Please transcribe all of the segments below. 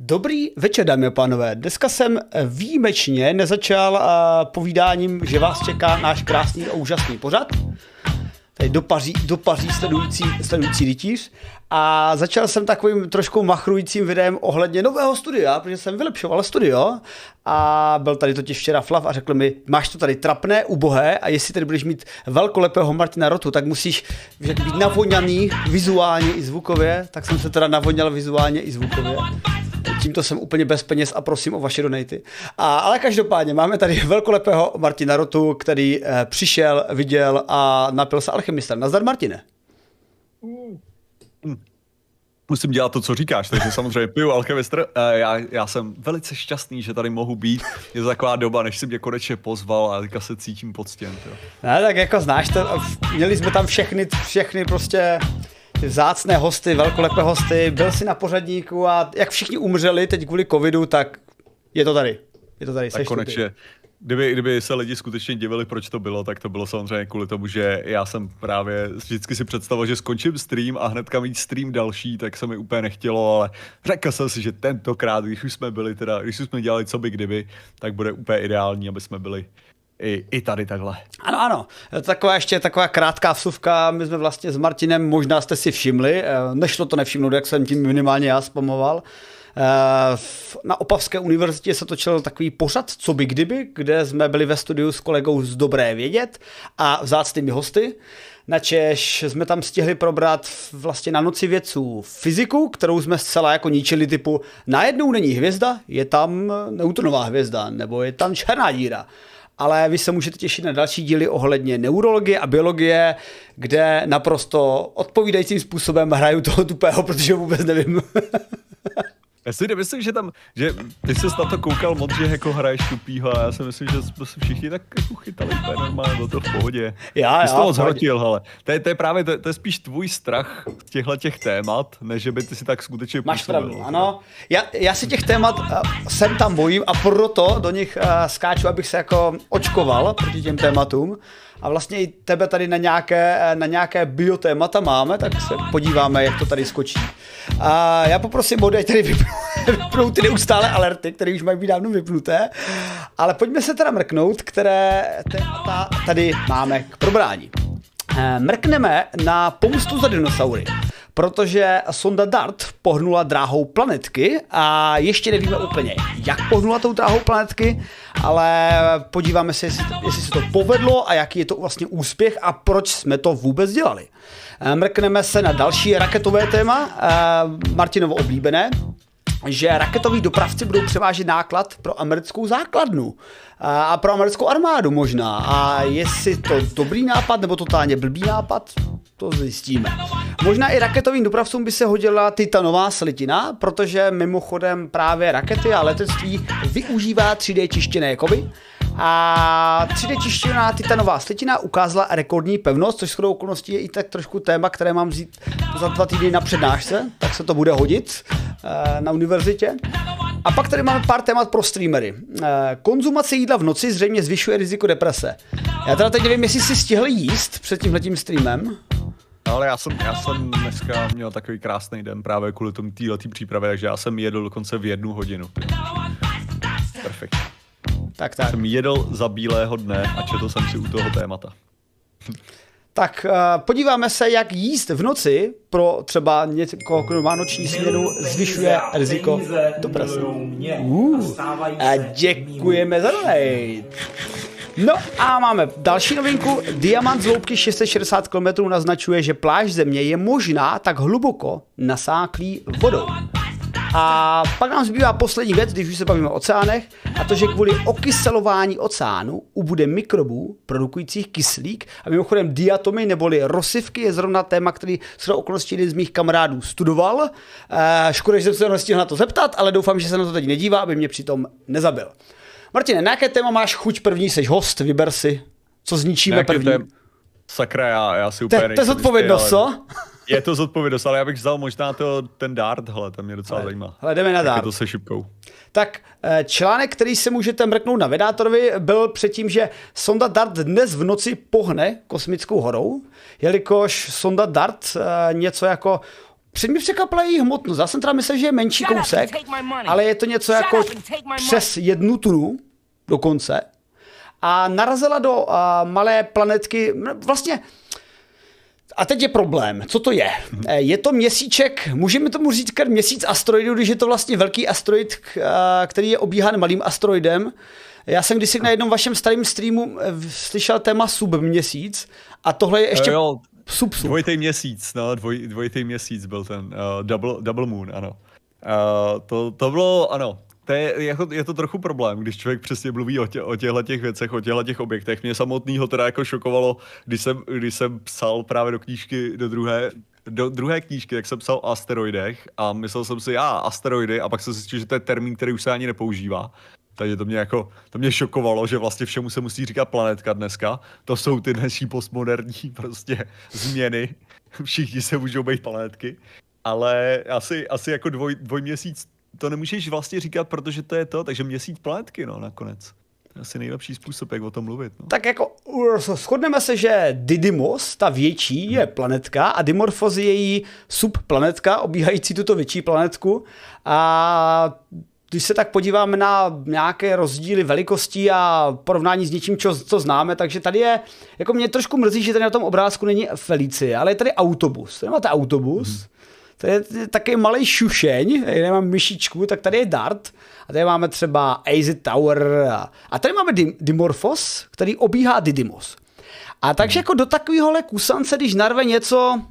Dobrý večer, dámy a pánové. Dneska jsem výjimečně nezačal uh, povídáním, že vás čeká náš krásný a úžasný pořad. Tady do Paří, do Paří sledující, sledující rytíř. A začal jsem takovým trošku machrujícím videem ohledně nového studia, protože jsem vylepšoval studio a byl tady totiž včera Flav a řekl mi, máš to tady trapné, ubohé a jestli tady budeš mít velkolepého Martina Rotu, tak musíš být navoňaný vizuálně i zvukově, tak jsem se teda navoněl vizuálně i zvukově tímto jsem úplně bez peněz a prosím o vaše donaty. A, ale každopádně máme tady velkolepého Martina Rotu, který eh, přišel, viděl a napil se alchemistem. Nazdar Martine. Musím dělat to, co říkáš, takže samozřejmě piju alchemistr. Eh, já, já jsem velice šťastný, že tady mohu být. Je to taková doba, než si mě konečně pozval a teďka se cítím poctěn. Ne, tak jako znáš to, měli jsme tam všechny, všechny prostě ty vzácné hosty, velkolepé hosty, byl si na pořadníku a jak všichni umřeli teď kvůli covidu, tak je to tady. Je to tady, tak konečně. Kdyby, kdyby se lidi skutečně divili, proč to bylo, tak to bylo samozřejmě kvůli tomu, že já jsem právě vždycky si představoval, že skončím stream a hnedka mít stream další, tak se mi úplně nechtělo, ale řekl jsem si, že tentokrát, když už jsme byli teda, když už jsme dělali co by kdyby, tak bude úplně ideální, aby jsme byli i, i tady takhle. Ano, ano. Taková ještě taková krátká vsuvka. My jsme vlastně s Martinem, možná jste si všimli, eh, nešlo to nevšimnout, jak jsem tím minimálně já spamoval. Eh, na Opavské univerzitě se točil takový pořad, co by kdyby, kde jsme byli ve studiu s kolegou z Dobré vědět a vzácnými hosty. Načež jsme tam stihli probrat vlastně na noci vědců fyziku, kterou jsme zcela jako ničili typu najednou není hvězda, je tam neutronová hvězda, nebo je tam černá díra ale vy se můžete těšit na další díly ohledně neurologie a biologie, kde naprosto odpovídajícím způsobem hraju toho tupého, protože vůbec nevím. Já si nemyslím, že tam, že ty jsi na to koukal moc, že jako hraješ tupýho a já si myslím, že jsme se všichni tak jako chytali úplně normálně, bylo to v pohodě. Já, ty jsi to zhrotil, hele. To je, to je právě, to, to, je spíš tvůj strach z těchto těch témat, než že by ty si tak skutečně Máš působil. pravdu, ano. Já, já si těch témat uh, sem tam bojím a proto do nich uh, skáču, abych se jako očkoval proti těm tématům a vlastně i tebe tady na nějaké, na nějaké biotémata máme, tak se podíváme, jak to tady skočí. A já poprosím body, tady vypnou ty neustále alerty, které už mají být dávno vypnuté, ale pojďme se teda mrknout, které témata tady máme k probrání. Eh, mrkneme na pomstu za dinosaury protože sonda DART pohnula dráhou planetky a ještě nevíme úplně, jak pohnula tou dráhou planetky, ale podíváme se, jestli, jestli se to povedlo a jaký je to vlastně úspěch a proč jsme to vůbec dělali. Eh, mrkneme se na další raketové téma, eh, Martinovo oblíbené, že raketoví dopravci budou převážet náklad pro americkou základnu a pro americkou armádu možná. A jestli to dobrý nápad nebo totálně blbý nápad, to zjistíme. Možná i raketovým dopravcům by se hodila titanová slitina, protože mimochodem právě rakety a letectví využívá 3D čištěné kovy. A 3D čištěná titanová slitina ukázala rekordní pevnost, což shodou okolností je i tak trošku téma, které mám vzít za dva týdny na přednášce, tak se to bude hodit eh, na univerzitě. A pak tady máme pár témat pro streamery. Eh, konzumace jídla v noci zřejmě zvyšuje riziko deprese. Já teda teď nevím, jestli si stihl jíst před tímhletím streamem. Ale já jsem, já jsem dneska měl takový krásný den právě kvůli tomu této přípravě, takže já jsem jedl dokonce v jednu hodinu. Perfekt. Tak, tak. Jsem jedl za bílého dne a četl jsem si u toho témata. Tak uh, podíváme se, jak jíst v noci pro třeba někoho, kdo má noční směnu, zvyšuje riziko deprese. Uh, a děkujeme za donate. No a máme další novinku. Diamant z hloubky 660 km naznačuje, že pláž země je možná tak hluboko nasáklý vodou. A pak nám zbývá poslední věc, když už se bavíme o oceánech, a to, že kvůli okyselování oceánu ubude mikrobů produkujících kyslík. A mimochodem diatomy neboli rozsivky je zrovna téma, který s okolností jeden z mých kamarádů studoval. E, škoda, že jsem se nestihl na to zeptat, ale doufám, že se na to teď nedívá, aby mě přitom nezabil. Martine, na jaké téma máš chuť první? Seš host, vyber si, co zničíme první. Tém... Sakra, já, já si úplně To je zodpovědnost, co? Je to zodpovědnost, ale já bych vzal možná to, ten dart, hele, to mě docela zajímá. Hele, jdeme na dart. je to se šipkou. Tak eh, článek, který se můžete mrknout na Vedátorovi, byl předtím, že sonda DART dnes v noci pohne kosmickou horou, jelikož sonda DART eh, něco jako před mě překvapila její hmotnost. Já jsem teda myslel, že je menší kousek, ale je to něco jako přes jednu tunu dokonce. A narazila do uh, malé planetky, vlastně a teď je problém. Co to je? Eh, je to měsíček, můžeme tomu říct měsíc asteroidu, když je to vlastně velký asteroid, eh, který je obíhan malým asteroidem. Já jsem kdysi na jednom vašem starém streamu eh, slyšel téma subměsíc a tohle je ještě jo, sub, sub. Dvojitý měsíc, no, dvoj, dvojitý měsíc byl ten uh, double, double moon, ano. Uh, to, to bylo, ano, to je, jako, je to trochu problém, když člověk přesně mluví o, tě, o těchto těch věcech, o těchto těch objektech. Mě samotného teda jako šokovalo, když jsem, když jsem psal právě do knížky, do druhé, do druhé knížky, tak jsem psal o asteroidech a myslel jsem si, já, asteroidy, a pak jsem zjistil, že to je termín, který už se ani nepoužívá. Takže to mě jako, to mě šokovalo, že vlastně všemu se musí říkat planetka dneska. To jsou ty dnešní postmoderní prostě změny. Všichni se můžou být planetky. Ale asi, asi jako dvoj, dvojměsíc to nemůžeš vlastně říkat, protože to je to, takže měsíc planetky, no, nakonec. To je asi nejlepší způsob, jak o tom mluvit. No. Tak jako shodneme se, že Didymos, ta větší, je planetka a Dimorphos je její subplanetka, obíhající tuto větší planetku. A když se tak podíváme na nějaké rozdíly velikostí a porovnání s něčím, co, co známe, takže tady je, jako mě trošku mrzí, že tady na tom obrázku není Felicie, ale je tady autobus. Tady máte autobus, hmm to je taky malý šušeň, tady mám myšičku, tak tady je Dart a tady máme třeba AZ Tower a, a tady máme Dimorphos, který obíhá Didymos. A takže jako do takovéhohle kusance, když narve něco,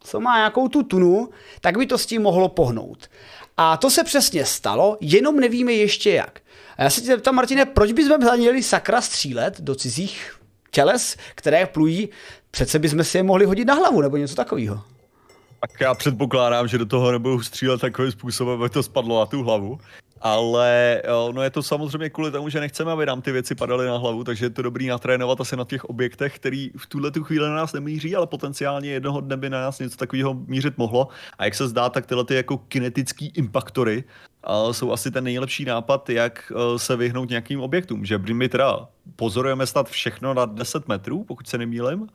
co má nějakou tu tunu, tak by to s tím mohlo pohnout. A to se přesně stalo, jenom nevíme ještě jak. A já se tě ptám, Martine, proč bychom měli sakra střílet do cizích těles, které plují? Přece bychom si je mohli hodit na hlavu nebo něco takového. Tak já předpokládám, že do toho nebudou střílet takovým způsobem, aby to spadlo na tu hlavu. Ale no je to samozřejmě kvůli tomu, že nechceme, aby nám ty věci padaly na hlavu, takže je to dobrý natrénovat asi na těch objektech, který v tuhle tu chvíli na nás nemíří, ale potenciálně jednoho dne by na nás něco takového mířit mohlo. A jak se zdá, tak tyhle ty jako kinetický impaktory uh, jsou asi ten nejlepší nápad, jak uh, se vyhnout nějakým objektům. Že my teda pozorujeme snad všechno na 10 metrů, pokud se nemýlim,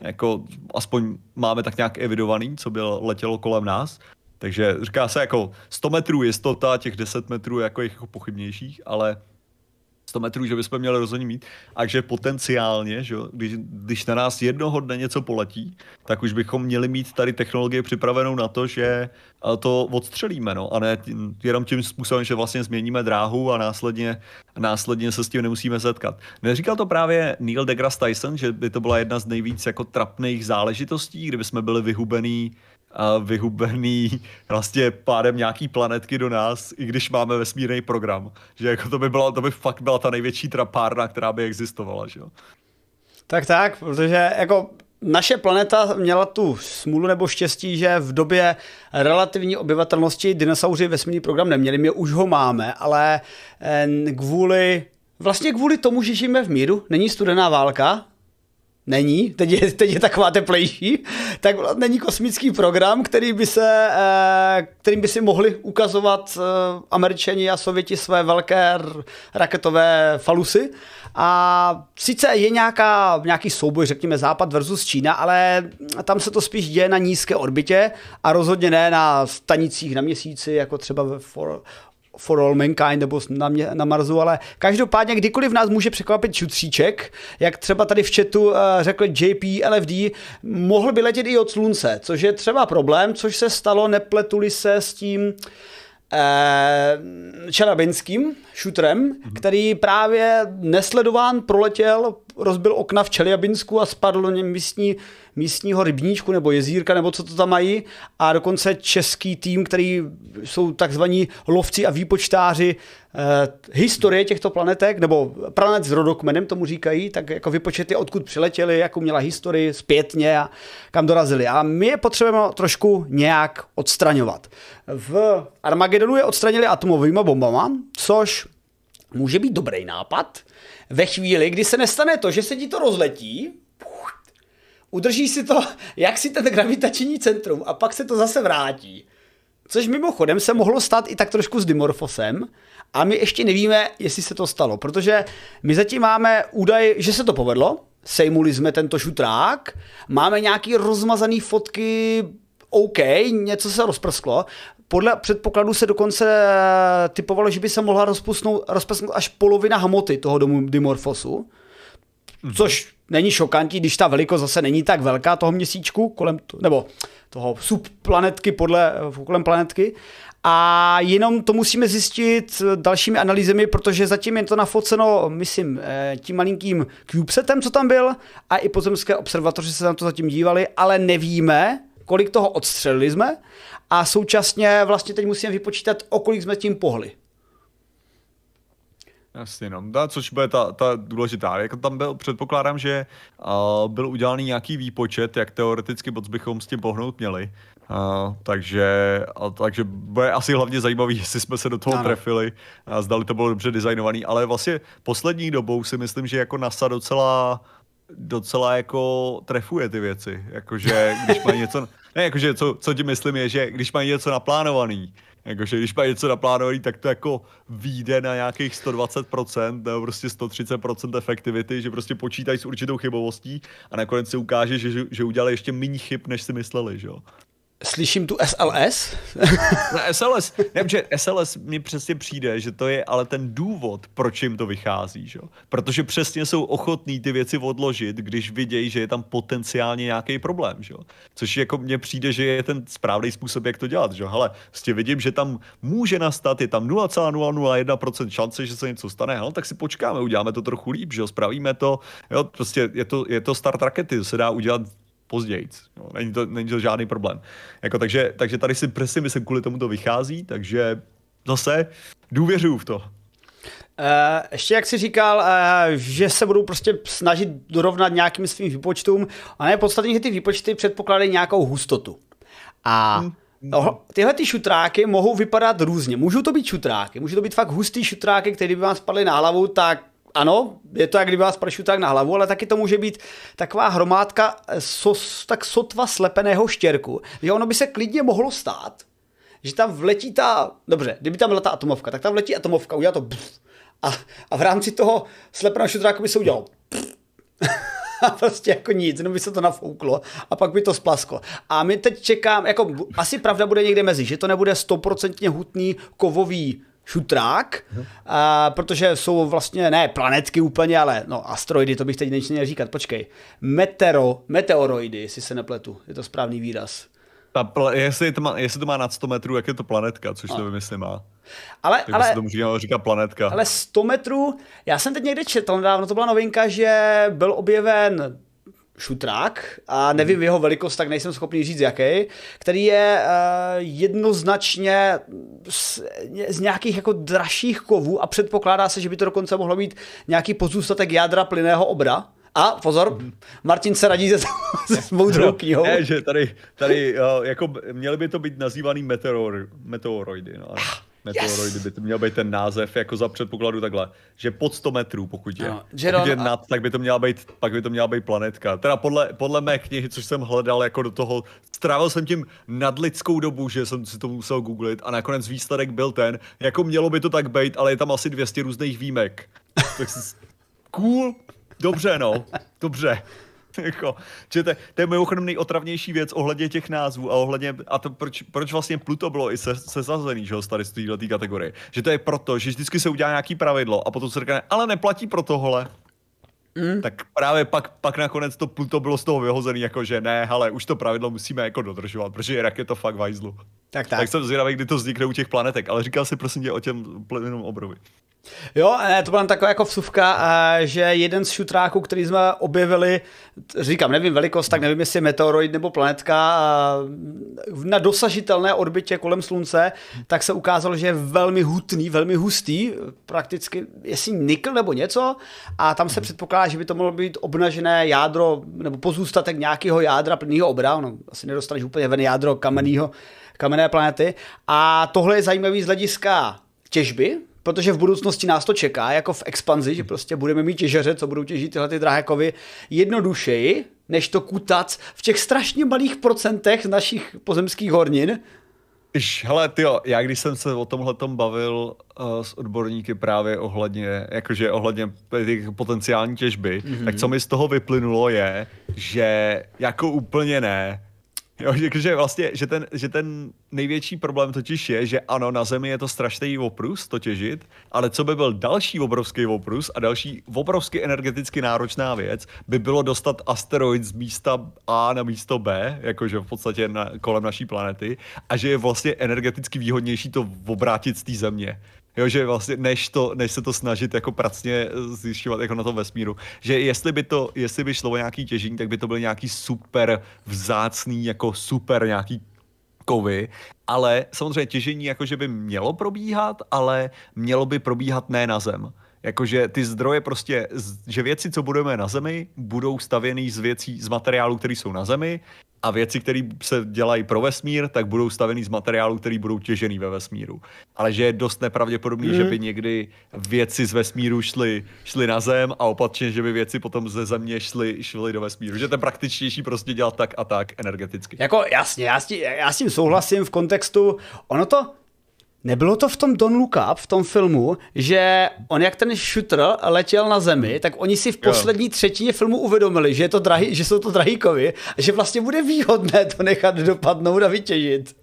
jako aspoň máme tak nějak evidovaný, co by letělo kolem nás. Takže říká se jako 100 metrů jistota, těch 10 metrů jako jako pochybnějších, ale 100 metrů, že bychom měli rozhodně mít, a že potenciálně, že když, když na nás jednoho dne něco poletí, tak už bychom měli mít tady technologii připravenou na to, že to odstřelíme, no, a ne jenom tím způsobem, že vlastně změníme dráhu a následně, následně se s tím nemusíme setkat. Neříkal to právě Neil deGrasse Tyson, že by to byla jedna z nejvíc jako trapných záležitostí, kdyby jsme byli vyhubený vyhubený vlastně pádem nějaký planetky do nás, i když máme vesmírný program. Že jako to by, byla, to by fakt byla ta největší trapárna, která by existovala, že jo? Tak tak, protože jako naše planeta měla tu smůlu nebo štěstí, že v době relativní obyvatelnosti dinosauři vesmírný program neměli, my už ho máme, ale eh, kvůli Vlastně kvůli tomu, že žijeme v míru, není studená válka, není, teď je, teď je taková teplejší, tak není kosmický program, který by se, eh, kterým by si mohli ukazovat eh, američani a sověti své velké raketové falusy. A sice je nějaká, nějaký souboj, řekněme Západ versus Čína, ale tam se to spíš děje na nízké orbitě a rozhodně ne na stanicích na měsíci, jako třeba ve For, for all mankind nebo na, mě, na Marsu, ale každopádně kdykoliv nás může překvapit šutříček, jak třeba tady v chatu uh, řekl JP LFD, mohl by letět i od slunce, což je třeba problém, což se stalo, nepletuli se s tím uh, Čelabinským šutrem, mm-hmm. který právě nesledován proletěl, rozbil okna v Čeliabinsku a spadl do něm místní, místního rybníčku nebo jezírka, nebo co to tam mají. A dokonce český tým, který jsou takzvaní lovci a výpočtáři eh, historie těchto planetek, nebo planet s rodokmenem tomu říkají, tak jako vypočety, odkud přiletěli, jakou měla historii zpětně a kam dorazili. A my je potřebujeme trošku nějak odstraňovat. V Armagedonu je odstranili atomovými bombama, což může být dobrý nápad, ve chvíli, kdy se nestane to, že se ti to rozletí, udrží si to, jak si ten gravitační centrum a pak se to zase vrátí. Což mimochodem se mohlo stát i tak trošku s Dimorphosem a my ještě nevíme, jestli se to stalo, protože my zatím máme údaj, že se to povedlo, sejmuli jsme tento šutrák, máme nějaký rozmazaný fotky OK, něco se rozprsklo. Podle předpokladu se dokonce eh, typovalo, že by se mohla rozpustnout, rozprsknout až polovina hmoty toho domu Dimorfosu, mm-hmm. což není šokantní, když ta velikost zase není tak velká toho měsíčku, kolem, nebo toho subplanetky podle, kolem planetky. A jenom to musíme zjistit dalšími analýzemi, protože zatím je to nafoceno, myslím, eh, tím malinkým CubeSetem, co tam byl, a i pozemské observatoře se na to zatím dívali, ale nevíme, kolik toho odstřelili jsme a současně vlastně teď musíme vypočítat, o kolik jsme tím pohli. Jasně, no. Což bude ta, ta důležitá. Jako tam byl, předpokládám, že uh, byl udělaný nějaký výpočet, jak teoreticky moc bychom s tím pohnout měli. Uh, takže, a, takže bude asi hlavně zajímavý, jestli jsme se do toho ano. trefili a zdali to bylo dobře designovaný, ale vlastně poslední dobou si myslím, že jako NASA docela docela jako trefuje ty věci. Jakože když mají něco, ne, jakože co, co ti myslím je, že když mají něco naplánovaný, jakože když mají něco naplánovaný, tak to jako vyjde na nějakých 120% nebo prostě 130% efektivity, že prostě počítají s určitou chybovostí a nakonec se ukáže, že, že udělali ještě méně chyb, než si mysleli, že jo. Slyším tu SLS? no, SLS, ne, že SLS mi přesně přijde, že to je ale ten důvod, proč jim to vychází, že? protože přesně jsou ochotní ty věci odložit, když vidějí, že je tam potenciálně nějaký problém, že? což jako mně přijde, že je ten správný způsob, jak to dělat, že? hele, prostě vidím, že tam může nastat, je tam 0,001% šance, že se něco stane, hele, tak si počkáme, uděláme to trochu líp, že? spravíme to, jo, prostě je to, je to start rakety, se dá udělat později. No, není, to, není to žádný problém. Jako, takže, takže tady si přesně myslím, kvůli tomu to vychází, takže zase důvěřuju v to. Uh, ještě jak jsi říkal, uh, že se budou prostě snažit dorovnat nějakým svým výpočtům, a ne podstatně, že ty výpočty předpokládají nějakou hustotu. A hmm. No, tyhle ty šutráky mohou vypadat různě. Můžou to být šutráky, můžou to být fakt hustý šutráky, které by vám spadly na hlavu, tak ano, je to jak kdyby vás tak na hlavu, ale taky to může být taková hromádka sos, tak sotva slepeného štěrku, že ono by se klidně mohlo stát, že tam vletí ta, dobře, kdyby tam byla ta atomovka, tak tam vletí atomovka, udělá to pff, a, a v rámci toho slepeného šutráku by se udělalo a prostě jako nic, jenom by se to nafouklo a pak by to splasklo. A my teď čekám, jako asi pravda bude někde mezi, že to nebude stoprocentně hutný kovový šutrák, uh-huh. a, protože jsou vlastně, ne planetky úplně, ale no asteroidy, to bych teď neměl říkat, počkej. Metero, meteoroidy, jestli se nepletu, je to správný výraz. Ta jestli, to má, jestli to má nad 100 metrů, jak je to planetka, což nevím, jestli má. Ale, tak ale, se tomu říká, říká planetka. Ale 100 metrů, já jsem teď někde četl nedávno, to byla novinka, že byl objeven šutrák a nevím jeho velikost, tak nejsem schopný říct jaký, který je uh, jednoznačně z, z nějakých jako dražších kovů a předpokládá se, že by to dokonce mohlo být nějaký pozůstatek jádra plyného obra. A pozor, mm-hmm. Martin se radí se, se moudrou knihou. Ne, že tady, tady uh, jako měly by to být nazývaný meteor, meteoroidy. No. Meteoroidy yes. by to měl být ten název, jako za předpokladu takhle, že pod 100 metrů, pokud je. No, pokud je nad, tak by to měla být, pak by to měla být planetka. Teda podle, podle mé knihy, což jsem hledal jako do toho, strávil jsem tím nadlidskou dobu, že jsem si to musel googlit a nakonec výsledek byl ten, jako mělo by to tak být, ale je tam asi 200 různých výjimek. tak cool, dobře no, dobře. jako, že to, to je mimochodem nejotravnější věc ohledně těch názvů a ohledně, a to proč, proč vlastně Pluto bylo i se, sezazený, že jo, tady z této kategorie. Že to je proto, že vždycky se udělá nějaký pravidlo a potom se řekne, ale neplatí pro tohle. Mm. Tak právě pak, pak nakonec to Pluto bylo z toho vyhozený, jako že ne, ale už to pravidlo musíme jako dodržovat, protože jinak je to fakt vajzlu. Tak, tak. tak jsem zvědavý, kdy to vznikne u těch planetek, ale říkal si prosím tě o těm plynu obrovi. Jo, ne, to byla taková jako vsuvka, že jeden z šutráků, který jsme objevili, říkám, nevím velikost, tak nevím, jestli je meteoroid nebo planetka, na dosažitelné orbitě kolem Slunce, tak se ukázalo, že je velmi hutný, velmi hustý, prakticky, jestli nikl nebo něco, a tam se předpokládá, že by to mohlo být obnažené jádro, nebo pozůstatek nějakého jádra plného obra, no, asi nedostaneš úplně ven jádro kamenného, kamenné planety. A tohle je zajímavý z hlediska těžby, protože v budoucnosti nás to čeká, jako v expanzi, že prostě budeme mít těžeře, co budou těžit tyhle ty drahé kovy jednodušeji, než to kutat v těch strašně malých procentech našich pozemských hornin. Iš, hele, tyjo, já když jsem se o tomhle tom bavil uh, s odborníky právě ohledně, jakože ohledně těch potenciální těžby, mm-hmm. tak co mi z toho vyplynulo je, že jako úplně ne, Jo, že vlastně, že ten, že ten největší problém totiž je, že ano, na Zemi je to strašný oprus to těžit, ale co by byl další obrovský oprus a další obrovsky energeticky náročná věc, by bylo dostat asteroid z místa A na místo B, jakože v podstatě na, kolem naší planety, a že je vlastně energeticky výhodnější to obrátit z té Země. Jo, že vlastně než, to, než se to snažit jako pracně zjišťovat jako na tom vesmíru. Že jestli by to, jestli by šlo o nějaký těžení, tak by to byl nějaký super vzácný, jako super nějaký kovy, ale samozřejmě těžení jakože by mělo probíhat, ale mělo by probíhat ne na zem. Jakože ty zdroje prostě, že věci, co budeme na Zemi, budou stavěny z věcí, z materiálů, které jsou na Zemi a věci, které se dělají pro vesmír, tak budou staveny z materiálů, které budou těžený ve vesmíru. Ale že je dost nepravděpodobný, mm. že by někdy věci z vesmíru šly, šly na Zem a opačně, že by věci potom ze Země šly, šly do vesmíru. Že to je praktičtější prostě dělat tak a tak energeticky. Jako jasně, já s, tím, já s tím souhlasím v kontextu, ono to, Nebylo to v tom Don Look Up, v tom filmu, že on jak ten shooter letěl na zemi, tak oni si v poslední jo. třetině filmu uvědomili, že, je to drahý, že jsou to drahý kovy a že vlastně bude výhodné to nechat dopadnout a vytěžit.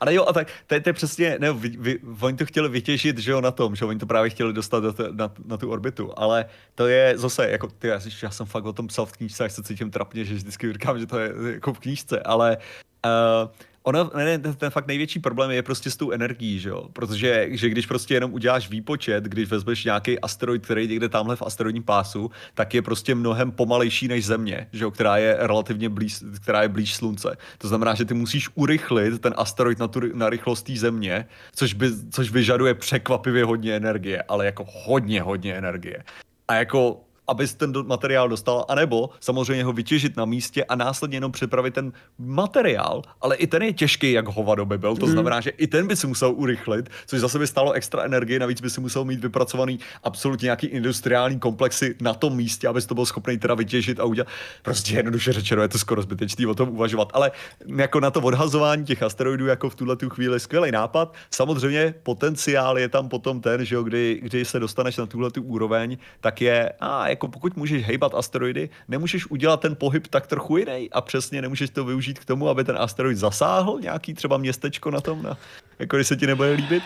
Ale jo, a tak to je, to je přesně, ne, vy, vy, oni to chtěli vytěžit, že jo, na tom, že oni to právě chtěli dostat do na, na, tu orbitu, ale to je zase, jako, ty, já, já jsem fakt o tom psal v knížce, jak se cítím trapně, že vždycky říkám, že to je jako v knížce, ale uh, ono, ne, ten, ten fakt největší problém je prostě s tou energií, že jo? Protože že když prostě jenom uděláš výpočet, když vezmeš nějaký asteroid, který je někde tamhle v asteroidním pásu, tak je prostě mnohem pomalejší než Země, že jo? která je relativně blíž, která je blíž Slunce. To znamená, že ty musíš urychlit ten asteroid na, tu, na rychlost té Země, což, by, což vyžaduje překvapivě hodně energie, ale jako hodně, hodně energie. A jako abys ten materiál dostal, anebo samozřejmě ho vytěžit na místě a následně jenom připravit ten materiál, ale i ten je těžký, jak hovado by byl, to mm. znamená, že i ten by si musel urychlit, což zase by stálo extra energie, navíc by si musel mít vypracovaný absolutně nějaký industriální komplexy na tom místě, abys to byl schopný teda vytěžit a udělat. Prostě jednoduše řečeno, je to skoro zbytečný o tom uvažovat, ale jako na to odhazování těch asteroidů, jako v tuhle tu chvíli skvělý nápad. Samozřejmě potenciál je tam potom ten, že jo, kdy, kdy se dostaneš na tuhle tu úroveň, tak je, a jako pokud můžeš hejbat asteroidy, nemůžeš udělat ten pohyb tak trochu jiný a přesně nemůžeš to využít k tomu, aby ten asteroid zasáhl nějaký třeba městečko na tom, na, jako když se ti nebude líbit.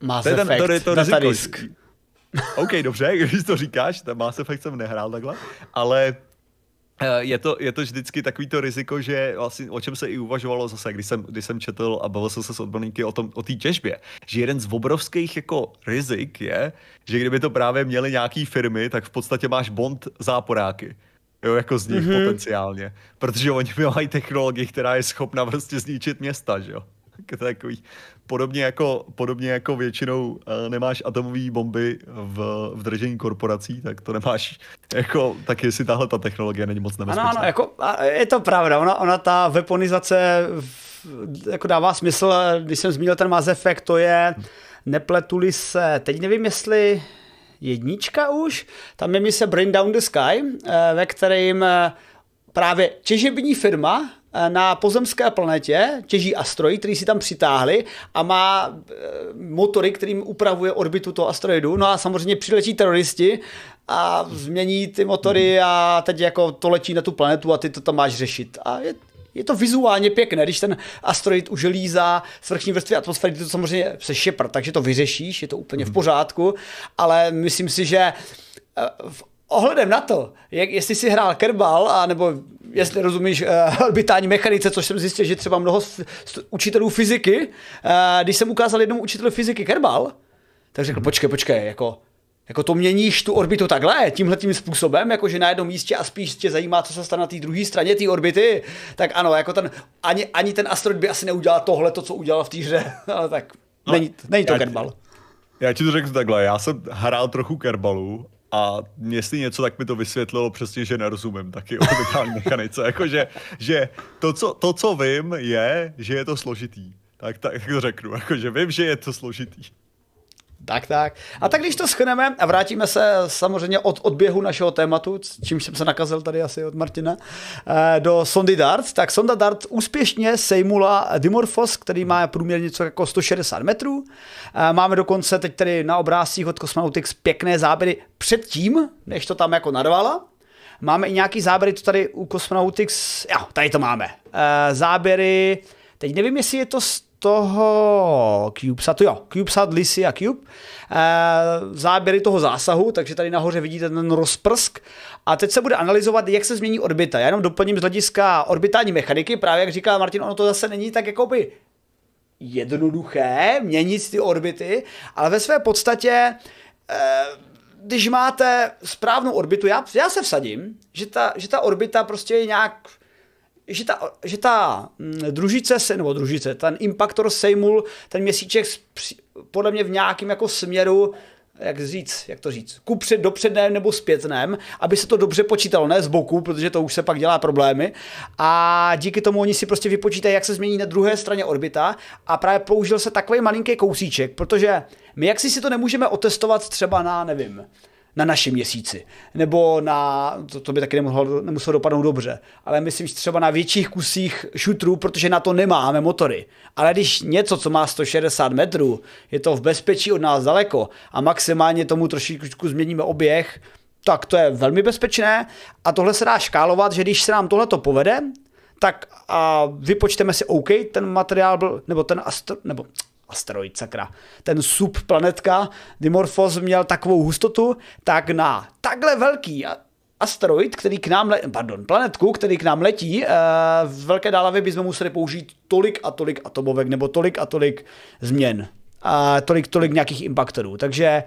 Mass to je ten, to je to riziko. Risk. OK, dobře, když to říkáš, ten Mass Effect jsem nehrál takhle, ale je to, je to vždycky takový to riziko, že vlastně, o čem se i uvažovalo zase, když jsem, když jsem četl a bavil jsem se s odborníky o tom, o té těžbě, že jeden z obrovských jako rizik je, že kdyby to právě měly nějaký firmy, tak v podstatě máš bond záporáky. Jo, jako z nich mm-hmm. potenciálně. Protože oni mají technologii, která je schopna prostě zničit města, že jo. Takový, podobně jako, podobně jako většinou uh, nemáš atomové bomby v, v držení korporací, tak to nemáš jako, tak jestli tahle ta technologie není moc nebezpečná. Ano, ano, jako, je to pravda, ona, ona ta weaponizace jako dává smysl, když jsem zmínil ten Mass Effect, to je, nepletuli se, teď nevím, jestli jednička už, tam je mise Bring Down the Sky, eh, ve kterým eh, právě těžební firma na pozemské planetě těží asteroid, který si tam přitáhli a má eh, motory, kterým upravuje orbitu toho asteroidu. No a samozřejmě přiletí teroristi a změní ty motory a teď jako to letí na tu planetu a ty to tam máš řešit. A je, je to vizuálně pěkné, když ten asteroid uželízá vrchní vrstvy atmosféry, to samozřejmě se šepr, takže to vyřešíš, je to úplně v pořádku, ale myslím si, že eh, v ohledem na to, jak, jestli si hrál kerbal, a nebo jestli rozumíš uh, orbitální mechanice, což jsem zjistil, že třeba mnoho učitelů fyziky, uh, když jsem ukázal jednomu učiteli fyziky kerbal, tak řekl, počkej, počkej, jako, jako to měníš tu orbitu takhle, tímhle tím způsobem, jako že na jednom místě a spíš tě zajímá, co se stane na té druhé straně té orbity, tak ano, jako ten, ani, ani ten asteroid by asi neudělal tohle, to, co udělal v té hře, ale tak no, není, není to kerbal. Já ti to řeknu takhle, já jsem hrál trochu kerbalu a jestli něco, tak mi to vysvětlilo přesně, že nerozumím taky o orbitální mechanice. Jako, že, to, co, to, co vím, je, že je to složitý. Tak, tak to řeknu, jako, že vím, že je to složitý. Tak, tak. A tak když to schneme a vrátíme se samozřejmě od odběhu našeho tématu, čímž jsem se nakazil tady asi od Martina, eh, do sondy DART, tak sonda DART úspěšně sejmula Dimorphos, který má průměrně něco jako 160 metrů. Eh, máme dokonce teď tady na obrázcích od Cosmonautics pěkné záběry předtím, než to tam jako narvala. Máme i nějaký záběry, to tady u Cosmonautics, jo, tady to máme. Uh, záběry, teď nevím, jestli je to toho CubeSatu, jo, CubeSat, Lisi a Cube, e, záběry toho zásahu, takže tady nahoře vidíte ten rozprsk. A teď se bude analyzovat, jak se změní orbita. Já jenom doplním z hlediska orbitální mechaniky, právě jak říká Martin, ono to zase není tak jakoby jednoduché měnit ty orbity, ale ve své podstatě e, když máte správnou orbitu, já, já se vsadím, že ta, že ta orbita prostě je nějak že ta, že ta mm, družice se, nebo družice, ten impaktor sejmul ten měsíček podle mě v nějakém jako směru jak říct, jak to říct, kupřed, dopředném nebo zpětném, aby se to dobře počítalo, ne z boku, protože to už se pak dělá problémy. A díky tomu oni si prostě vypočítají, jak se změní na druhé straně orbita a právě použil se takový malinký kousíček, protože my jak si si to nemůžeme otestovat třeba na, nevím, na našem měsíci. Nebo na, to, to by taky nemohlo, nemuselo dopadnout dobře, ale myslím, že třeba na větších kusích šutrů, protože na to nemáme motory. Ale když něco, co má 160 metrů, je to v bezpečí od nás daleko a maximálně tomu trošičku změníme oběh, tak to je velmi bezpečné a tohle se dá škálovat, že když se nám tohle to povede, tak a vypočteme si OK, ten materiál byl, nebo ten astro, nebo asteroid, sakra, ten subplanetka Dimorphos měl takovou hustotu, tak na takhle velký asteroid, který k nám, le- pardon, planetku, který k nám letí, uh, v velké dálavě bychom museli použít tolik a tolik atomovek, nebo tolik a tolik změn. A tolik, tolik nějakých impaktorů. Takže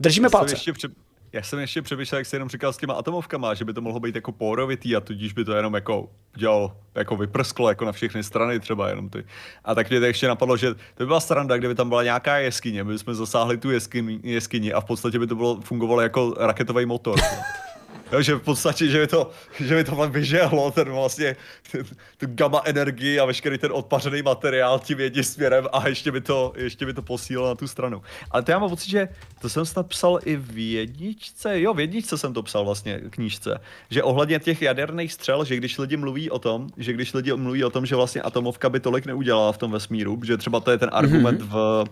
držíme palce. Ještě před, já jsem ještě přemýšlel, jak jsi jenom říkal s těma atomovkama, že by to mohlo být jako porovitý a tudíž by to jenom jako dělal, jako vyprsklo jako na všechny strany třeba jenom ty. A tak mě to ještě napadlo, že to by byla stranda, kdyby tam byla nějaká jeskyně, my bychom zasáhli tu jeskyni, jeskyni a v podstatě by to bylo, fungovalo jako raketový motor. Jo, že v podstatě, že by to, že by to tam vyžehlo, ten vlastně, ten, tu gamma energii a veškerý ten odpařený materiál tím jedním směrem a ještě by to, ještě by to posílilo na tu stranu. Ale to já mám pocit, že to jsem snad psal i v jedničce, jo, v jedničce jsem to psal vlastně knížce, že ohledně těch jaderných střel, že když lidi mluví o tom, že když lidi mluví o tom, že vlastně atomovka by tolik neudělala v tom vesmíru, že třeba to je ten argument mm-hmm. v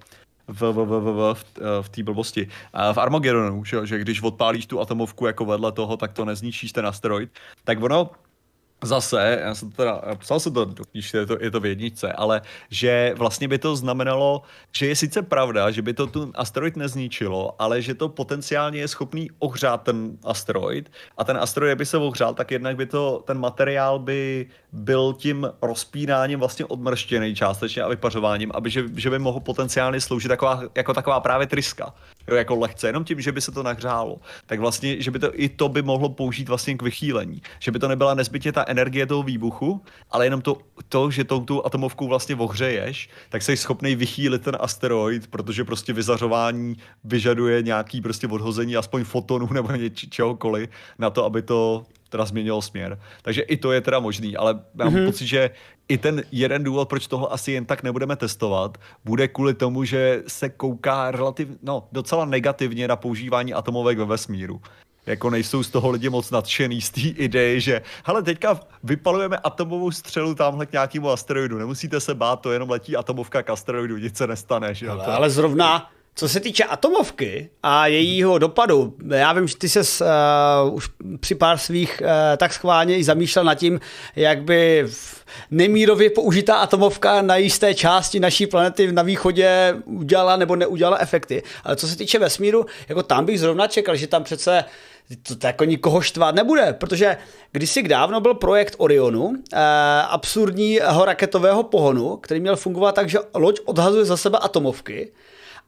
v, v, v, v, v, v té blbosti. V Armagedonu, že, že když odpálíš tu atomovku jako vedle toho, tak to nezničíš ten asteroid, tak ono Zase, já jsem to teda, psal jsem to do knížky, je to, je to v jedničce, ale že vlastně by to znamenalo, že je sice pravda, že by to tu asteroid nezničilo, ale že to potenciálně je schopný ohřát ten asteroid a ten asteroid by se ohřál, tak jednak by to, ten materiál by byl tím rozpínáním vlastně odmrštěný částečně a vypařováním, aby že, že by mohl potenciálně sloužit taková, jako taková právě tryska, jo, jako lehce, jenom tím, že by se to nahřálo. Tak vlastně, že by to i to by mohlo použít vlastně k vychýlení, že by to nebyla nezbytně ta energie toho výbuchu, ale jenom to, to že tou tu atomovkou vlastně ohřeješ, tak jsi schopný vychýlit ten asteroid, protože prostě vyzařování vyžaduje nějaký prostě odhození aspoň fotonů nebo něč, čehokoliv na to, aby to teda změnilo směr. Takže i to je teda možný, ale mám mm-hmm. pocit, že i ten jeden důvod, proč toho asi jen tak nebudeme testovat, bude kvůli tomu, že se kouká relativ, no, docela negativně na používání atomovek ve vesmíru jako nejsou z toho lidi moc nadšený z té ideje, že hele, teďka vypalujeme atomovou střelu tamhle k nějakému asteroidu, nemusíte se bát, to jenom letí atomovka k asteroidu, nic se nestane. Že? Ale, ale zrovna co se týče atomovky a jejího dopadu, já vím, že ty se uh, už při pár svých uh, tak schválně i zamýšlel nad tím, jak by nemírově použitá atomovka na jisté části naší planety na východě udělala nebo neudělala efekty. Ale co se týče vesmíru, jako tam bych zrovna čekal, že tam přece to, to jako nikoho štvát nebude, protože kdysi dávno byl projekt Orionu, eh, absurdního raketového pohonu, který měl fungovat tak, že loď odhazuje za sebe atomovky,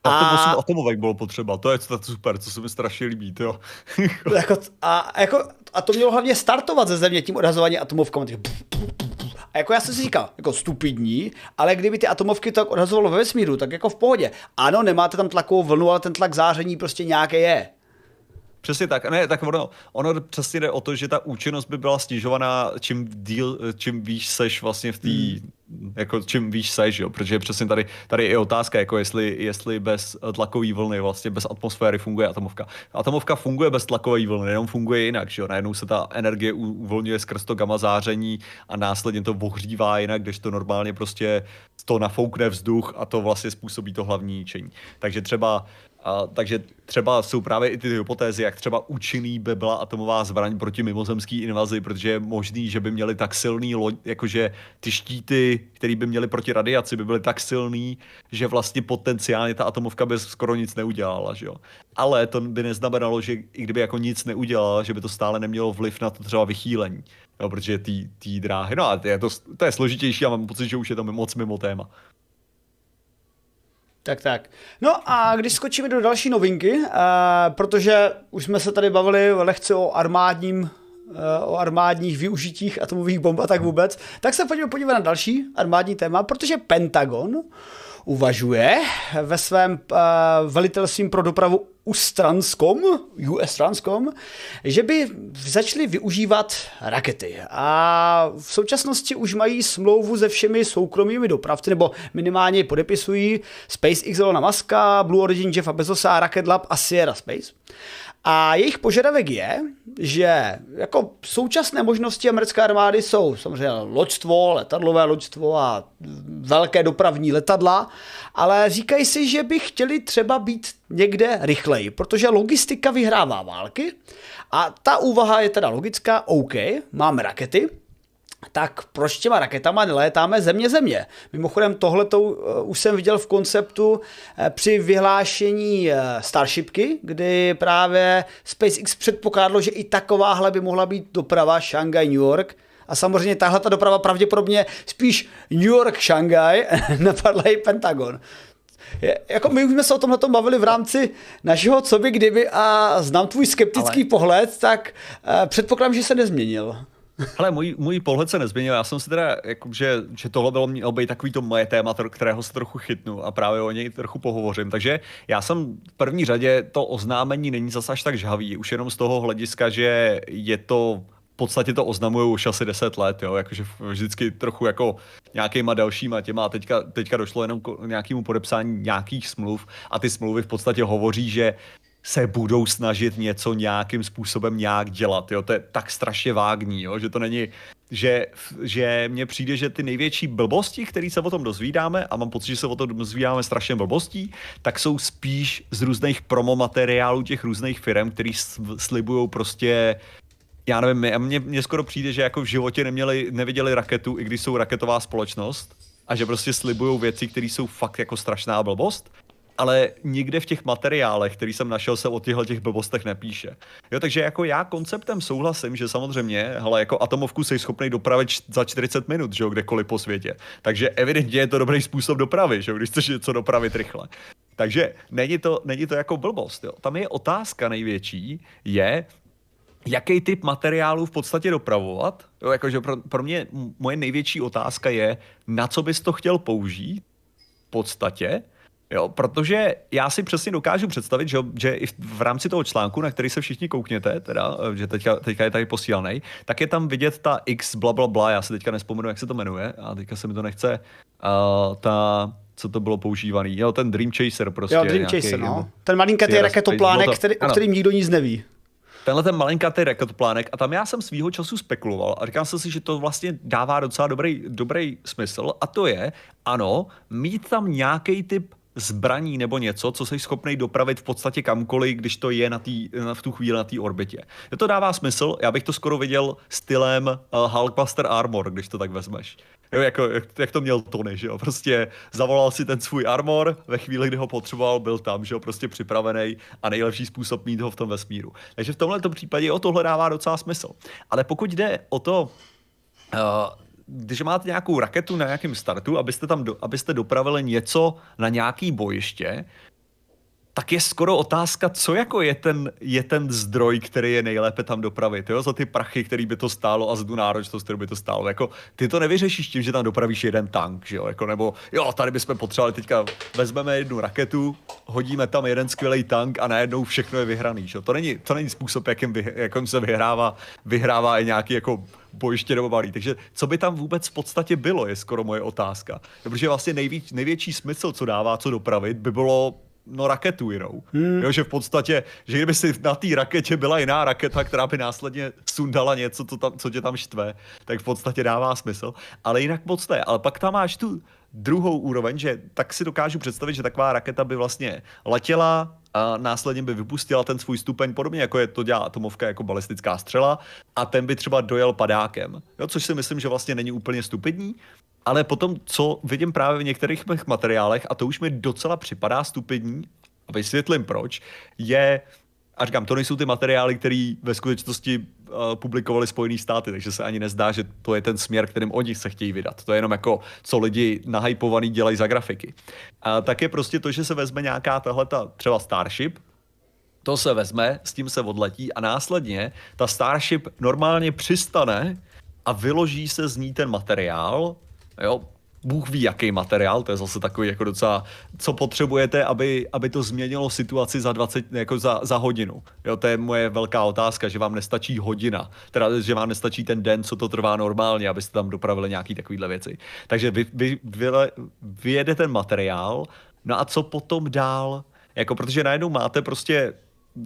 a to 8 atomovek bylo potřeba, to je to super, co se mi strašně líbí, jo. jako, a, jako, a to mělo hlavně startovat ze země tím odhazování atomovkami. A jako já jsem si říkal, jako stupidní, ale kdyby ty atomovky tak odhazovalo ve vesmíru, tak jako v pohodě. Ano, nemáte tam tlakovou vlnu, ale ten tlak záření prostě nějaké je. Přesně tak. Ne, tak ono, ono přesně jde o to, že ta účinnost by byla snižovaná, čím díl, čím výš seš vlastně v té, hmm. Jako čím výš seš, jo, protože přesně tady, tady je otázka, jako jestli, jestli bez tlakové vlny, vlastně bez atmosféry funguje atomovka. Atomovka funguje bez tlakové vlny, jenom funguje jinak, že jo, najednou se ta energie uvolňuje skrz to gamma záření a následně to ohřívá jinak, když to normálně prostě to nafoukne vzduch a to vlastně způsobí to hlavní ničení. Takže třeba A, takže třeba jsou právě i ty hypotézy, jak třeba účinný by byla atomová zbraň proti mimozemské invazi, protože je možný, že by měli tak silný loď, jakože ty štíty, které by měly proti radiaci, by byly tak silný, že vlastně potenciálně ta atomovka by skoro nic neudělala, že jo. Ale to by neznamenalo, že i kdyby jako nic neudělala, že by to stále nemělo vliv na to třeba vychýlení. Jo, protože ty dráhy, no a to je, to, to je složitější a mám pocit, že už je to moc mimo téma. Tak, tak. No a když skočíme do další novinky, uh, protože už jsme se tady bavili lehce o armádním uh, o armádních využitích atomových bomb a tak vůbec, tak se pojďme podívat na další armádní téma, protože Pentagon uvažuje ve svém uh, velitelstvím pro dopravu US Transcom, US Transcom, že by začali využívat rakety. A v současnosti už mají smlouvu se všemi soukromými dopravci, nebo minimálně podepisují SpaceX Elona Muska, Blue Origin Jeffa Bezosa, Rocket Lab a Sierra Space. A jejich požadavek je, že jako současné možnosti americké armády jsou samozřejmě loďstvo, letadlové loďstvo a velké dopravní letadla, ale říkají si, že by chtěli třeba být někde rychleji, protože logistika vyhrává války a ta úvaha je teda logická, OK, máme rakety, tak proč těma raketama nelétáme země-země? Mimochodem tohleto uh, už jsem viděl v konceptu uh, při vyhlášení uh, Starshipky, kdy právě SpaceX předpokládalo, že i takováhle by mohla být doprava Shanghai-New York, a samozřejmě tahle ta doprava pravděpodobně spíš New York, Shanghai, napadla i Pentagon. Je, jako my už jsme se o tomhle bavili v rámci našeho co by kdyby a znám tvůj skeptický Ale... pohled, tak uh, předpokládám, že se nezměnil. Ale můj, můj pohled se nezměnil. Já jsem si teda, jako, že, že tohle bylo mělo být takový to moje téma, kterého se trochu chytnu a právě o něj trochu pohovořím. Takže já jsem v první řadě to oznámení není zase až tak žhavý, už jenom z toho hlediska, že je to podstatě to oznamují už asi 10 let, jo, jakože vždycky trochu jako nějakýma dalšíma těma a teďka, teďka došlo jenom k nějakému podepsání nějakých smluv a ty smlouvy v podstatě hovoří, že se budou snažit něco nějakým způsobem nějak dělat. Jo? To je tak strašně vágní, jo? že to není, že, že mně přijde, že ty největší blbosti, které se o tom dozvídáme, a mám pocit, že se o tom dozvídáme strašně blbostí, tak jsou spíš z různých promo materiálů těch různých firm, který slibují prostě já nevím, mně, mně skoro přijde, že jako v životě neměli, neviděli raketu, i když jsou raketová společnost a že prostě slibují věci, které jsou fakt jako strašná blbost ale nikde v těch materiálech, který jsem našel, se o těchto těch blbostech nepíše. Jo, takže jako já konceptem souhlasím, že samozřejmě, hele, jako atomovku jsi schopný dopravit za 40 minut, že jo, kdekoliv po světě. Takže evidentně je to dobrý způsob dopravy, že jo, když chceš něco dopravit rychle. Takže není to, není to jako blbost. Jo. Tam je otázka největší, je, jaký typ materiálů v podstatě dopravovat. Jo, jakože pro, pro mě moje největší otázka je, na co bys to chtěl použít v podstatě, Jo, protože já si přesně dokážu představit, že, že i v rámci toho článku, na který se všichni koukněte, teda, že teďka, teďka je tady posílaný, tak je tam vidět ta X bla bla bla, já se teďka nespomenu, jak se to jmenuje, a teďka se mi to nechce, uh, ta, co to bylo používaný, jo, ten Dream Chaser prostě. Jo, Dream Chaser, no. Ten malinkatý raketoplánek, který, o kterým nikdo nic neví tenhle ten malinkatý raketoplánek a tam já jsem svýho času spekuloval a říkal jsem si, že to vlastně dává docela dobrý, dobrý smysl a to je, ano, mít tam nějaký typ zbraní nebo něco, co jsi schopný dopravit v podstatě kamkoliv, když to je na tý, na, v tu chvíli na té orbitě. To dává smysl, já bych to skoro viděl stylem uh, Hulkbuster Armor, když to tak vezmeš. Jo, jako, jak, jak, to měl Tony, že jo, prostě zavolal si ten svůj armor, ve chvíli, kdy ho potřeboval, byl tam, že jo, prostě připravený a nejlepší způsob mít ho v tom vesmíru. Takže v tomhle případě o tohle dává docela smysl. Ale pokud jde o to, uh, když máte nějakou raketu na nějakém startu, abyste tam do, abyste dopravili něco na nějaký bojiště, tak je skoro otázka, co jako je ten, je ten zdroj, který je nejlépe tam dopravit, jo? za ty prachy, který by to stálo a za tu náročnost, kterou by to stálo. Jako, ty to nevyřešíš tím, že tam dopravíš jeden tank, že jo? Jako, nebo jo, tady bychom potřebovali teďka, vezmeme jednu raketu, hodíme tam jeden skvělý tank a najednou všechno je vyhraný. Že? To, není, to není způsob, jakým, vy, jakým se vyhrává, vyhrává i nějaký jako bojiště nebo balí. Takže co by tam vůbec v podstatě bylo, je skoro moje otázka. Protože vlastně největší smysl, co dává, co dopravit, by bylo no raketu jinou. Hmm. Jo, že v podstatě, že kdyby si na té raketě byla jiná raketa, která by následně sundala něco, co, tam, co tě tam štve, tak v podstatě dává smysl. Ale jinak moc ne. Ale pak tam máš tu druhou úroveň, že tak si dokážu představit, že taková raketa by vlastně letěla a následně by vypustila ten svůj stupeň, podobně jako je to dělá atomovka jako balistická střela, a ten by třeba dojel padákem, jo, což si myslím, že vlastně není úplně stupidní, ale potom, co vidím právě v některých mých materiálech, a to už mi docela připadá stupidní, a vysvětlím proč, je, a říkám, to nejsou ty materiály, které ve skutečnosti publikovali Spojené státy, takže se ani nezdá, že to je ten směr, kterým oni se chtějí vydat. To je jenom jako, co lidi nahypovaný dělají za grafiky. A tak je prostě to, že se vezme nějaká tahle třeba Starship, to se vezme, s tím se odletí a následně ta Starship normálně přistane a vyloží se z ní ten materiál, jo, Bůh ví, jaký materiál, to je zase takový jako docela, co potřebujete, aby, aby to změnilo situaci za 20, jako za, za hodinu. Jo, to je moje velká otázka, že vám nestačí hodina, teda, že vám nestačí ten den, co to trvá normálně, abyste tam dopravili nějaký takovýhle věci. Takže vy, vy, vy, vyjede ten materiál, no a co potom dál? Jako, protože najednou máte prostě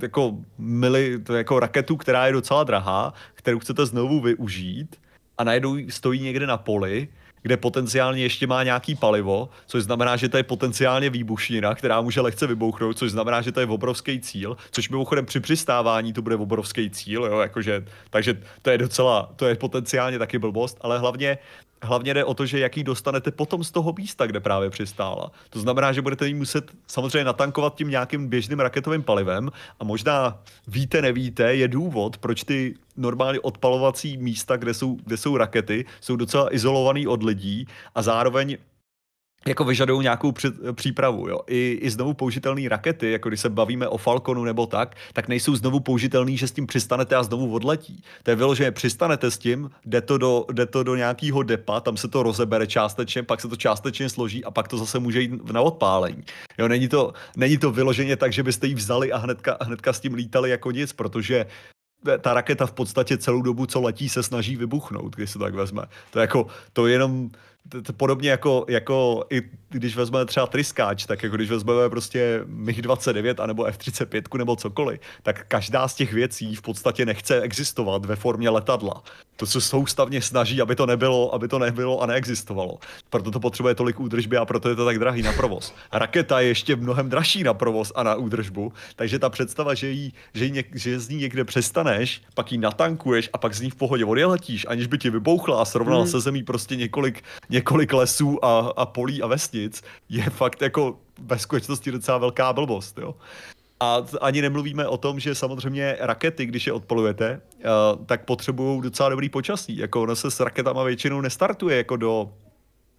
jako mili, jako raketu, která je docela drahá, kterou chcete znovu využít a najednou stojí někde na poli, kde potenciálně ještě má nějaký palivo, což znamená, že to je potenciálně výbušnina, která může lehce vybouchnout, což znamená, že to je obrovský cíl, což mimochodem při přistávání to bude obrovský cíl, jo, jakože, takže to je docela, to je potenciálně taky blbost, ale hlavně hlavně jde o to, že jaký dostanete potom z toho místa, kde právě přistála. To znamená, že budete jí muset samozřejmě natankovat tím nějakým běžným raketovým palivem a možná víte, nevíte, je důvod, proč ty normálně odpalovací místa, kde jsou, kde jsou rakety, jsou docela izolovaný od lidí a zároveň jako vyžadují nějakou před, přípravu. Jo. I, I znovu použitelné rakety, jako když se bavíme o Falconu nebo tak, tak nejsou znovu použitelný, že s tím přistanete a znovu odletí. To je vyloženě, přistanete s tím, jde to do, jde to do nějakého depa, tam se to rozebere částečně, pak se to částečně složí a pak to zase může jít na odpálení. Jo, není, to, není to vyloženě tak, že byste ji vzali a hnedka, hnedka s tím lítali jako nic, protože ta raketa v podstatě celou dobu, co letí, se snaží vybuchnout, když se tak vezme. To je jako, to jenom, podobně jako, jako i když vezmeme třeba tryskáč, tak jako když vezmeme prostě MiG-29 anebo F-35 nebo cokoliv, tak každá z těch věcí v podstatě nechce existovat ve formě letadla. To se soustavně snaží, aby to nebylo, aby to nebylo a neexistovalo. Proto to potřebuje tolik údržby a proto je to tak drahý na provoz. Raketa je ještě mnohem dražší na provoz a na údržbu, takže ta představa, že, jí, že, jí něk, že z ní někde přestaneš, pak ji natankuješ a pak z ní v pohodě odjeletíš, aniž by ti vybouchla a srovnala hmm. se zemí prostě několik několik lesů a, a polí a vesnic, je fakt jako ve skutečnosti docela velká blbost, jo. A ani nemluvíme o tom, že samozřejmě rakety, když je odpolujete, uh, tak potřebují docela dobrý počasí. Jako ono se s raketama většinou nestartuje jako do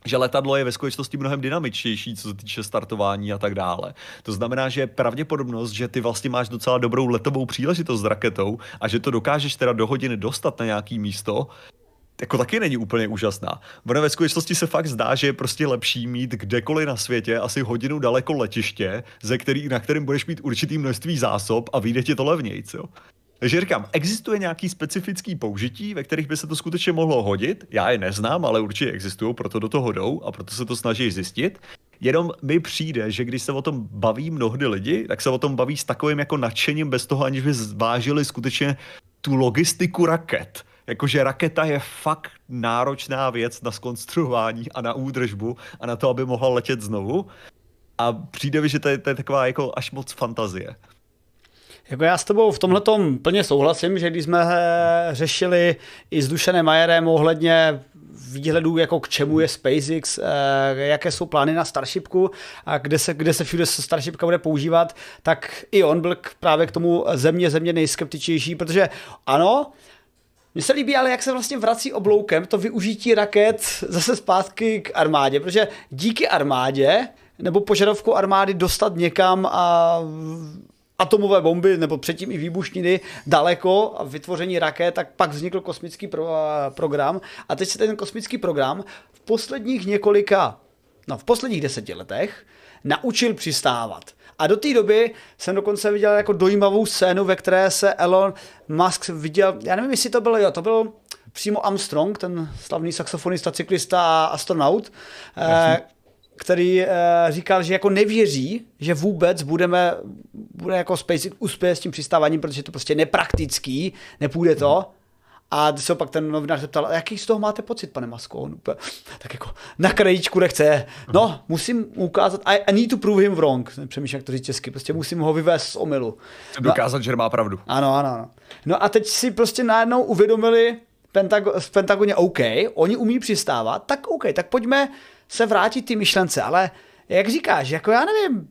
že letadlo je ve skutečnosti mnohem dynamičtější, co se týče startování a tak dále. To znamená, že pravděpodobnost, že ty vlastně máš docela dobrou letovou příležitost s raketou a že to dokážeš teda do hodiny dostat na nějaký místo, jako taky není úplně úžasná. Ono ve skutečnosti se fakt zdá, že je prostě lepší mít kdekoliv na světě asi hodinu daleko letiště, ze který, na kterém budeš mít určitý množství zásob a vyjde ti to levnějc, jo. Takže říkám, existuje nějaký specifický použití, ve kterých by se to skutečně mohlo hodit. Já je neznám, ale určitě existují, proto do toho jdou a proto se to snaží zjistit. Jenom mi přijde, že když se o tom baví mnohdy lidi, tak se o tom baví s takovým jako nadšením bez toho, aniž by zvážili skutečně tu logistiku raket jakože raketa je fakt náročná věc na skonstruování a na údržbu a na to, aby mohla letět znovu. A přijde mi, že to je, to je taková jako až moc fantazie. Jako já s tebou v tomhle tom plně souhlasím, že když jsme řešili i s Dušanem Majerem ohledně výhledů, jako k čemu je SpaceX, eh, jaké jsou plány na Starshipku a kde se, kde se všude Starshipka bude používat, tak i on byl právě k tomu země země nejskeptičnější, protože ano, mně se líbí ale, jak se vlastně vrací obloukem to využití raket zase zpátky k armádě, protože díky armádě nebo požadavku armády dostat někam a atomové bomby nebo předtím i výbušniny daleko a vytvoření raket, tak pak vznikl kosmický pro, program a teď se ten kosmický program v posledních několika, no v posledních deseti letech naučil přistávat. A do té doby jsem dokonce viděl jako dojímavou scénu, ve které se Elon Musk viděl, já nevím, jestli to bylo, jo, to byl přímo Armstrong, ten slavný saxofonista, cyklista a astronaut, eh, který eh, říkal, že jako nevěří, že vůbec budeme, bude jako SpaceX uspět s tím přistáváním, protože je to prostě nepraktický, nepůjde to. A když se pak ten novinář zeptal, jaký z toho máte pocit, pane Masko? On úplně, tak jako na krajíčku nechce. No, musím ukázat, I, I need to prove him wrong. Přemýšlím, jak to říct česky. Prostě musím ho vyvést z omylu. Dokázat, no, že má pravdu. Ano, ano, ano. No a teď si prostě najednou uvědomili Pentago, v Pentagoně OK, oni umí přistávat, tak OK, tak pojďme se vrátit ty myšlence, ale jak říkáš, jako já nevím,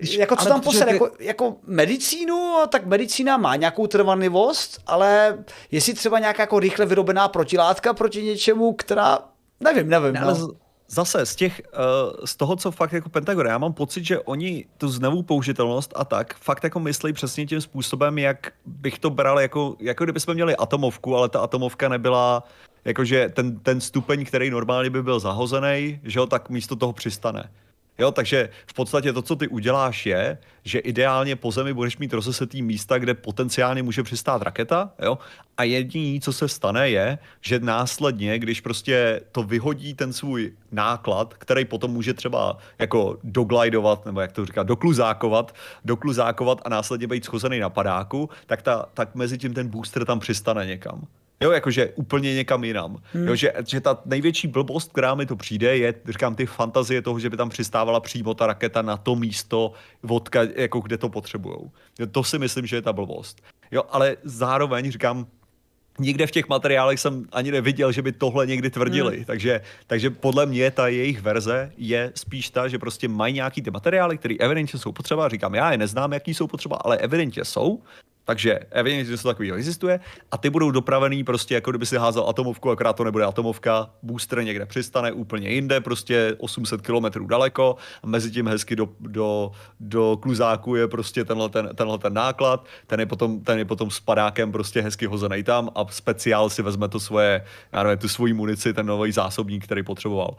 jako co tam ty... jako, jako medicínu, tak medicína má nějakou trvanlivost, ale jestli třeba nějaká jako rychle vyrobená protilátka proti něčemu, která, nevím, nevím. Ne, no. Zase z, těch, uh, z toho, co fakt jako Pentagon, já mám pocit, že oni tu znovu použitelnost a tak fakt jako myslí přesně tím způsobem, jak bych to bral, jako, jako kdybychom měli atomovku, ale ta atomovka nebyla jakože ten, ten stupeň, který normálně by byl zahozený, že jo, tak místo toho přistane. Jo, takže v podstatě to, co ty uděláš, je, že ideálně po zemi budeš mít rozesetý místa, kde potenciálně může přistát raketa, jo, a jediný, co se stane, je, že následně, když prostě to vyhodí ten svůj náklad, který potom může třeba jako doglidovat, nebo jak to říká, dokluzákovat, dokluzákovat a následně být schozený na padáku, tak, ta, tak mezi tím ten booster tam přistane někam. Jo, jakože úplně někam jinam. Hmm. Jo, že, že ta největší blbost, která mi to přijde, je, říkám, ty fantazie toho, že by tam přistávala přímo ta raketa na to místo, vodka, jako kde to potřebujou. To si myslím, že je ta blbost. Jo, ale zároveň říkám, nikde v těch materiálech jsem ani neviděl, že by tohle někdy tvrdili. Hmm. Takže, takže podle mě ta jejich verze je spíš ta, že prostě mají nějaký ty materiály, které evidentně jsou potřeba. Říkám, já je neznám, jaký jsou potřeba, ale evidentně jsou. Takže evidentně něco takového existuje a ty budou dopravený prostě jako kdyby si házel atomovku, akorát to nebude atomovka, booster někde přistane úplně jinde, prostě 800 km daleko a mezi tím hezky do, do, do kluzáku je prostě tenhle ten, tenhle ten náklad, ten je, potom, ten je potom s padákem prostě hezky hozený tam a speciál si vezme to svoje, já nevím, tu svoji munici, ten nový zásobník, který potřeboval.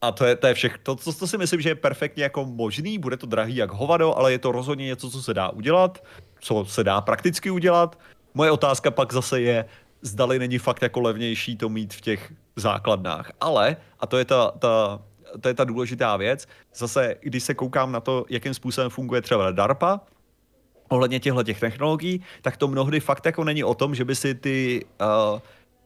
A to je, to je všechno. To, to, to si myslím, že je perfektně jako možný, bude to drahý jak hovado, ale je to rozhodně něco, co se dá udělat co se dá prakticky udělat. Moje otázka pak zase je, zdali není fakt jako levnější to mít v těch základnách. Ale, a to je ta, ta, to je ta důležitá věc, zase, když se koukám na to, jakým způsobem funguje třeba DARPA, ohledně těchto těch technologií, tak to mnohdy fakt jako není o tom, že by si ty uh,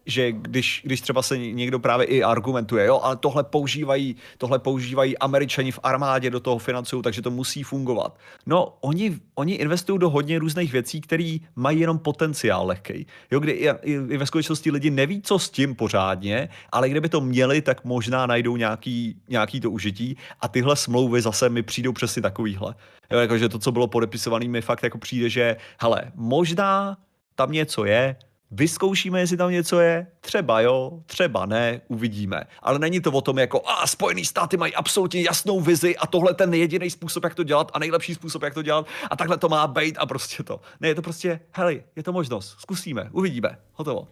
že když, když třeba se někdo právě i argumentuje, jo, ale tohle používají, tohle používají američani v armádě, do toho financují, takže to musí fungovat. No, oni, oni investují do hodně různých věcí, které mají jenom potenciál lehký. Jo, kdy i, i, ve skutečnosti lidi neví, co s tím pořádně, ale kdyby to měli, tak možná najdou nějaký, nějaký to užití a tyhle smlouvy zase mi přijdou přesně takovýhle. Jo, jakože to, co bylo podepisované, mi fakt jako přijde, že hele, možná tam něco je, Vyzkoušíme, jestli tam něco je, třeba jo, třeba ne, uvidíme. Ale není to o tom jako, a Spojený státy mají absolutně jasnou vizi a tohle ten jediný způsob, jak to dělat a nejlepší způsob, jak to dělat a takhle to má být a prostě to. Ne, je to prostě, hej, je to možnost, zkusíme, uvidíme, hotovo.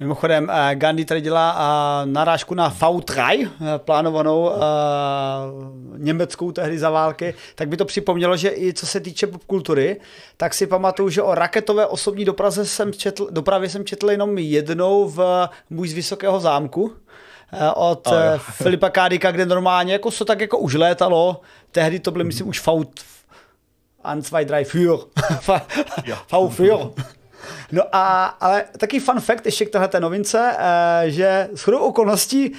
Mimochodem, eh, Gandhi tady dělá eh, narážku na V3, eh, plánovanou německou tehdy za války, tak by to připomnělo, že i co se týče popkultury, tak si pamatuju, že o raketové osobní dopravě jsem četl, dopravě jsem četl jenom jednou v Můj z Vysokého zámku, od oh. Filipa Kádika, kde normálně jako se tak jako už létalo, tehdy to byly, myslím, už Faut, Anzweidreifür, V4, No a ale taky fun fact ještě k téhle novince, eh, že s chodou okolností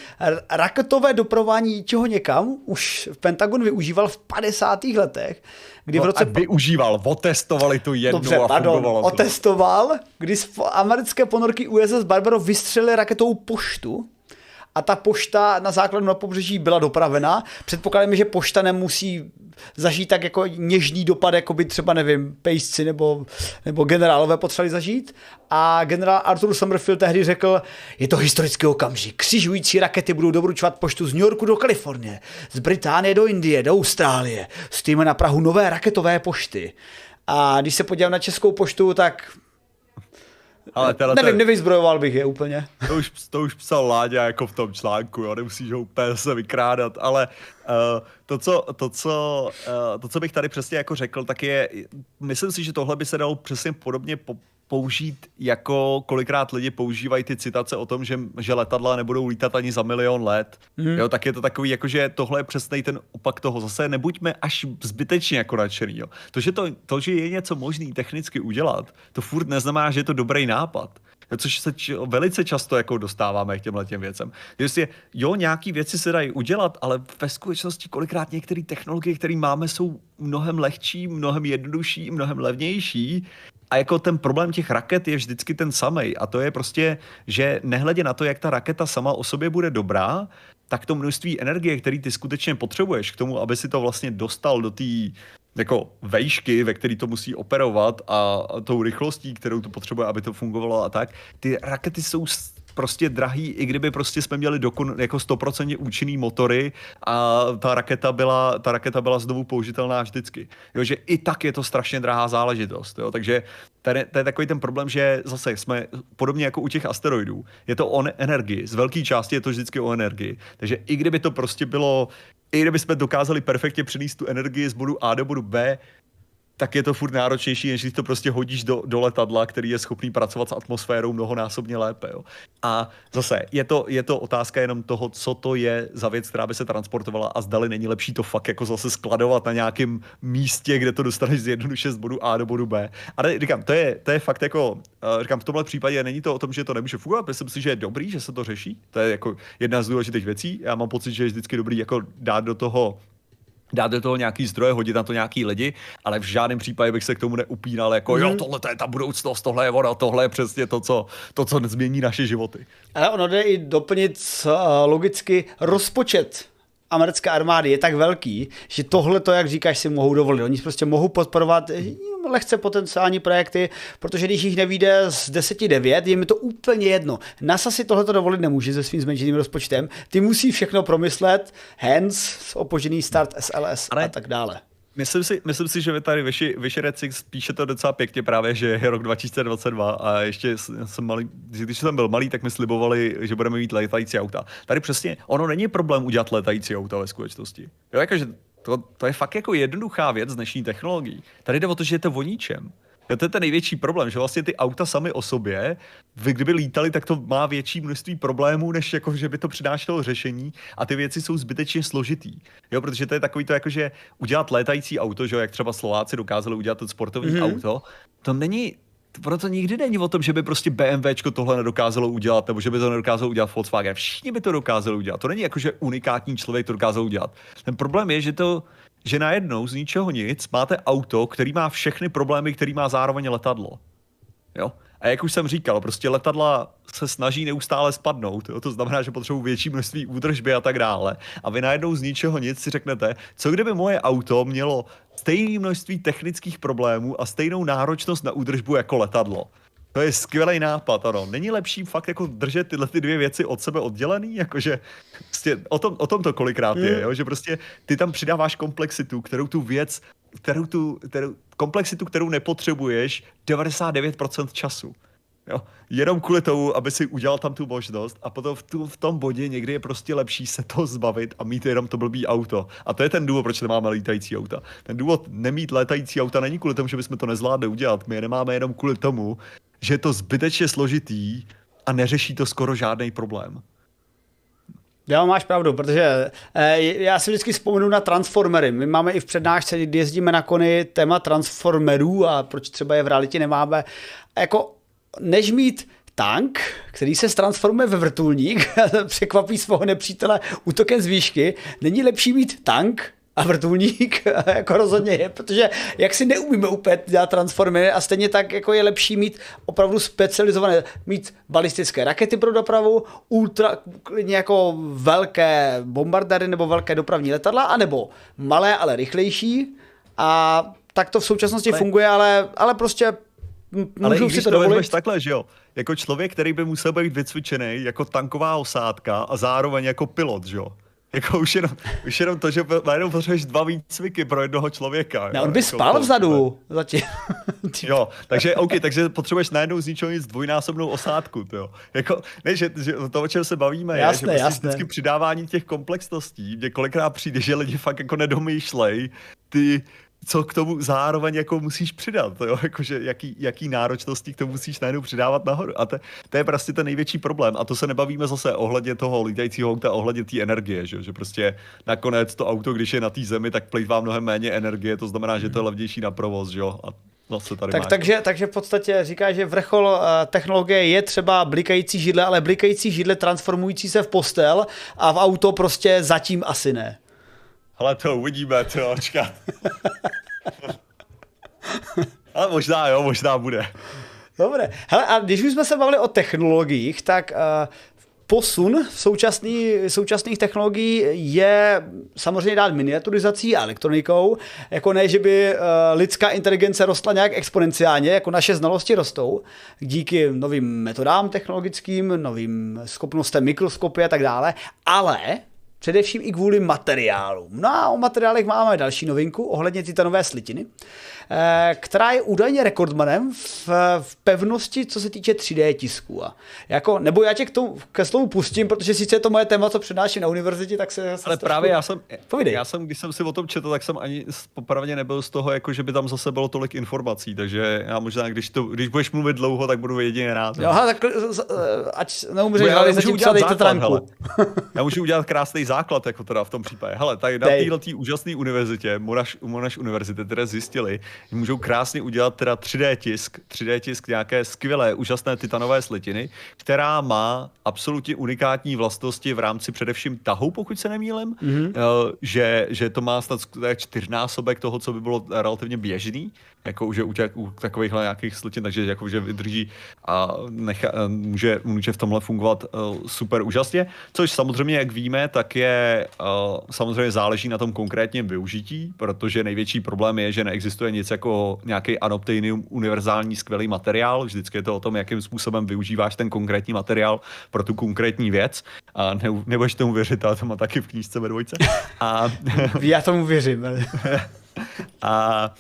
raketové doprování čeho někam už Pentagon využíval v 50. letech, kdy no v roce... využíval, otestovali tu jednu Dobře, a pardon, to. otestoval, kdy americké ponorky USS Barbaro vystřelili raketovou poštu, a ta pošta na základu na pobřeží byla dopravena. Předpokládáme, že pošta nemusí zažít tak jako něžný dopad, jako by třeba, nevím, pejsci nebo, nebo generálové potřebovali zažít. A generál Arthur Summerfield tehdy řekl, je to historický okamžik. Křižující rakety budou dobručovat poštu z New Yorku do Kalifornie, z Británie do Indie, do Austrálie. Stojíme na Prahu nové raketové pošty. A když se podívám na českou poštu, tak ale teda Nevím, ten... nevyzbrojoval bych je úplně. To už, to už psal Láďa jako v tom článku, jo, nemusíš ho úplně se vykrádat, ale uh, to, co, to, co, uh, to, co bych tady přesně jako řekl, tak je, myslím si, že tohle by se dalo přesně podobně po, použít, jako kolikrát lidi používají ty citace o tom, že, že letadla nebudou lítat ani za milion let. Hmm. Jo, tak je to takový, jako že tohle je přesný ten opak toho. Zase nebuďme až zbytečně jako nadšený. Jo. To, že to, to, že je něco možný technicky udělat, to furt neznamená, že je to dobrý nápad. což se č- velice často jako dostáváme k těmhle těm věcem. Jestli jo, nějaký věci se dají udělat, ale ve skutečnosti kolikrát některé technologie, které máme, jsou mnohem lehčí, mnohem jednodušší, mnohem levnější a jako ten problém těch raket je vždycky ten samý. A to je prostě, že nehledě na to, jak ta raketa sama o sobě bude dobrá, tak to množství energie, který ty skutečně potřebuješ k tomu, aby si to vlastně dostal do té jako vejšky, ve který to musí operovat a tou rychlostí, kterou to potřebuje, aby to fungovalo a tak, ty rakety jsou prostě drahý, i kdyby prostě jsme měli dokon, jako 100% účinný motory a ta raketa byla, ta raketa byla znovu použitelná vždycky. Jo, že i tak je to strašně drahá záležitost. Jo, takže tady, to je takový ten problém, že zase jsme podobně jako u těch asteroidů. Je to o energii. Z velké části je to vždycky o energii. Takže i kdyby to prostě bylo i kdyby jsme dokázali perfektně přenést tu energii z bodu A do bodu B, tak je to furt náročnější, než když to prostě hodíš do, do letadla, který je schopný pracovat s atmosférou mnohonásobně lépe. Jo. A zase, je to, je to otázka jenom toho, co to je za věc, která by se transportovala a zdali není lepší to fakt jako zase skladovat na nějakém místě, kde to dostaneš z jednoduše z bodu A do bodu B. Ale říkám, to je, to je fakt jako, uh, říkám, v tomhle případě není to o tom, že to nemůže fungovat, myslím si, že je dobrý, že se to řeší. To je jako jedna z důležitých věcí. Já mám pocit, že je vždycky dobrý jako dát do toho dát do toho nějaký zdroje, hodit na to nějaký lidi, ale v žádném případě bych se k tomu neupínal, jako mm. jo, mhm. tohle to je ta budoucnost, tohle je voda, tohle je přesně to, co, to, co změní naše životy. Ale ono jde i doplnit uh, logicky rozpočet americké armády je tak velký, že tohle to, jak říkáš, si mohou dovolit. Oni prostě mohou podporovat eh, lehce potenciální projekty, protože když jich nevíde z 10-9, je mi to úplně jedno. NASA si tohle dovolit nemůže se svým zmenšeným rozpočtem. Ty musí všechno promyslet, hence opožený start SLS Ale... a tak dále. Myslím si, myslím si, že vy tady vyši, vyšere Six píše to docela pěkně právě, že je rok 2022 a ještě jsem malý, když jsem byl malý, tak mi slibovali, že budeme mít létající auta. Tady přesně, ono není problém udělat létající auta ve skutečnosti. Jo, jakože to, to je fakt jako jednoduchá věc z dnešní technologií. Tady jde o to, že je to o ničem. Jo, to je ten největší problém, že vlastně ty auta sami o sobě, vy kdyby lítali, tak to má větší množství problémů, než jako, že by to přinášelo řešení a ty věci jsou zbytečně složitý. Jo, protože to je takový to, jako, že udělat létající auto, že jak třeba Slováci dokázali udělat to sportovní mm-hmm. auto, to není, proto nikdy není o tom, že by prostě BMWčko tohle nedokázalo udělat, nebo že by to nedokázalo udělat Volkswagen. Všichni by to dokázali udělat. To není jako, že unikátní člověk to dokázal udělat. Ten problém je, že to že najednou z ničeho nic máte auto, který má všechny problémy, který má zároveň letadlo. Jo? A jak už jsem říkal, prostě letadla se snaží neustále spadnout. Jo? To znamená, že potřebují větší množství údržby a tak dále. A vy najednou z ničeho nic si řeknete, co kdyby moje auto mělo stejné množství technických problémů a stejnou náročnost na údržbu jako letadlo. To je skvělý nápad, ano. Není lepší fakt jako držet tyhle ty dvě věci od sebe oddělený? Jakože prostě o tom, o tom to kolikrát je, hmm. jo? že prostě ty tam přidáváš komplexitu, kterou tu věc, kterou tu, kterou, komplexitu, kterou nepotřebuješ 99% času. Jo? Jenom kvůli tomu, aby si udělal tam tu možnost a potom v, tu, v tom bodě někdy je prostě lepší se to zbavit a mít jenom to blbý auto. A to je ten důvod, proč nemáme létající auta. Ten důvod nemít létající auta není kvůli tomu, že bychom to nezvládli udělat. My je nemáme jenom kvůli tomu, že je to zbytečně složitý a neřeší to skoro žádný problém. Já máš pravdu, protože eh, já si vždycky vzpomenu na Transformery. My máme i v přednášce, kdy jezdíme na kony téma Transformerů a proč třeba je v realitě nemáme. Jako než mít tank, který se transformuje ve vrtulník, překvapí svého nepřítele útokem z výšky, není lepší mít tank, a vrtulník jako rozhodně je, protože jak si neumíme úplně dělat transformy a stejně tak jako je lepší mít opravdu specializované, mít balistické rakety pro dopravu, ultra jako velké bombardéry nebo velké dopravní letadla, anebo malé, ale rychlejší. A tak to v současnosti ale... funguje, ale, ale prostě ale i když si to, to vezmeš takhle, že jo, jako člověk, který by musel být vycvičený jako tanková osádka a zároveň jako pilot, že jo, jako už jenom, už jenom to, že najednou potřebuješ dva výcviky pro jednoho člověka. Ne, on by jako spal to, vzadu zatím. jo, takže OK, takže potřebuješ najednou z ničeho nic dvojnásobnou osádku. Jo. Jako, ne, že, že, to, o čem se bavíme, jasné, je, že prostě vždycky přidávání těch komplexností, kde kolikrát přijde, že lidi fakt jako nedomýšlej ty co k tomu zároveň jako musíš přidat, jo? Jakože jaký, jaký náročnosti k tomu musíš najednou přidávat nahoru. A to, to, je prostě ten největší problém. A to se nebavíme zase ohledně toho lítajícího auta, ohledně té energie, že? že prostě nakonec to auto, když je na té zemi, tak plýtvá mnohem méně energie, to znamená, že to je levnější na provoz, že jo? A zase tady tak, máš. takže, takže v podstatě říká, že vrchol uh, technologie je třeba blikající židle, ale blikající židle transformující se v postel a v auto prostě zatím asi ne. Ale to uvidíme, to očkat. ale možná jo, možná bude. Dobré. Hele, a když už jsme se bavili o technologiích, tak uh, posun v současný, současných technologií je samozřejmě dát miniaturizací a elektronikou. Jako ne, že by uh, lidská inteligence rostla nějak exponenciálně, jako naše znalosti rostou, díky novým metodám technologickým, novým schopnostem mikroskopy a tak dále, ale především i kvůli materiálům. No a o materiálech máme další novinku ohledně titanové slitiny. Eh, která je údajně rekordmanem v, v pevnosti, co se týče 3D tisku. A jako, nebo já tě k tomu, ke slovu pustím, protože sice je to moje téma, co přednáším na univerzitě, tak se... Ale právě já jsem, Povídej. já jsem, když jsem si o tom četl, tak jsem ani popravdě nebyl z toho, jako že by tam zase bylo tolik informací, takže já možná, když, to, když budeš mluvit dlouho, tak budu jedině rád. Jo, aha, tak ať neumřeš, ale můžu udělat základ, hele. Já můžu udělat krásný základ, jako teda v tom případě. Hele, tady na této úžasné univerzitě, Monaš, Monaš univerzity, které zjistili, můžou krásně udělat teda 3D tisk, 3D tisk nějaké skvělé, úžasné titanové slitiny, která má absolutně unikátní vlastnosti v rámci především tahu, pokud se nemýlím, mm-hmm. že, že to má snad čtyřnásobek toho, co by bylo relativně běžný, jako že u, těch, u takovýchhle nějakých slitin, takže jako, že vydrží a necha, může, může v tomhle fungovat uh, super úžasně, což samozřejmě, jak víme, tak je uh, samozřejmě záleží na tom konkrétním využití, protože největší problém je, že neexistuje nic jako nějaký anoptenium univerzální skvělý materiál, vždycky je to o tom, jakým způsobem využíváš ten konkrétní materiál pro tu konkrétní věc a ne, nebudeš tomu věřit, ale to má taky v knížce ve dvojce. A, Já tomu věřím. a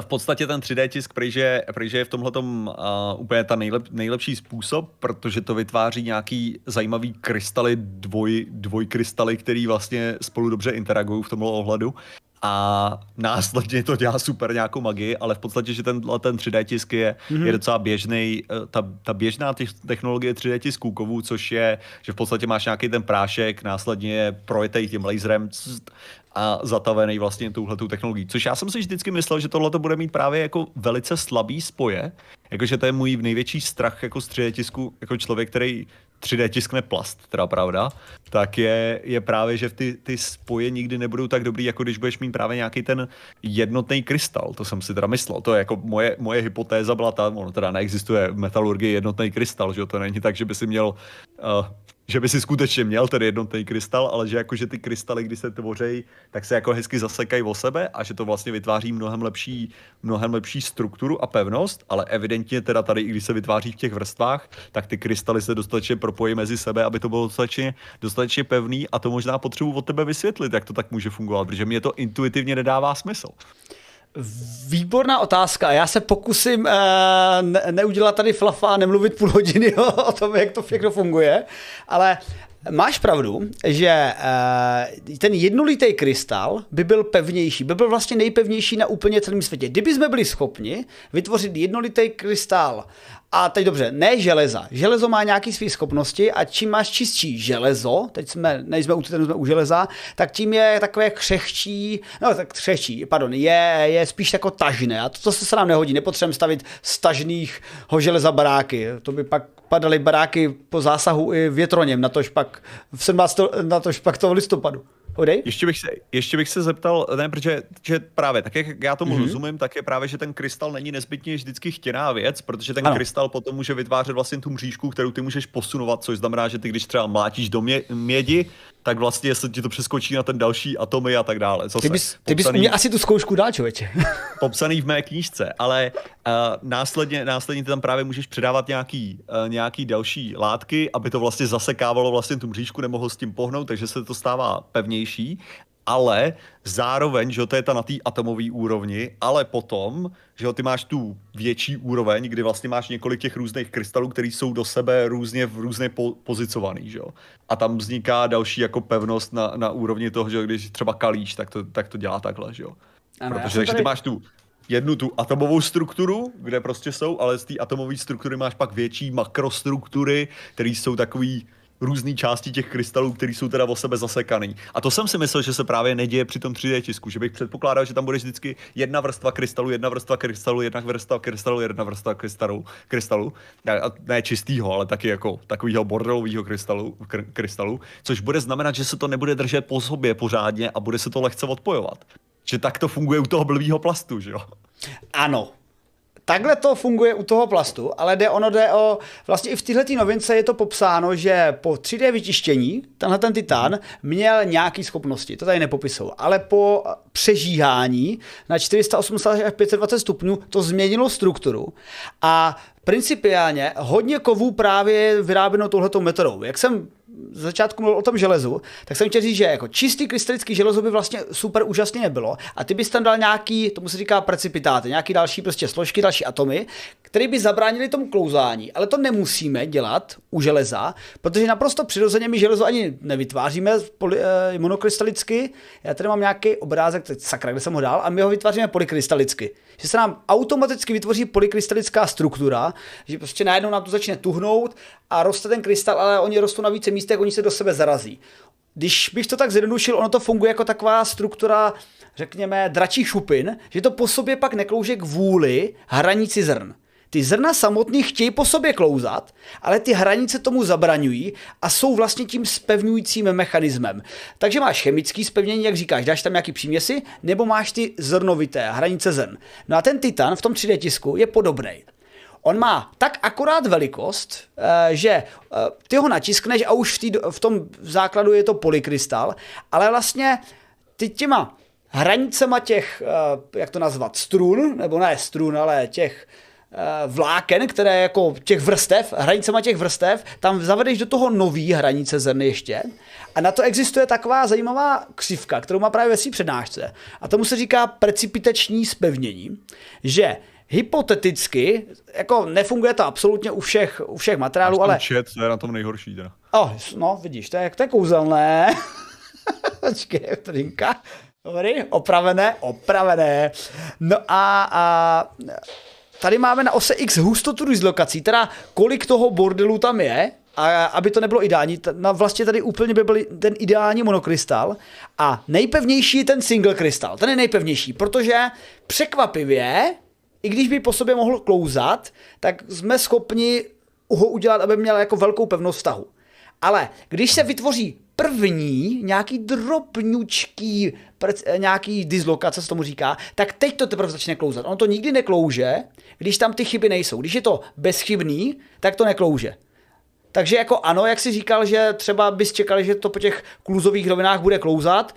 v podstatě ten 3D tisk prejže, prejže je v tomhle uh, úplně ta nejlep, nejlepší způsob, protože to vytváří nějaký zajímavý krystaly, dvoj, dvojkrystaly, který vlastně spolu dobře interagují v tomhle ohledu a následně to dělá super nějakou magii, ale v podstatě, že ten, ten 3D tisk je, mm-hmm. je docela běžný, eh, ta, ta běžná technologie 3D tisků kovů, což je, že v podstatě máš nějaký ten prášek, následně je projetej tím laserem a zatavený vlastně touhletou technologií. Což já jsem si vždycky myslel, že tohle to bude mít právě jako velice slabý spoje, jakože to je můj největší strach jako z 3D tisku, jako člověk, který 3D tiskne plast, teda pravda, tak je, je právě, že ty, ty spoje nikdy nebudou tak dobrý, jako když budeš mít právě nějaký ten jednotný krystal. To jsem si teda myslel. To je jako moje, moje hypotéza byla ta, ono teda neexistuje v metalurgii jednotný krystal, že to není tak, že by si měl uh, že by si skutečně měl ten jednotný krystal, ale že jakože ty krystaly, když se tvoří, tak se jako hezky zasekají o sebe a že to vlastně vytváří mnohem lepší, mnohem lepší strukturu a pevnost, ale evidentně teda tady, i když se vytváří v těch vrstvách, tak ty krystaly se dostatečně propojí mezi sebe, aby to bylo dostatečně, dostatečně pevný a to možná potřebuji od tebe vysvětlit, jak to tak může fungovat, protože mě to intuitivně nedává smysl. Výborná otázka. Já se pokusím uh, ne, neudělat tady flafa a nemluvit půl hodiny o, o tom, jak to všechno funguje, ale Máš pravdu, že uh, ten jednolitý krystal by byl pevnější, by byl vlastně nejpevnější na úplně celém světě. Kdyby jsme byli schopni vytvořit jednolitý krystal a teď dobře, ne železa. Železo má nějaké své schopnosti a čím máš čistší železo, teď jsme, nejsme u jsme u železa, tak tím je takové křehčí, no tak křehčí, pardon, je, je spíš jako tažné a to, to se nám nehodí, nepotřebujeme stavit z tažných železa baráky, to by pak padaly baráky po zásahu i větroněm, na tož pak v 17. na tož pak toho listopadu. Odej? Ještě bych, se, ještě bych se zeptal, ne, protože že právě tak, jak já tomu mm-hmm. rozumím, tak je právě, že ten krystal není nezbytně vždycky chtěná věc, protože ten ano. krystal potom může vytvářet vlastně tu mřížku, kterou ty můžeš posunovat, což znamená, že ty když třeba mlátíš do mě, mědi, tak vlastně se ti to přeskočí na ten další atomy a tak dále. Zase, ty bys, ty bys popsaný, asi tu zkoušku dál, člověče. popsaný v mé knížce, ale uh, následně, následně ty tam právě můžeš předávat nějaký, uh, nějaký další látky, aby to vlastně zasekávalo vlastně tu mřížku, nemohl s tím pohnout, takže se to stává pevnější ale zároveň, že to je ta na té atomové úrovni, ale potom, že ty máš tu větší úroveň, kdy vlastně máš několik těch různých krystalů, které jsou do sebe různě v různě po, pozicovaný, že A tam vzniká další jako pevnost na, na úrovni toho, že když třeba kalíš, tak to, tak to dělá takhle, že jo. Ano, Protože takže tady... ty máš tu jednu tu atomovou strukturu, kde prostě jsou, ale z té atomové struktury máš pak větší makrostruktury, které jsou takový různé části těch krystalů, které jsou teda o sebe zasekaný. A to jsem si myslel, že se právě neděje při tom 3D tisku, že bych předpokládal, že tam bude vždycky jedna vrstva krystalu, jedna vrstva krystalu, jedna vrstva krystalu, jedna vrstva krystalu, krystalu. A ne čistýho, ale taky jako takového bordelového krystalu, kr- krystalu, což bude znamenat, že se to nebude držet po sobě pořádně a bude se to lehce odpojovat. Že tak to funguje u toho blbýho plastu, že jo? Ano, Takhle to funguje u toho plastu, ale jde ono jde o, vlastně i v této novince je to popsáno, že po 3D vytištění tenhle ten titán měl nějaké schopnosti, to tady nepopisou, ale po přežíhání na 480 až 520 stupňů to změnilo strukturu a principiálně hodně kovů právě vyráběno touhletou metodou. Jak jsem z začátku mluvil o tom železu, tak jsem chtěl říct, že jako čistý krystalický železo by vlastně super úžasně nebylo a ty bys tam dal nějaký, tomu se říká precipitáty, nějaký další prostě složky, další atomy, které by zabránili tomu klouzání, ale to nemusíme dělat u železa, protože naprosto přirozeně my železo ani nevytváříme poly, eh, monokrystalicky. Já tady mám nějaký obrázek, teď sakra, kde jsem ho dal, a my ho vytváříme polykrystalicky. Že se nám automaticky vytvoří polykrystalická struktura, že prostě najednou nám to začne tuhnout a roste ten krystal, ale oni rostou na více místech, oni se do sebe zarazí. Když bych to tak zjednodušil, ono to funguje jako taková struktura, řekněme, dračí šupin, že to po sobě pak neklouže k vůli hranici zrn. Ty zrna samotný chtějí po sobě klouzat, ale ty hranice tomu zabraňují a jsou vlastně tím spevňujícím mechanismem. Takže máš chemický spevnění, jak říkáš, dáš tam nějaký příměsi, nebo máš ty zrnovité hranice zrn. No a ten titan v tom 3D tisku je podobný. On má tak akorát velikost, eh, že eh, ty ho natiskneš a už v, tý, v tom základu je to polykrystal, ale vlastně ty těma hranicema těch, eh, jak to nazvat, strun, nebo ne strun, ale těch vláken, které jako těch vrstev, hranicema těch vrstev, tam zavedeš do toho nový hranice zrny ještě. A na to existuje taková zajímavá křivka, kterou má právě ve přednášce. A tomu se říká precipitační spevnění, že hypoteticky, jako nefunguje to absolutně u všech, u všech materiálů, ale... Chat, to je na tom nejhorší teda. Oh, no, vidíš, to je, to je kouzelné. Počkej, trinka. Dobrý, opravené, opravené. No a, a tady máme na ose X hustotu dislokací, teda kolik toho bordelu tam je, a aby to nebylo ideální, na vlastně tady úplně by byl ten ideální monokrystal a nejpevnější je ten single krystal, ten je nejpevnější, protože překvapivě i když by po sobě mohl klouzat, tak jsme schopni ho udělat, aby měl jako velkou pevnost vztahu. Ale když se vytvoří první nějaký drobňučký nějaký dislokace, co tomu říká, tak teď to teprve začne klouzat. Ono to nikdy neklouže, když tam ty chyby nejsou. Když je to bezchybný, tak to neklouže. Takže jako ano, jak si říkal, že třeba bys čekal, že to po těch kluzových rovinách bude klouzat,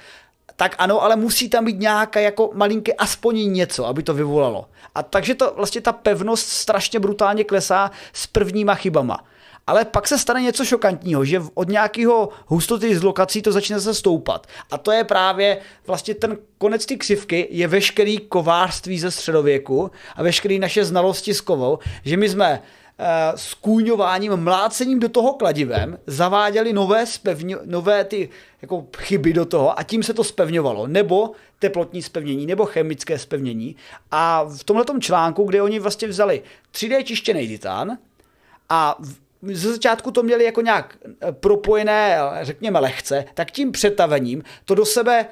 tak ano, ale musí tam být nějaká jako malinké aspoň něco, aby to vyvolalo. A takže to vlastně ta pevnost strašně brutálně klesá s prvníma chybama. Ale pak se stane něco šokantního, že od nějakého hustoty z lokací to začne se stoupat. A to je právě vlastně ten konec ty křivky, je veškerý kovářství ze středověku a veškerý naše znalosti s kovou, že my jsme Eh, s kůňováním, mlácením do toho kladivem zaváděli nové, spevně, nové ty jako chyby do toho a tím se to spevňovalo. Nebo teplotní spevnění, nebo chemické spevnění. A v tomhle článku, kde oni vlastně vzali 3D čištěný titán a ze začátku to měli jako nějak eh, propojené, řekněme lehce, tak tím přetavením to do sebe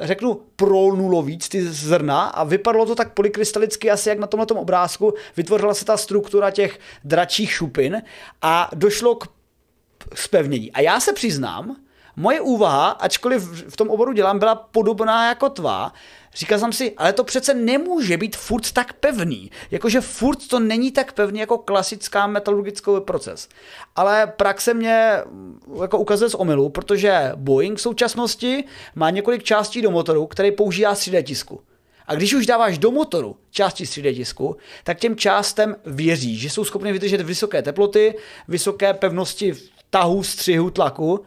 řeknu, prolnulo víc ty zrna a vypadalo to tak polykrystalicky, asi jak na tomhle obrázku, vytvořila se ta struktura těch dračích šupin a došlo k spevnění. A já se přiznám, moje úvaha, ačkoliv v tom oboru dělám, byla podobná jako tvá, Říkal jsem si, ale to přece nemůže být furt tak pevný. Jakože furt to není tak pevný jako klasická metalurgická proces. Ale praxe mě mm, jako ukazuje z omylu, protože Boeing v současnosti má několik částí do motoru, který používá 3D tisku. A když už dáváš do motoru části 3D tisku, tak těm částem věří, že jsou schopny vydržet vysoké teploty, vysoké pevnosti tahu, střihu, tlaku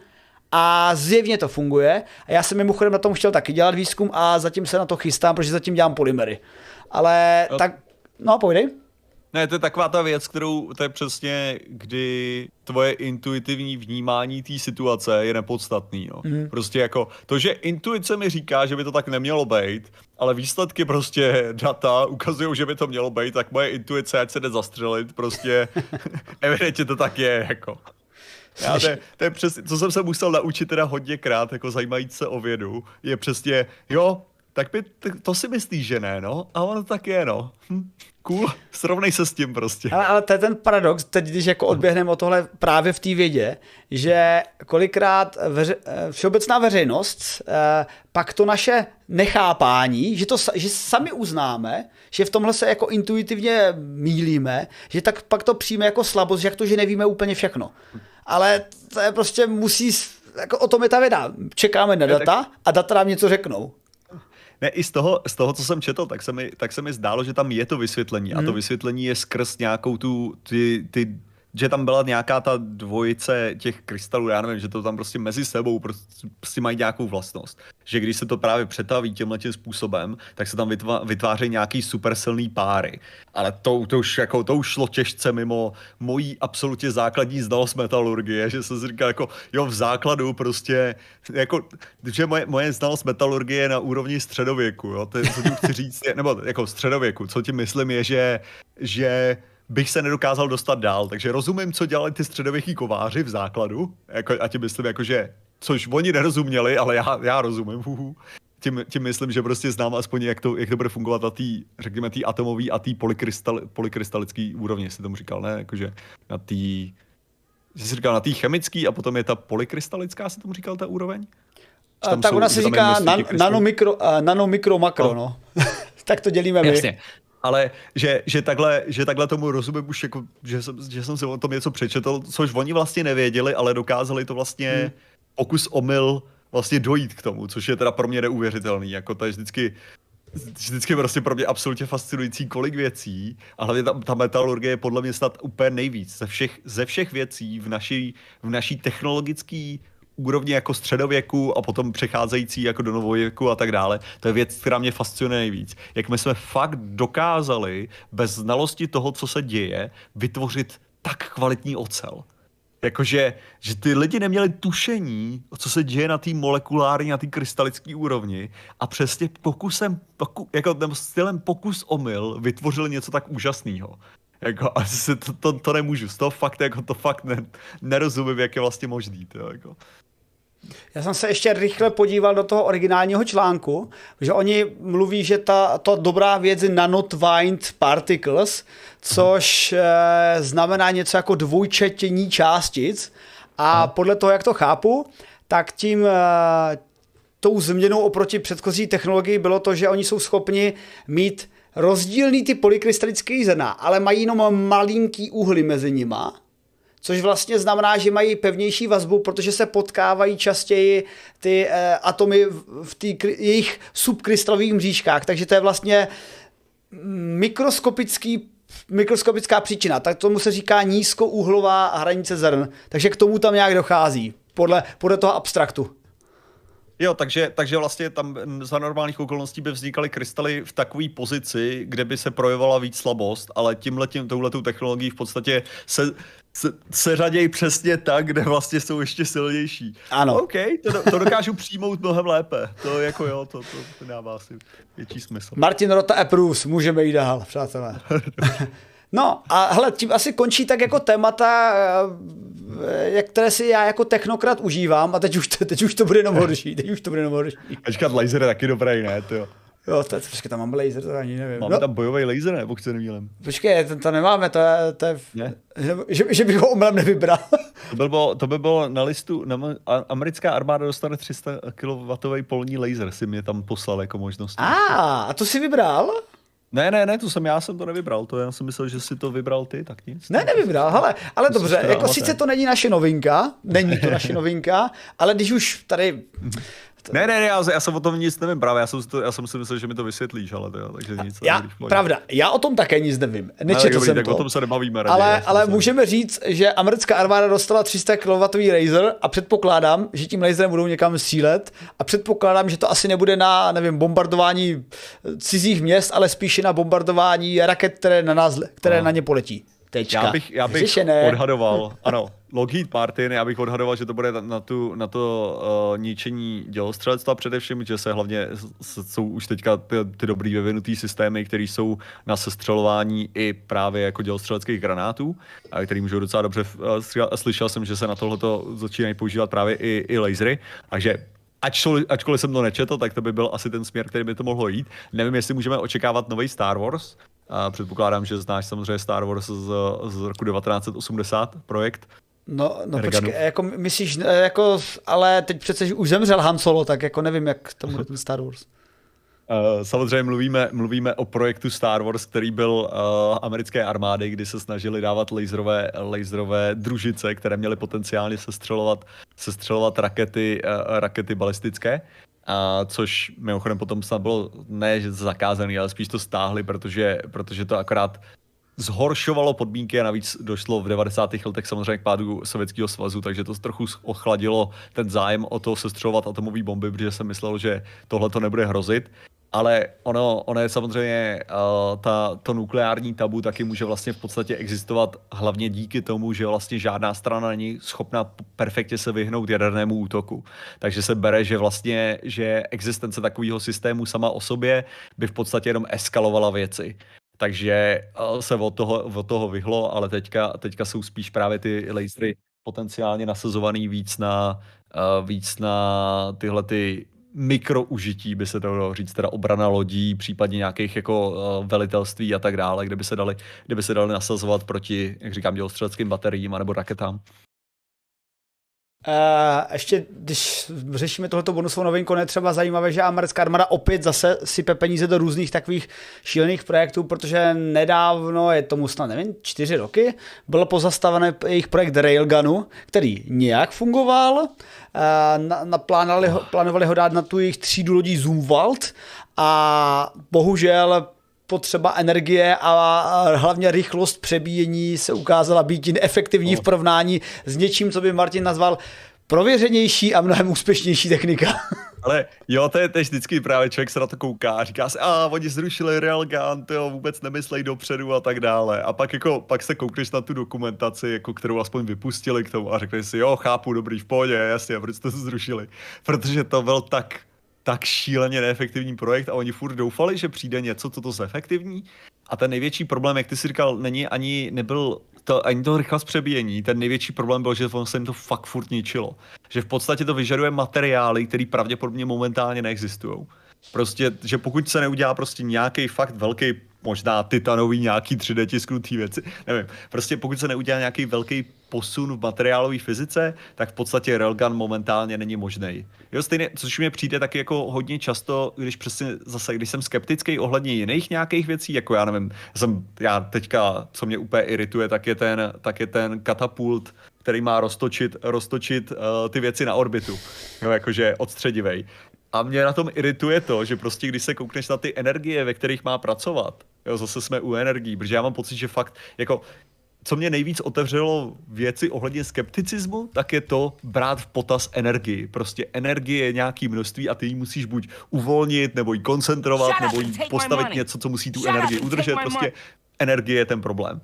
a zjevně to funguje. A já jsem mimochodem na tom chtěl taky dělat výzkum a zatím se na to chystám, protože zatím dělám polymery. Ale no. tak, no pojdej. Ne, to je taková ta věc, kterou, to je přesně, kdy tvoje intuitivní vnímání té situace je nepodstatný. No. Mm. Prostě jako to, že intuice mi říká, že by to tak nemělo být, ale výsledky prostě data ukazují, že by to mělo být, tak moje intuice, ať se jde zastřelit, prostě evidentně to tak je. Jako. Já, to, je, to je přesně, co jsem se musel naučit teda hodněkrát, jako zajímajíc se o vědu, je přesně, jo, tak by, to si myslíš, že ne, no? A ono tak je, no. Hm, cool, srovnej se s tím prostě. Ale, ale to je ten paradox, teď když jako odběhneme o tohle právě v té vědě, že kolikrát veře, eh, všeobecná veřejnost eh, pak to naše nechápání, že, to, že sami uznáme, že v tomhle se jako intuitivně mílíme, že tak pak to přijme jako slabost, že jak to, že nevíme úplně všechno. Ale to je prostě musí, jako o tom je ta věda. Čekáme na data a data nám něco řeknou. Ne, i z toho, z toho, co jsem četl, tak se, mi, tak se mi zdálo, že tam je to vysvětlení. Hmm. A to hmm. vysvětlení je skrz nějakou tu, ty, ty že tam byla nějaká ta dvojice těch krystalů, já nevím, že to tam prostě mezi sebou prostě, prostě mají nějakou vlastnost. Že když se to právě přetaví tímhle tím způsobem, tak se tam vytvá, vytvářejí nějaký super silný páry. Ale to, to, už, jako, to už šlo těžce mimo mojí absolutně základní znalost metalurgie, že jsem si říkal jako, jo, v základu prostě, jako, že moje, moje znalost metalurgie je na úrovni středověku, jo, to je, co tím chci říct, nebo jako středověku, co tím myslím je, že, že bych se nedokázal dostat dál. Takže rozumím, co dělali ty středověký kováři v základu, jako, a tím myslím, jako, že, což oni nerozuměli, ale já, já rozumím. Huhu. Tím, tím myslím, že prostě znám aspoň, jak to, jak to bude fungovat na té, řekněme, té atomové a té polykrystal, polykrystalické úrovni, jestli tomu říkal, ne? Jakože na té, jsi říkal na té chemické a potom je ta polykrystalická, si tomu říkal ta úroveň? A, tak jsou, ona se říká nan, nanomikro, uh, nanomikro, makro, no. no. tak to dělíme my. Ale že, že, takhle, že takhle tomu rozumím už, jako, že, jsem, že jsem si o tom něco přečetl, což oni vlastně nevěděli, ale dokázali to vlastně hmm. pokus omyl vlastně dojít k tomu, což je teda pro mě neuvěřitelný, jako to je vždycky vždycky prostě pro mě absolutně fascinující kolik věcí a hlavně ta, ta metalurgie je podle mě snad úplně nejvíc ze všech, ze všech věcí v naší, v naší technologické úrovni jako středověku a potom přecházející jako do novověku a tak dále. To je věc, která mě fascinuje nejvíc. Jak my jsme fakt dokázali bez znalosti toho, co se děje, vytvořit tak kvalitní ocel. Jakože, že ty lidi neměli tušení, co se děje na té molekulární, na té krystalické úrovni a přesně pokusem, poku, jako stylem pokus omyl vytvořili něco tak úžasného. Jako, asi to, to, to, nemůžu, z toho fakt, jako to fakt ne, nerozumím, jak je vlastně možný. To, jako. Já jsem se ještě rychle podíval do toho originálního článku, že oni mluví, že ta, to dobrá věc je nanotwined particles, což e, znamená něco jako dvojčetění částic. A podle toho, jak to chápu, tak tím e, tou změnou oproti předchozí technologii bylo to, že oni jsou schopni mít rozdílný ty polykrystalické zrna, ale mají jenom malinký uhly mezi nima což vlastně znamená, že mají pevnější vazbu, protože se potkávají častěji ty e, atomy v tý, jejich subkrystalových mřížkách, takže to je vlastně mikroskopický mikroskopická příčina, tak tomu se říká nízkouhlová hranice zrn, takže k tomu tam nějak dochází, podle, podle toho abstraktu. Jo, takže, takže vlastně tam za normálních okolností by vznikaly krystaly v takové pozici, kde by se projevovala víc slabost, ale tímhletím, touhletou technologií v podstatě se, se, se řadějí přesně tak, kde vlastně jsou ještě silnější. Ano. OK, to, to dokážu přijmout mnohem lépe. To jako jo, to, to, to dává asi větší smysl. Martin Rota approves, můžeme jít dál, přátelé. No a hele, tím asi končí tak jako témata, eh, jak které si já jako technokrat užívám a teď už, to, teď už to bude jenom horší, teď už to bude jenom horší. Ačkat laser je taky dobrý, ne? To jo. Jo, to je, počkej, tam mám laser, to ani nevím. Máme no. tam bojový laser, nebo co nemílem? Počkej, to, to nemáme, to je, to je ne? že, že, bych ho omylem nevybral. to, by bylo, to by bylo na listu, na, americká armáda dostane 300 kW polní laser, si mě tam poslal jako možnost. A, a to si vybral? Ne, ne, ne, to jsem já jsem to nevybral, to já jsem myslel, že si to vybral ty, tak nic. Ne, nevybral, hele, ale dobře, jako sice to není naše novinka, není to naše novinka, ale když už tady ne, ne, ne, já, já jsem o tom nic nevím právě, já jsem, to, já jsem si myslel, že mi to vysvětlíš, ale to, takže nic. Já, pravda, já o tom také nic nevím, nečetl dobrý, jsem tak to. o tom se nebavíme raději, Ale, ale můžeme říct, že americká armáda dostala 300 kW laser a předpokládám, že tím laserem budou někam střílet a předpokládám, že to asi nebude na, nevím, bombardování cizích měst, ale spíše na bombardování raket, které na nás, které no. na ně poletí. Tečka. Já bych, já bych odhadoval, ano, Lockheed Martin, já bych odhadoval, že to bude na, tu, na to uh, ničení dělostřelectva především, že se hlavně jsou už teďka ty, ty dobrý vyvinutý systémy, které jsou na sestřelování i právě jako dělostřeleckých granátů, a který můžou docela dobře uh, Slyšel jsem, že se na tohleto začínají používat právě i, i lasery, takže ačkoliv, ačkoliv jsem to nečetl, tak to by byl asi ten směr, který by to mohlo jít. Nevím, jestli můžeme očekávat nový Star Wars. A předpokládám, že znáš samozřejmě Star Wars z, z roku 1980 projekt. No, no počkej, jako myslíš, jako, ale teď přece už zemřel Han Solo, tak jako nevím, jak to bude ten Star Wars. Uh, samozřejmě mluvíme, mluvíme o projektu Star Wars, který byl uh, americké armády, kdy se snažili dávat laserové, laserové družice, které měly potenciálně sestřelovat, sestřelovat rakety, uh, rakety balistické. A což mimochodem potom snad bylo ne že zakázaný, ale spíš to stáhli, protože, protože to akorát zhoršovalo podmínky a navíc došlo v 90. letech samozřejmě k pádu Sovětského svazu, takže to trochu ochladilo ten zájem o to sestřelovat atomové bomby, protože jsem myslel, že tohle to nebude hrozit. Ale ono, ono je samozřejmě, uh, ta, to nukleární tabu taky může vlastně v podstatě existovat hlavně díky tomu, že vlastně žádná strana není schopna perfektně se vyhnout jadernému útoku. Takže se bere, že vlastně, že existence takového systému sama o sobě by v podstatě jenom eskalovala věci. Takže uh, se od toho, od toho vyhlo, ale teďka, teďka jsou spíš právě ty lasery potenciálně nasazovaný víc na, uh, víc na tyhle ty mikroužití, by se dalo říct, teda obrana lodí, případně nějakých jako uh, velitelství a tak dále, kde by se dali, kde by se dali nasazovat proti, jak říkám, dělostřeleckým bateriím anebo raketám. Uh, ještě, když řešíme tohoto bonusovou novinku, je třeba zajímavé, že americká armáda opět zase sype peníze do různých takových šílených projektů, protože nedávno, je tomu snad nevím, čtyři roky, byl pozastavený jejich projekt Railgunu, který nějak fungoval, uh, naplánovali ho, plánovali ho dát na tu jejich třídu lodí Zoomwald a bohužel potřeba energie a hlavně rychlost přebíjení se ukázala být neefektivní v porovnání s něčím, co by Martin nazval prověřenější a mnohem úspěšnější technika. Ale jo, to je teď vždycky právě člověk se na to kouká a říká si, a oni zrušili Railgun, to vůbec nemyslej dopředu a tak dále. A pak jako, pak se koukneš na tu dokumentaci, jako kterou aspoň vypustili k tomu a řekneš si, jo, chápu, dobrý, v pohodě, jasně, proč jste to zrušili? Protože to byl tak tak šíleně neefektivní projekt a oni furt doufali, že přijde něco, co to zefektivní. A ten největší problém, jak ty si říkal, není ani nebyl to, ani to rychlost přebíjení. Ten největší problém byl, že se jim to fakt furt ničilo. Že v podstatě to vyžaduje materiály, které pravděpodobně momentálně neexistují. Prostě, že pokud se neudělá prostě nějaký fakt velký možná titanový nějaký 3D tisknutý věci, nevím. Prostě pokud se neudělá nějaký velký posun v materiálové fyzice, tak v podstatě railgun momentálně není možný. Jo, stejně, což mi přijde taky jako hodně často, když přesně zase, když jsem skeptický ohledně jiných nějakých věcí, jako já nevím, jsem, já teďka, co mě úplně irituje, tak je ten, tak je ten katapult, který má roztočit, roztočit uh, ty věci na orbitu, jo, jakože odstředivej. A mě na tom irituje to, že prostě když se koukneš na ty energie, ve kterých má pracovat, jo, zase jsme u energií, protože já mám pocit, že fakt, jako co mě nejvíc otevřelo věci ohledně skepticismu, tak je to brát v potaz energii. Prostě energie je nějaký množství a ty ji musíš buď uvolnit, nebo ji koncentrovat, nebo jí postavit něco, co musí tu energii udržet. Prostě energie je ten problém.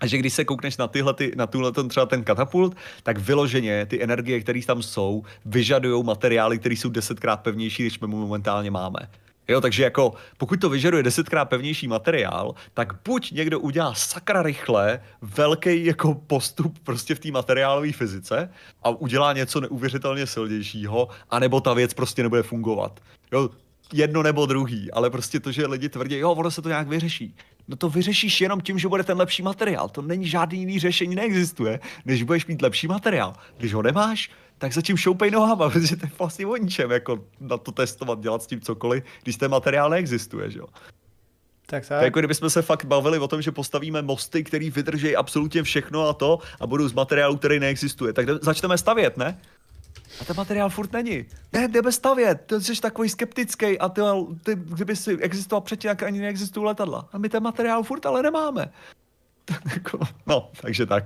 A že když se koukneš na tyhle, ty, na tuhle ten, třeba ten katapult, tak vyloženě ty energie, které tam jsou, vyžadují materiály, které jsou desetkrát pevnější, než my momentálně máme. Jo, takže jako pokud to vyžaduje desetkrát pevnější materiál, tak buď někdo udělá sakra rychle velký jako postup prostě v té materiálové fyzice a udělá něco neuvěřitelně silnějšího, anebo ta věc prostě nebude fungovat. Jo, jedno nebo druhý, ale prostě to, že lidi tvrdí, jo, ono se to nějak vyřeší. No to vyřešíš jenom tím, že bude ten lepší materiál. To není žádný jiný řešení, neexistuje, než budeš mít lepší materiál. Když ho nemáš, tak zatím šoupej nohama, protože to je vlastně o ničem, jako na to testovat, dělat s tím cokoliv, když ten materiál neexistuje, že jo. Tak, tak. Jako kdybychom se fakt bavili o tom, že postavíme mosty, který vydrží absolutně všechno a to a budou z materiálu, který neexistuje. Tak začneme stavět, ne? A ten materiál furt není. Ne, jdeme stavět, ty jsi takový skeptický a ty, ty kdyby si existoval předtím, jak ani neexistují letadla. A my ten materiál furt ale nemáme. Jako, no, takže tak.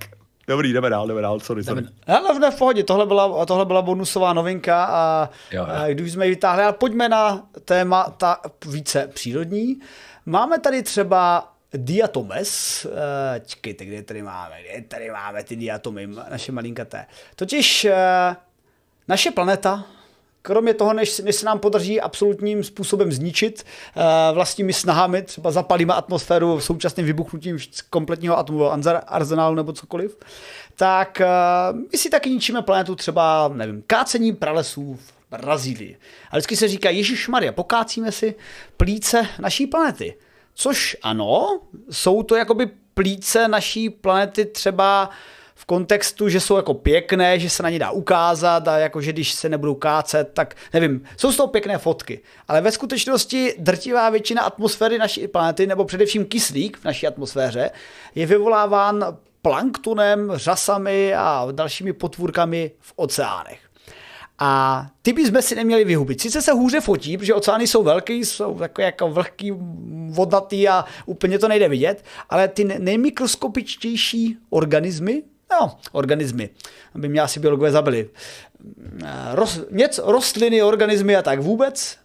Dobrý, jdeme dál, jdeme dál, sorry, sorry. Ale ne, v pohodě, tohle byla, tohle byla bonusová novinka a, jo, jo. a když jsme ji vytáhli, ale pojďme na téma ta více přírodní. Máme tady třeba diatomes. Uh, čekejte, kde tady máme? Kde tady máme ty diatomy, naše malinkaté. Totiž uh, naše planeta, kromě toho, než, než se nám podaří absolutním způsobem zničit uh, vlastními snahami, třeba zapalíme atmosféru současným vybuchnutím kompletního atomového arzenálu nebo cokoliv, tak uh, my si taky ničíme planetu třeba, nevím, kácení pralesů v Brazílii. A vždycky se říká, Ježíš Maria, pokácíme si plíce naší planety. Což ano, jsou to jakoby plíce naší planety třeba v kontextu, že jsou jako pěkné, že se na ně dá ukázat a jako, že když se nebudou kácet, tak nevím, jsou z toho pěkné fotky. Ale ve skutečnosti drtivá většina atmosféry naší planety, nebo především kyslík v naší atmosféře, je vyvoláván planktonem, řasami a dalšími potvůrkami v oceánech. A ty bychom si neměli vyhubit. Sice se hůře fotí, protože oceány jsou velký, jsou takové jako vlhký, vodnatý a úplně to nejde vidět, ale ty nejmikroskopičtější organismy, no, organismy, aby mě asi biologové zabili, Roz, něco, rostliny, organismy a tak vůbec,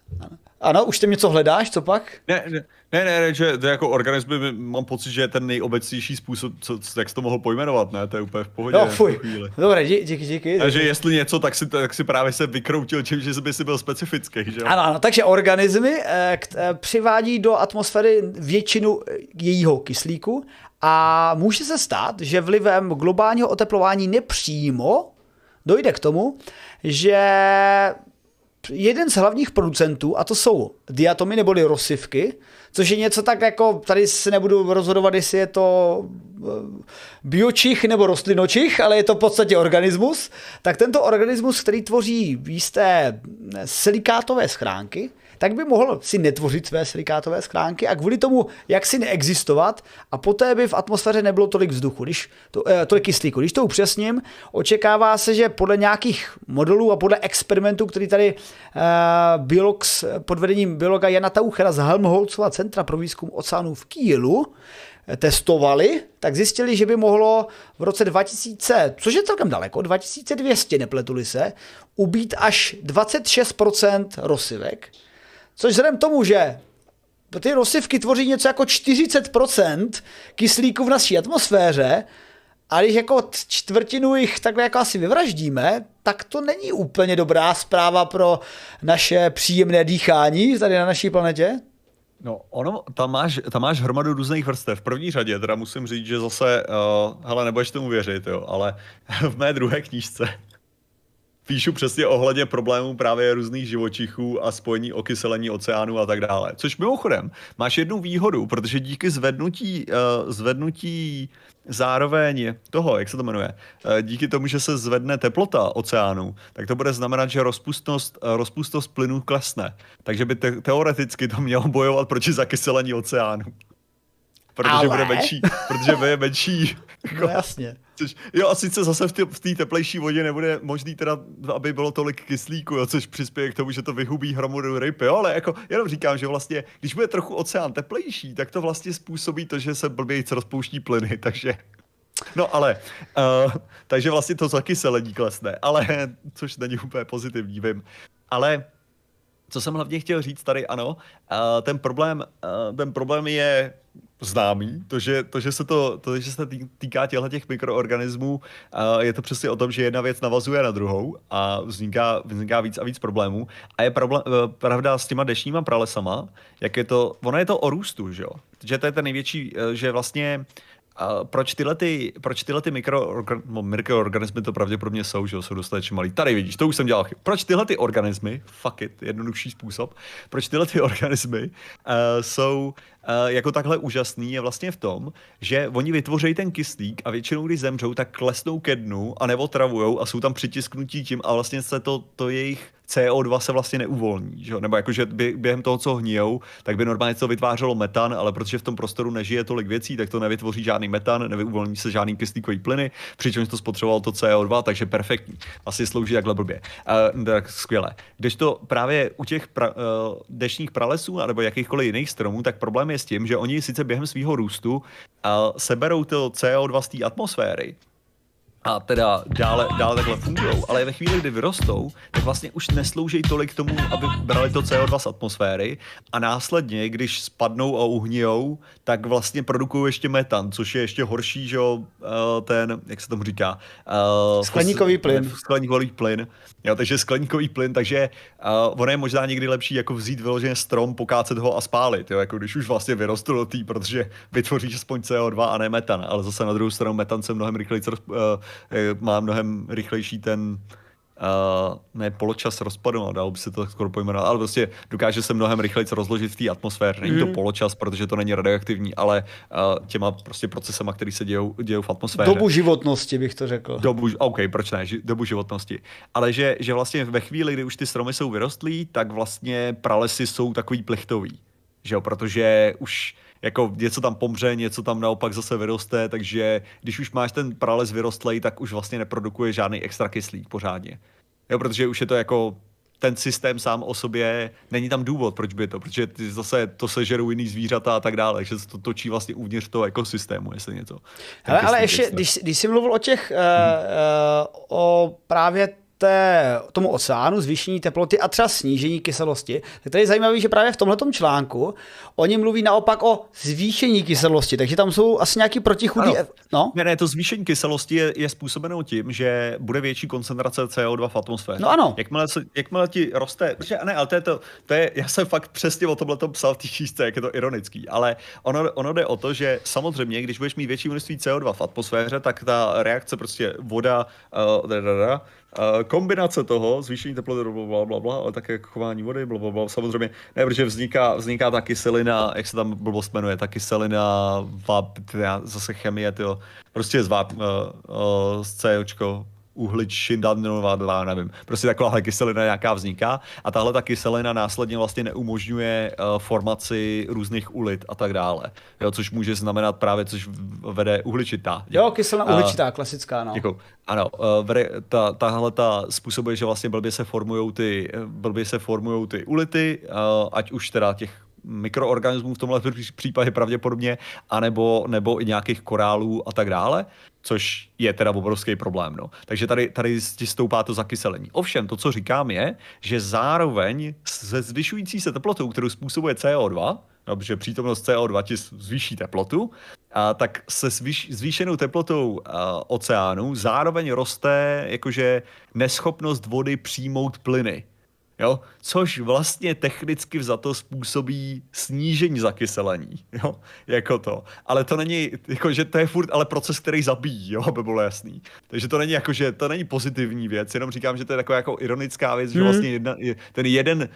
ano, už tam něco hledáš, co pak? Ne, ne, ne, ne, že to jako organismy, mám pocit, že je ten nejobecnější způsob, co, jak jsi to mohl pojmenovat, ne? To je úplně v pohodě. No, fuj. Dobré, díky, díky, díky. Takže jestli něco, tak si, tak si právě se vykroutil tím, že by si byl specifický, že Ano, ano, takže organismy eh, eh, přivádí do atmosféry většinu eh, jejího kyslíku a může se stát, že vlivem globálního oteplování nepřímo dojde k tomu, že jeden z hlavních producentů, a to jsou diatomy neboli rozsivky, což je něco tak jako, tady se nebudu rozhodovat, jestli je to eh, biočich nebo rostlinočich, ale je to v podstatě organismus, tak tento organismus, který tvoří jisté silikátové schránky, tak by mohl si netvořit své silikátové schránky a kvůli tomu, jak si neexistovat a poté by v atmosféře nebylo tolik vzduchu, když to, eh, tolik kyslíku. Když to upřesním, očekává se, že podle nějakých modelů a podle experimentů, který tady eh, biolog pod vedením biologa Jana Tauchera z Helmholtzova centra pro výzkum oceánů v Kielu, eh, testovali, tak zjistili, že by mohlo v roce 2000, což je celkem daleko, 2200 nepletuli se, ubít až 26% rozsivek, Což vzhledem tomu, že ty rozsivky tvoří něco jako 40% kyslíku v naší atmosféře, a když jako čtvrtinu jich takhle jako asi vyvraždíme, tak to není úplně dobrá zpráva pro naše příjemné dýchání tady na naší planetě. No, ono, tam máš, tam máš hromadu různých vrstev. V první řadě teda musím říct, že zase, uh, hele, nebudeš tomu věřit, jo, ale v mé druhé knížce píšu přesně ohledně problémů právě různých živočichů a spojení okyselení oceánu a tak dále. Což mimochodem, máš jednu výhodu, protože díky zvednutí, uh, zvednutí zároveň toho, jak se to jmenuje, uh, díky tomu, že se zvedne teplota oceánu, tak to bude znamenat, že rozpustnost, uh, rozpustnost plynu klesne. Takže by te- teoreticky to mělo bojovat proti zakyselení oceánu. Protože Ale... bude menší, protože bude menší. No jasně. Což, jo, a sice zase v té teplejší vodě nebude možný teda, aby bylo tolik kyslíku, jo, což přispěje k tomu, že to vyhubí hromadu ryb, jo, ale jako jenom říkám, že vlastně, když bude trochu oceán teplejší, tak to vlastně způsobí to, že se blbějíc rozpouští plyny, takže No ale, uh, takže vlastně to taky se ledí klesne, ale, což není úplně pozitivní, vím. Ale co jsem hlavně chtěl říct tady, ano, ten problém, ten problém je známý, to, že, to, že se to, to, že se týká těchto těch mikroorganismů, je to přesně o tom, že jedna věc navazuje na druhou a vzniká, vzniká víc a víc problémů. A je problém, uh, pravda s těma dešníma pralesama, jak je to, ono je to o růstu, že jo? Že to je ten největší, uh, že vlastně uh, a proč tyhle, ty, proč tyhle ty mikroorgan, no, mikroorganismy to pravděpodobně jsou, že jsou dostatečně malý. Tady vidíš, to už jsem dělal. Proč tyhle ty organismy, fuck it, jednodušší způsob, proč tyhle ty organismy uh, jsou jako takhle úžasný je vlastně v tom, že oni vytvoří ten kyslík a většinou, když zemřou, tak klesnou ke dnu a neotravujou a jsou tam přitisknutí tím a vlastně se to, to jejich CO2 se vlastně neuvolní, že? nebo jakože během toho, co hnijou, tak by normálně to vytvářelo metan, ale protože v tom prostoru nežije tolik věcí, tak to nevytvoří žádný metan, neuvolní se žádný kyslíkový plyny, přičemž to spotřebovalo to CO2, takže perfektní. Asi slouží takhle blbě. Uh, tak skvěle. Když to právě u těch pra, uh, dešních pralesů nebo jakýchkoliv jiných stromů, tak problém je s tím, že oni sice během svého růstu uh, seberou to CO2 z té atmosféry, a teda dále, dále takhle fungují, ale ve chvíli, kdy vyrostou, tak vlastně už neslouží tolik tomu, aby brali to CO2 z atmosféry a následně, když spadnou a uhnijou, tak vlastně produkují ještě metan, což je ještě horší, že jo, eh, ten, jak se tomu říká? Uh, skleníkový plyn. Skleníkový plyn. Jo, takže skleníkový plyn, takže uh, ono je možná někdy lepší jako vzít vyloženě strom, pokácet ho a spálit, jo, jako když už vlastně vyrostl do tý, protože vytvoříš aspoň CO2 a ne metan, ale zase na druhou stranu metan se mnohem rychleji uh, má mnohem rychlejší ten uh, ne poločas rozpadu, no, dalo by se to skoro pojmenovat, ale prostě dokáže se mnohem rychleji rozložit v té atmosféře. Není mm. to mhm. poločas, protože to není radioaktivní, ale uh, těma prostě procesama, které se dějou, dějou v atmosféře. Dobu životnosti bych to řekl. Dobu, OK, proč ne, dobu životnosti. Ale že, že vlastně ve chvíli, kdy už ty stromy jsou vyrostlí, tak vlastně pralesy jsou takový plechtový. Že jo, protože už jako něco tam pomře, něco tam naopak zase vyroste, takže když už máš ten prales vyrostlej, tak už vlastně neprodukuje žádný extra kyslík pořádně. Jo, protože už je to jako ten systém sám o sobě, není tam důvod, proč by to, protože ty zase to sežerou jiný zvířata a tak dále, že se to točí vlastně uvnitř toho ekosystému, jestli něco. Ale, ale ještě, když, když jsi mluvil o těch, hmm. uh, uh, o právě té, tomu oceánu, zvýšení teploty a třeba snížení kyselosti, tak tady je zajímavé, že právě v tomto článku oni mluví naopak o zvýšení kyselosti, takže tam jsou asi nějaký protichudí. No? Ne, ne, to zvýšení kyselosti je, je způsobeno tím, že bude větší koncentrace CO2 v atmosféře. No ano. Jakmile, se, jakmile ti roste, protože, ne, ale to je to, to je, já jsem fakt přesně o tomhle psal v té jak je to ironický, ale ono, ono jde o to, že samozřejmě, když budeš mít větší množství CO2 v atmosféře, tak ta reakce prostě voda, uh, da, da, da, kombinace toho, zvýšení teploty, bla, bla, bla, ale také chování vody, bla, bla, bla, samozřejmě, ne, protože vzniká, vzniká ta kyselina, jak se tam blbost jmenuje, ta kyselina, vap, zase chemie, tyjo, prostě z vap, uh, uh, z COčko, uhličinanová, nevím, prostě takováhle kyselina nějaká vzniká a tahle ta kyselina následně vlastně neumožňuje uh, formaci různých ulit a tak dále, jo, což může znamenat právě, což vede uhličitá. Jo, kyselina uhličitá, uh, klasická, no. Děkuju. Ano, uh, vede, ta, tahle ta způsobuje, že vlastně blbě se formujou ty, blbě se formujou ty ulity, uh, ať už teda těch mikroorganismů v tomhle případě pravděpodobně, anebo nebo i nějakých korálů a tak dále, což je teda obrovský problém. No. Takže tady, tady stoupá to zakyselení. Ovšem, to, co říkám, je, že zároveň se zvyšující se teplotou, kterou způsobuje CO2, no, protože přítomnost CO2 ti zvýší teplotu, a tak se zvýš, zvýšenou teplotou a, oceánu zároveň roste jakože neschopnost vody přijmout plyny jo? což vlastně technicky vzato způsobí snížení zakyselení, jo? jako to. Ale to není, jako, že to je furt ale proces, který zabíjí, jo? aby bylo jasný. Takže to není jako, že to není pozitivní věc, jenom říkám, že to je taková jako ironická věc, hmm. že vlastně jedna, ten jeden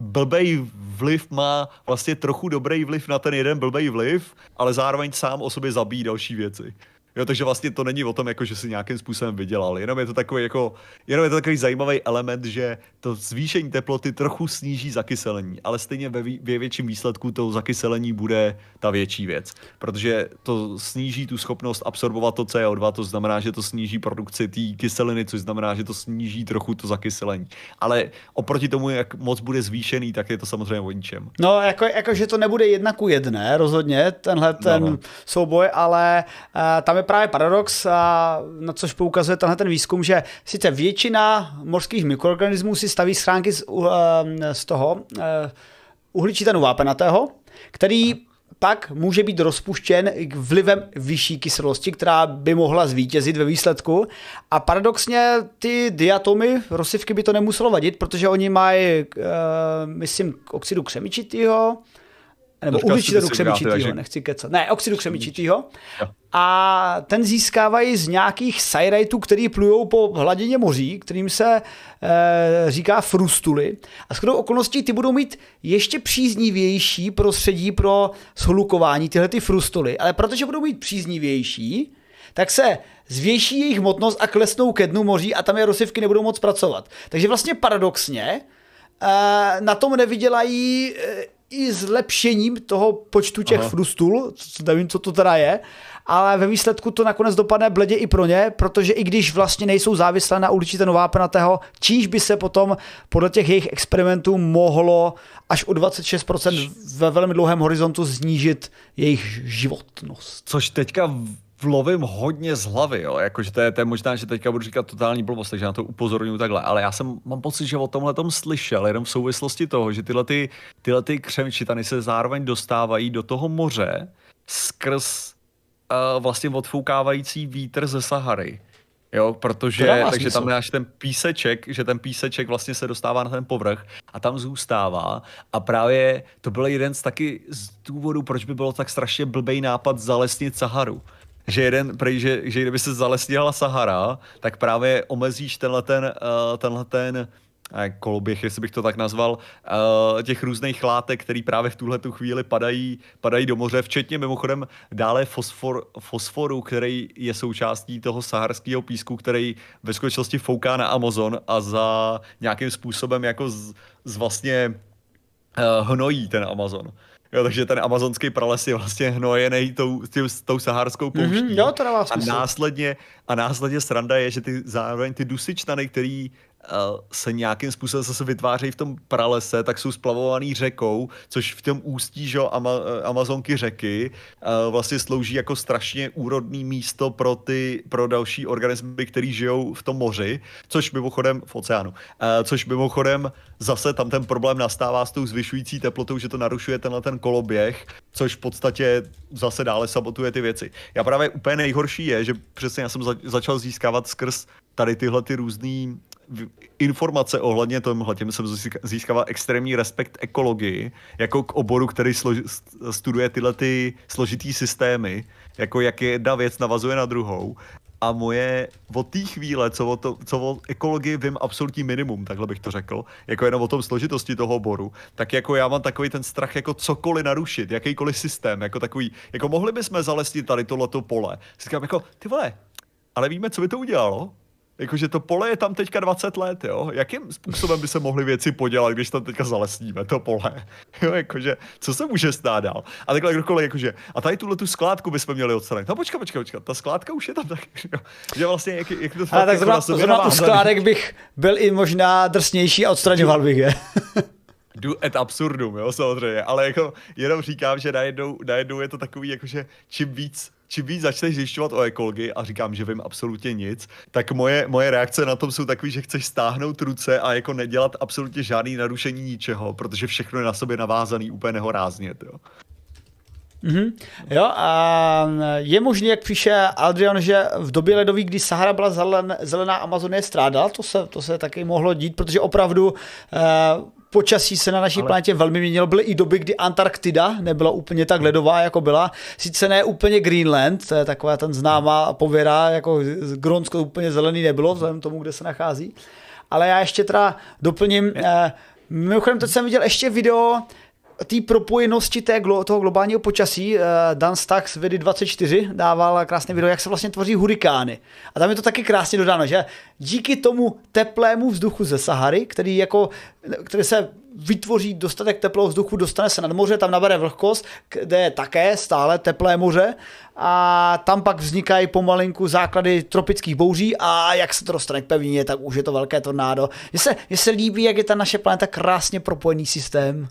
blbej vliv má vlastně trochu dobrý vliv na ten jeden blbej vliv, ale zároveň sám o sobě zabíjí další věci. Jo, takže vlastně to není o tom, jako, že si nějakým způsobem vydělal, jenom je to takový, jako, jenom je to takový zajímavý element, že to zvýšení teploty trochu sníží zakyselení, ale stejně ve, ve větším výsledku to zakyselení bude ta větší věc, protože to sníží tu schopnost absorbovat to CO2, to znamená, že to sníží produkci té kyseliny, což znamená, že to sníží trochu to zakyselení. Ale oproti tomu, jak moc bude zvýšený, tak je to samozřejmě o ničem. No, jako, jako že to nebude jedna ku jedné, rozhodně, tenhle ten no, no. souboj, ale uh, tam je právě paradox, a na což poukazuje tenhle ten výzkum, že sice většina mořských mikroorganismů si staví schránky z, uh, z toho uh, uhličitanu vápenatého, který pak může být rozpuštěn vlivem vyšší kyselosti, která by mohla zvítězit ve výsledku. A paradoxně ty diatomy, rozsivky by to nemuselo vadit, protože oni mají, uh, myslím, oxidu křemičitýho, nebo uhličitéru křemičitýho, nechci kecat. Ne, oxidu křemičitýho. A ten získávají z nějakých sajrajtů, který plujou po hladině moří, kterým se e, říká frustuly. A shodou okolností ty budou mít ještě příznivější prostředí pro shlukování tyhle ty frustuly. Ale protože budou mít příznivější, tak se zvětší jejich hmotnost a klesnou ke dnu moří a tam je rozsivky nebudou moc pracovat. Takže vlastně paradoxně e, na tom nevydělají e, i zlepšením toho počtu těch Aha. frustul, nevím, co to teda je, ale ve výsledku to nakonec dopadne bledě i pro ně, protože i když vlastně nejsou závislé na určitého vápenatého, číž by se potom podle těch jejich experimentů mohlo až o 26% ve velmi dlouhém horizontu znížit jejich životnost. Což teďka vlovím hodně z hlavy, jo, jakože to je, to je možná, že teďka budu říkat totální blbost, takže na to upozorňuji takhle, ale já jsem, mám pocit, že o tomhle tom slyšel, jenom v souvislosti toho, že tyhle, ty, tyhle ty křemčitany se zároveň dostávají do toho moře skrz uh, vlastně odfoukávající vítr ze Sahary. Jo, protože takže tam máš ten píseček, že ten píseček vlastně se dostává na ten povrch a tam zůstává. A právě to byl jeden z taky z důvodů, proč by bylo tak strašně blbej nápad zalesnit Saharu že jeden, prej, že, že kdyby se zalesnila Sahara, tak právě omezíš tenhle ten, uh, tenhle ten koloběh, jestli bych to tak nazval, uh, těch různých látek, které právě v tuhle tu chvíli padají, padají do moře, včetně mimochodem dále fosfor, fosforu, který je součástí toho saharského písku, který ve skutečnosti fouká na Amazon a za nějakým způsobem jako z, z vlastně hnojí ten Amazon. Jo, takže ten amazonský prales je vlastně hnojený tou, tím, tou sahárskou pouští. Mm-hmm, jo, to dává a následně, a následně sranda je, že ty zároveň ty dusičnany, který se nějakým způsobem zase vytvářejí v tom pralese, tak jsou splavovaný řekou, což v tom ústí že, Ama, Amazonky řeky vlastně slouží jako strašně úrodný místo pro ty, pro další organismy, které žijou v tom moři, což mimochodem v oceánu, což mimochodem zase tam ten problém nastává s tou zvyšující teplotou, že to narušuje tenhle ten koloběh, což v podstatě zase dále sabotuje ty věci. Já právě úplně nejhorší je, že přesně já jsem za, začal získávat skrz tady tyhle ty různý informace ohledně tomhle, tím jsem získával extrémní respekt ekologii, jako k oboru, který slož, studuje tyhle ty složitý systémy, jako jak jedna věc navazuje na druhou. A moje od té chvíle, co o, to, co o ekologii vím absolutní minimum, takhle bych to řekl, jako jenom o tom složitosti toho oboru, tak jako já mám takový ten strach jako cokoliv narušit, jakýkoliv systém, jako takový, jako mohli bychom zalesnit tady tohleto pole. Říkám jako, ty vole, ale víme, co by to udělalo? Jakože to pole je tam teďka 20 let, jo? Jakým způsobem by se mohly věci podělat, když tam teďka zalesníme to pole? Jo, jakože, co se může stát dál? A takhle kdokoliv, jakože, a tady tuhle tu skládku bychom měli odstranit. No počkej, počkej, počkej, ta skládka už je tam tak, jo? že vlastně, jak, jak to Ale tak jako zrovna, zrovna u skládek bych byl i možná drsnější a odstraňoval bych je. Du et absurdum, jo, samozřejmě, ale jako jenom říkám, že najednou, najednou je to takový, jakože čím víc čím víc začneš zjišťovat o ekologii a říkám, že vím absolutně nic, tak moje, moje reakce na tom jsou takové, že chceš stáhnout ruce a jako nedělat absolutně žádný narušení ničeho, protože všechno je na sobě navázaný úplně nehorázně. Jo. Mm-hmm. Jo, a je možné, jak píše Adrian, že v době ledový, kdy Sahara byla zelen, zelená, Amazonie strádala, to se, to se taky mohlo dít, protože opravdu eh, počasí se na naší Ale... planetě velmi měnilo. Byly i doby, kdy Antarktida nebyla úplně tak ledová, jako byla. Sice ne úplně Greenland, to je taková ten známá pověra, jako Grónsko úplně zelený nebylo, vzhledem tomu, kde se nachází. Ale já ještě teda doplním, eh, mimochodem teď jsem viděl ještě video, té propojenosti té, toho globálního počasí uh, Dan Stax z 24 dával krásné video, jak se vlastně tvoří hurikány. A tam je to taky krásně dodáno, že díky tomu teplému vzduchu ze Sahary, který jako, který se vytvoří dostatek teplého vzduchu, dostane se nad moře, tam nabere vlhkost, kde je také stále teplé moře a tam pak vznikají pomalinku základy tropických bouří a jak se to dostane k pevnině, tak už je to velké tornádo. Mně se, mně se líbí, jak je ta naše planeta krásně propojený systém.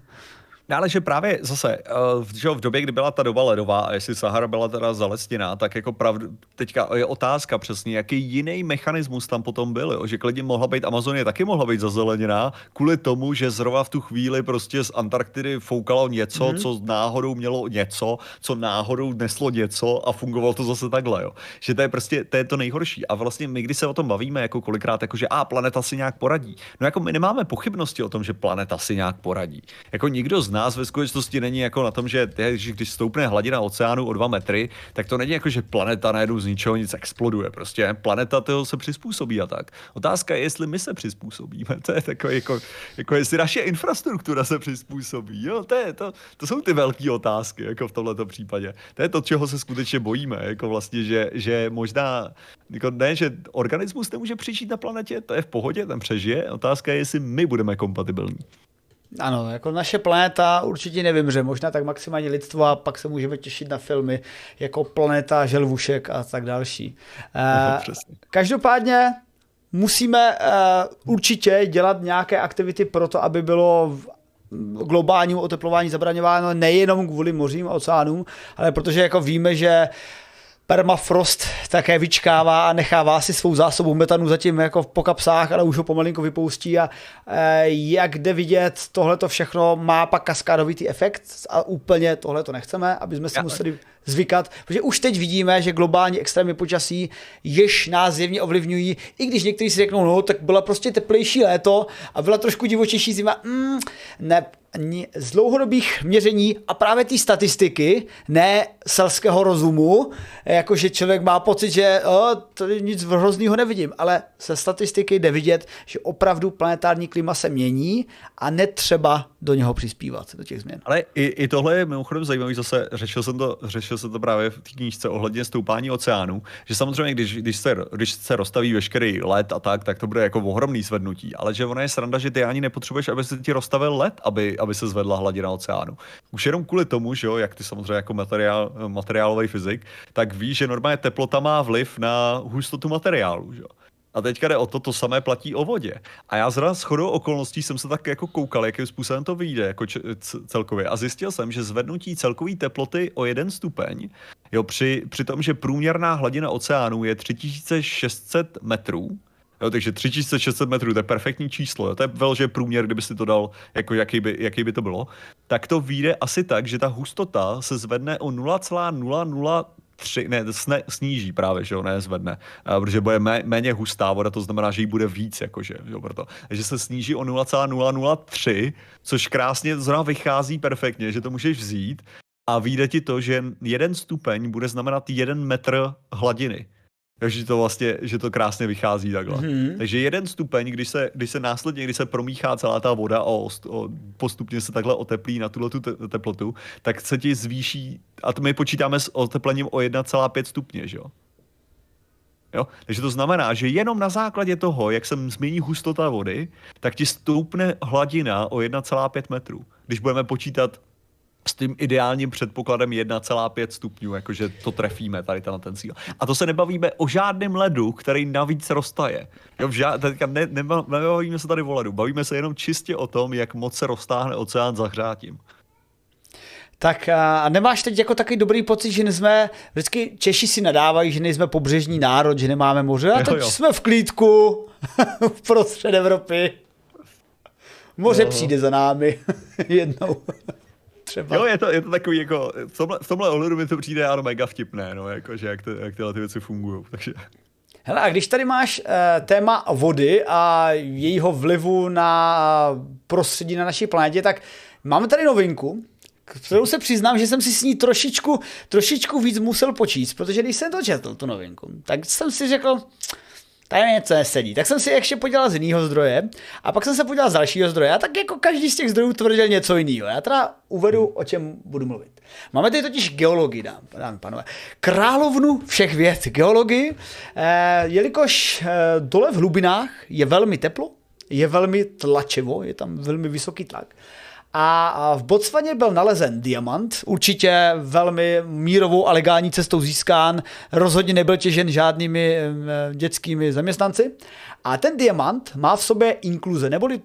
No ale že právě zase, uh, že v době, kdy byla ta doba ledová a jestli Sahara byla teda zalestěná, tak jako pravd, teďka je otázka přesně, jaký jiný mechanismus tam potom byl, jo? že klidně mohla být Amazonie taky mohla být zazeleněná kvůli tomu, že zrovna v tu chvíli prostě z Antarktidy foukalo něco, mm-hmm. co náhodou mělo něco, co náhodou neslo něco a fungovalo to zase takhle, jo. Že to je prostě, to je to nejhorší. A vlastně my, když se o tom bavíme, jako kolikrát, jako že a planeta si nějak poradí. No jako my nemáme pochybnosti o tom, že planeta si nějak poradí. Jako nikdo z nás ve skutečnosti není jako na tom, že, když stoupne hladina oceánu o dva metry, tak to není jako, že planeta najednou z ničeho nic exploduje. Prostě planeta toho se přizpůsobí a tak. Otázka je, jestli my se přizpůsobíme. To je takové jako, jako jestli naše infrastruktura se přizpůsobí. Jo, to, je, to, to jsou ty velké otázky, jako v tomto případě. To je to, čeho se skutečně bojíme. Jako vlastně, že, že možná, jako ne, že organismus nemůže přijít na planetě, to je v pohodě, ten přežije. Otázka je, jestli my budeme kompatibilní. Ano, jako naše planeta určitě nevymře, možná tak maximálně lidstvo a pak se můžeme těšit na filmy jako Planeta želvušek a tak další. No, každopádně musíme uh, určitě dělat nějaké aktivity pro to, aby bylo globálnímu oteplování zabraňováno nejenom kvůli mořím a oceánům, ale protože jako víme, že permafrost také vyčkává a nechává si svou zásobu metanu zatím jako po kapsách, ale už ho pomalinko vypouští a e, jak jde vidět, tohle to všechno má pak kaskádovitý efekt a úplně tohle to nechceme, aby jsme si museli zvykat, protože už teď vidíme, že globální extrémy počasí jež nás zjevně ovlivňují, i když někteří si řeknou, no tak byla prostě teplejší léto a byla trošku divočejší zima. Mm, ne, z dlouhodobých měření a právě ty statistiky, ne selského rozumu, jakože člověk má pocit, že o, tady nic hroznýho nevidím, ale se statistiky jde vidět, že opravdu planetární klima se mění a netřeba do něho přispívat, do těch změn. Ale i, i tohle je mimochodem zajímavý, zase řešil jsem to, řešil jsem to právě v té knížce ohledně stoupání oceánu, že samozřejmě, když, když, se, když se rozstaví veškerý led a tak, tak to bude jako ohromný zvednutí, ale že ono je sranda, že ty ani nepotřebuješ, aby se ti rozstavil led, aby, aby se zvedla hladina oceánu. Už jenom kvůli tomu, že jo, jak ty samozřejmě jako materiál, materiálový fyzik, tak víš, že normálně teplota má vliv na hustotu materiálu, že jo. A teďka jde o to, to samé platí o vodě. A já zrovna s chodou okolností jsem se tak jako koukal, jakým způsobem to vyjde jako č- celkově. A zjistil jsem, že zvednutí celkové teploty o jeden stupeň, jo, při, při tom, že průměrná hladina oceánu je 3600 metrů, Jo, takže 3600 metrů, to je perfektní číslo, jo, to je velže průměr, kdyby si to dal, jako jaký by, jaký by to bylo, tak to vyjde asi tak, že ta hustota se zvedne o 0,003, ne, sne, sníží právě, že jo, ne zvedne, a, protože bude mé, méně hustá voda, to znamená, že jí bude víc, jakože, jo, proto. Takže se sníží o 0,003, což krásně zrovna vychází perfektně, že to můžeš vzít a vyjde ti to, že jeden stupeň bude znamenat jeden metr hladiny. Takže to vlastně, že to krásně vychází takhle. Mm-hmm. Takže jeden stupeň, když se, když se následně, když se promíchá celá ta voda a o, o, postupně se takhle oteplí na tuhle tu te, teplotu, tak se ti zvýší, a to my počítáme s oteplením o 1,5 stupně, že jo? Jo? Takže to znamená, že jenom na základě toho, jak se změní hustota vody, tak ti stoupne hladina o 1,5 metrů. Když budeme počítat s tím ideálním předpokladem 1,5 stupňů, jakože to trefíme tady ten, ten cíl. A to se nebavíme o žádném ledu, který navíc roztaje. Jo, žád, teďka ne, ne, nebavíme se tady o ledu, bavíme se jenom čistě o tom, jak moc se roztáhne oceán zahřátím. Tak a nemáš teď jako takový dobrý pocit, že jsme, vždycky Češi si nadávají, že nejsme pobřežní národ, že nemáme moře, a teď jsme v klídku v prostřed Evropy. Moře jo. přijde za námi jednou třeba. Jo, je to, je to takový jako, v tomhle, v tomhle ohledu mi to přijde ano mega vtipné, no, jako, že jak, to, jak tyhle ty věci fungují, takže... Hele, a když tady máš uh, téma vody a jejího vlivu na prostředí na naší planetě, tak máme tady novinku, kterou se přiznám, že jsem si s ní trošičku, trošičku víc musel počíst, protože když jsem to četl, tu novinku, tak jsem si řekl, tady něco nesedí. Tak jsem si ještě podělal z jiného zdroje a pak jsem se podělal z dalšího zdroje a tak jako každý z těch zdrojů tvrdil něco jiného. Já teda uvedu, o čem budu mluvit. Máme tady totiž geologii, dám, dám panové. Královnu všech věd, geologii, eh, jelikož eh, dole v hlubinách je velmi teplo, je velmi tlačivo, je tam velmi vysoký tlak, a v Botswaně byl nalezen diamant, určitě velmi mírovou a legální cestou získán, rozhodně nebyl těžen žádnými dětskými zaměstnanci. A ten diamant má v sobě inkluze, neboli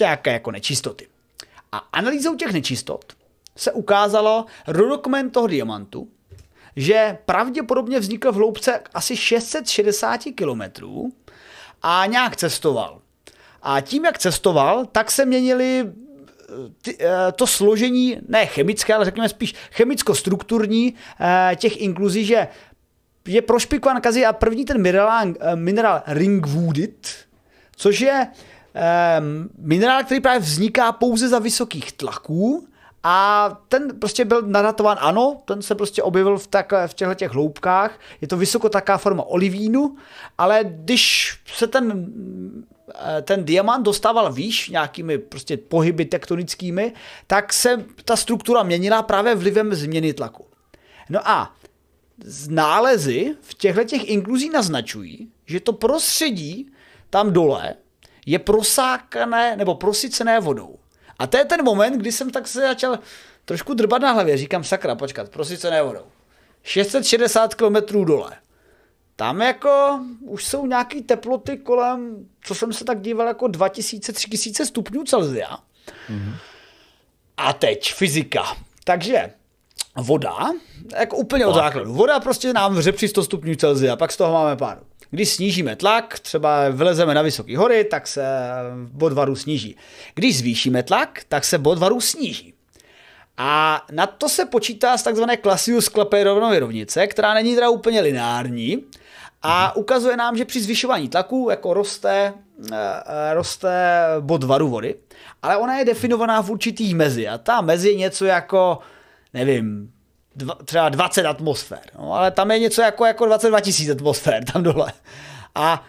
nějaké jako nečistoty. A analýzou těch nečistot se ukázalo rodokument toho diamantu, že pravděpodobně vznikl v hloubce asi 660 kilometrů a nějak cestoval. A tím, jak cestoval, tak se měnily ty, eh, to složení, ne chemické, ale řekněme spíš chemicko-strukturní eh, těch inkluzí, že je prošpikovan kazi a první ten minerál, eh, minerál ringwoodit, což je minerál, který právě vzniká pouze za vysokých tlaků a ten prostě byl nadatován, ano, ten se prostě objevil v, tak, v těchto těch hloubkách, je to vysoko taká forma olivínu, ale když se ten ten diamant dostával výš nějakými prostě pohyby tektonickými, tak se ta struktura měnila právě vlivem změny tlaku. No a nálezy v těchto těch inkluzí naznačují, že to prostředí tam dole je prosákané nebo prosycené vodou. A to je ten moment, kdy jsem tak se začal trošku drbat na hlavě. Říkám, sakra, počkat, prosycené vodou. 660 km dole tam jako už jsou nějaké teploty kolem, co jsem se tak díval, jako 2000-3000 stupňů Celsia. Mm-hmm. A teď fyzika. Takže voda, jako úplně od základu. Voda prostě nám vře při 100 stupňů Celsia, pak z toho máme pár. Když snížíme tlak, třeba vylezeme na vysoké hory, tak se bod varu sníží. Když zvýšíme tlak, tak se bod varu sníží. A na to se počítá z takzvané Clausius Clapeyrovnovy rovnice, která není teda úplně lineární a ukazuje nám, že při zvyšování tlaku jako roste, eh, roste bod varu vody, ale ona je definovaná v určitých mezi a ta mezi je něco jako, nevím, dva, třeba 20 atmosfér, no, ale tam je něco jako, jako 22 tisíc atmosfér tam dole. A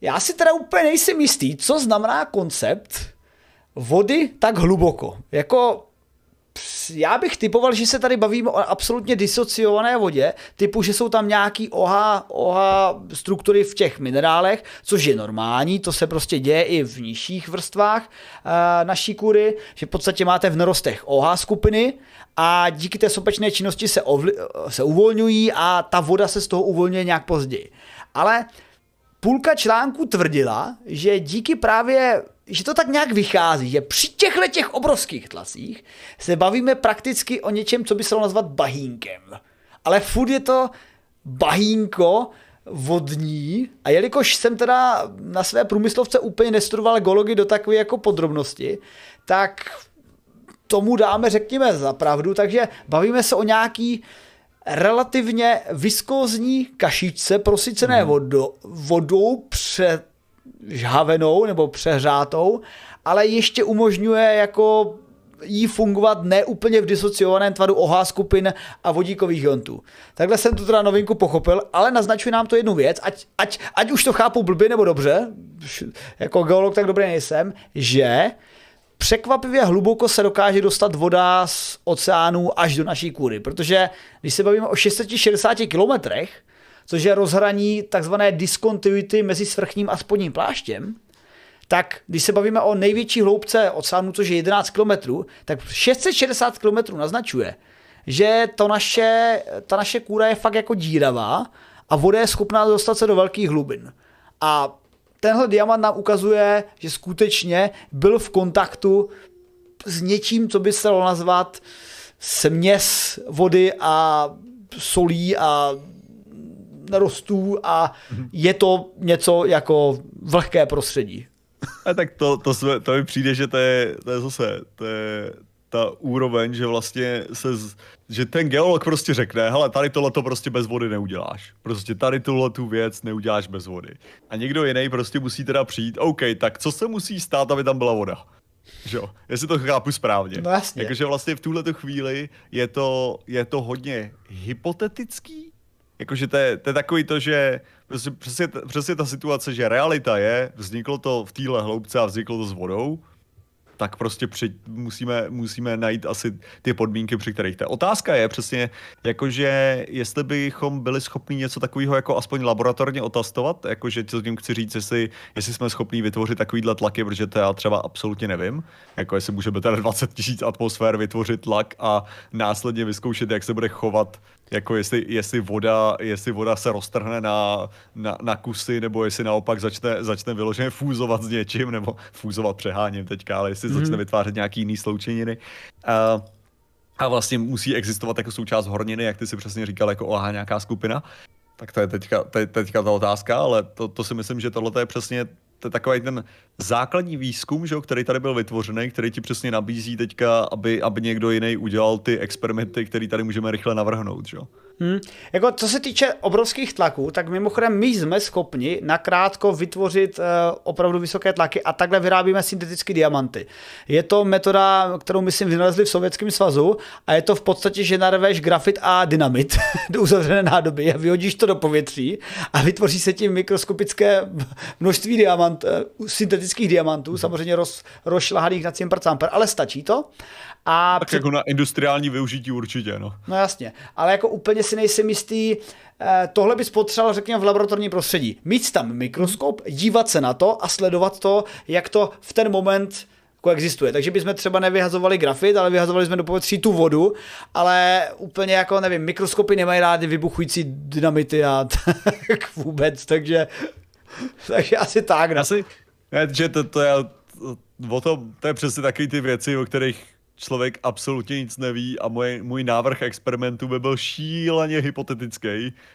já si teda úplně nejsem jistý, co znamená koncept vody tak hluboko. Jako já bych typoval, že se tady bavíme o absolutně disociované vodě, typu, že jsou tam nějaký OH, OH struktury v těch minerálech, což je normální, to se prostě děje i v nižších vrstvách uh, naší kůry, že v podstatě máte v nerostech OH skupiny a díky té sopečné činnosti se, ovli, se uvolňují a ta voda se z toho uvolňuje nějak později. Ale půlka článku tvrdila, že díky právě že to tak nějak vychází, že při těchto těch obrovských tlacích se bavíme prakticky o něčem, co by se dalo nazvat bahínkem. Ale furt je to bahínko vodní a jelikož jsem teda na své průmyslovce úplně nestudoval geologii do takové jako podrobnosti, tak tomu dáme, řekněme, za pravdu, takže bavíme se o nějaký relativně viskózní kašičce prosycené hmm. vodou, vodou před žhavenou nebo přehřátou, ale ještě umožňuje jako jí fungovat neúplně v disociovaném tvaru OH skupin a vodíkových iontů. Takhle jsem tu teda novinku pochopil, ale naznačuje nám to jednu věc, ať, ať, ať už to chápu blbě nebo dobře, jako geolog tak dobrý nejsem, že překvapivě hluboko se dokáže dostat voda z oceánů až do naší kůry, protože když se bavíme o 660 kilometrech, což je rozhraní takzvané diskontinuity mezi svrchním a spodním pláštěm, tak když se bavíme o největší hloubce oceánu, což je 11 km, tak 660 km naznačuje, že to naše, ta naše kůra je fakt jako díravá a voda je schopná dostat se do velkých hlubin. A tenhle diamant nám ukazuje, že skutečně byl v kontaktu s něčím, co by se dalo nazvat směs vody a solí a nerostů a je to něco jako vlhké prostředí. A tak to, to, jsme, to mi přijde, že to je, to je zase, to je ta úroveň, že vlastně se, že ten geolog prostě řekne, hele, tady tohle to prostě bez vody neuděláš. Prostě tady tuhle tu věc neuděláš bez vody. A někdo jiný prostě musí teda přijít, OK, tak co se musí stát, aby tam byla voda? Jo, jestli to chápu správně. No jasně. Jakože vlastně v tuhle chvíli je to, je to hodně hypotetický, Jakože to je, to je takový to, že prostě přesně, přesně ta situace, že realita je, vzniklo to v téhle hloubce a vzniklo to s vodou, tak prostě při, musíme, musíme najít asi ty podmínky, při kterých. Ta otázka je přesně, jakože jestli bychom byli schopni něco takového jako aspoň laboratorně otestovat, jakože co tím chci říct, jestli, jestli jsme schopni vytvořit takovýhle tlaky, protože to já třeba absolutně nevím, jako jestli můžeme teda 20 tisíc atmosfér vytvořit tlak a následně vyzkoušet, jak se bude chovat jako jestli, jestli, voda, jestli voda se roztrhne na, na, na kusy, nebo jestli naopak začne, začne vyloženě fúzovat s něčím, nebo fúzovat přeháním teďka, ale jestli mm-hmm. začne vytvářet nějaký jiný sloučeniny. Uh, a vlastně musí existovat jako součást horniny, jak ty si přesně říkal, jako OH nějaká skupina. Tak to je teďka, to je teďka ta otázka, ale to, to si myslím, že tohle je přesně to je takový ten základní výzkum, že, který tady byl vytvořený, který ti přesně nabízí teďka, aby, aby někdo jiný udělal ty experimenty, které tady můžeme rychle navrhnout. Že? Hmm. Jako, co se týče obrovských tlaků, tak mimochodem my jsme schopni nakrátko vytvořit uh, opravdu vysoké tlaky a takhle vyrábíme syntetické diamanty. Je to metoda, kterou my si vynalezli v Sovětském svazu a je to v podstatě, že narveš grafit a dynamit do uzavřené nádoby a vyhodíš to do povětří a vytvoří se tím mikroskopické množství diamant, uh, syntetických diamantů, hmm. samozřejmě roz, rozšlahaných na 100%, ale stačí to. A tak před... jako na industriální využití určitě, no. No jasně, ale jako úplně si nejsem jistý, eh, tohle bys potřeboval, řekněme, v laboratorním prostředí. Mít tam mikroskop, dívat se na to a sledovat to, jak to v ten moment koexistuje. Takže bychom třeba nevyhazovali grafit, ale vyhazovali jsme do povětří tu vodu, ale úplně jako, nevím, mikroskopy nemají rády vybuchující dynamity a tak vůbec, takže, takže asi tak. No. Asi, ne, že to, to, je, o to, to je přesně takový ty věci, o kterých člověk absolutně nic neví a můj, můj návrh experimentu by byl šíleně hypotetický.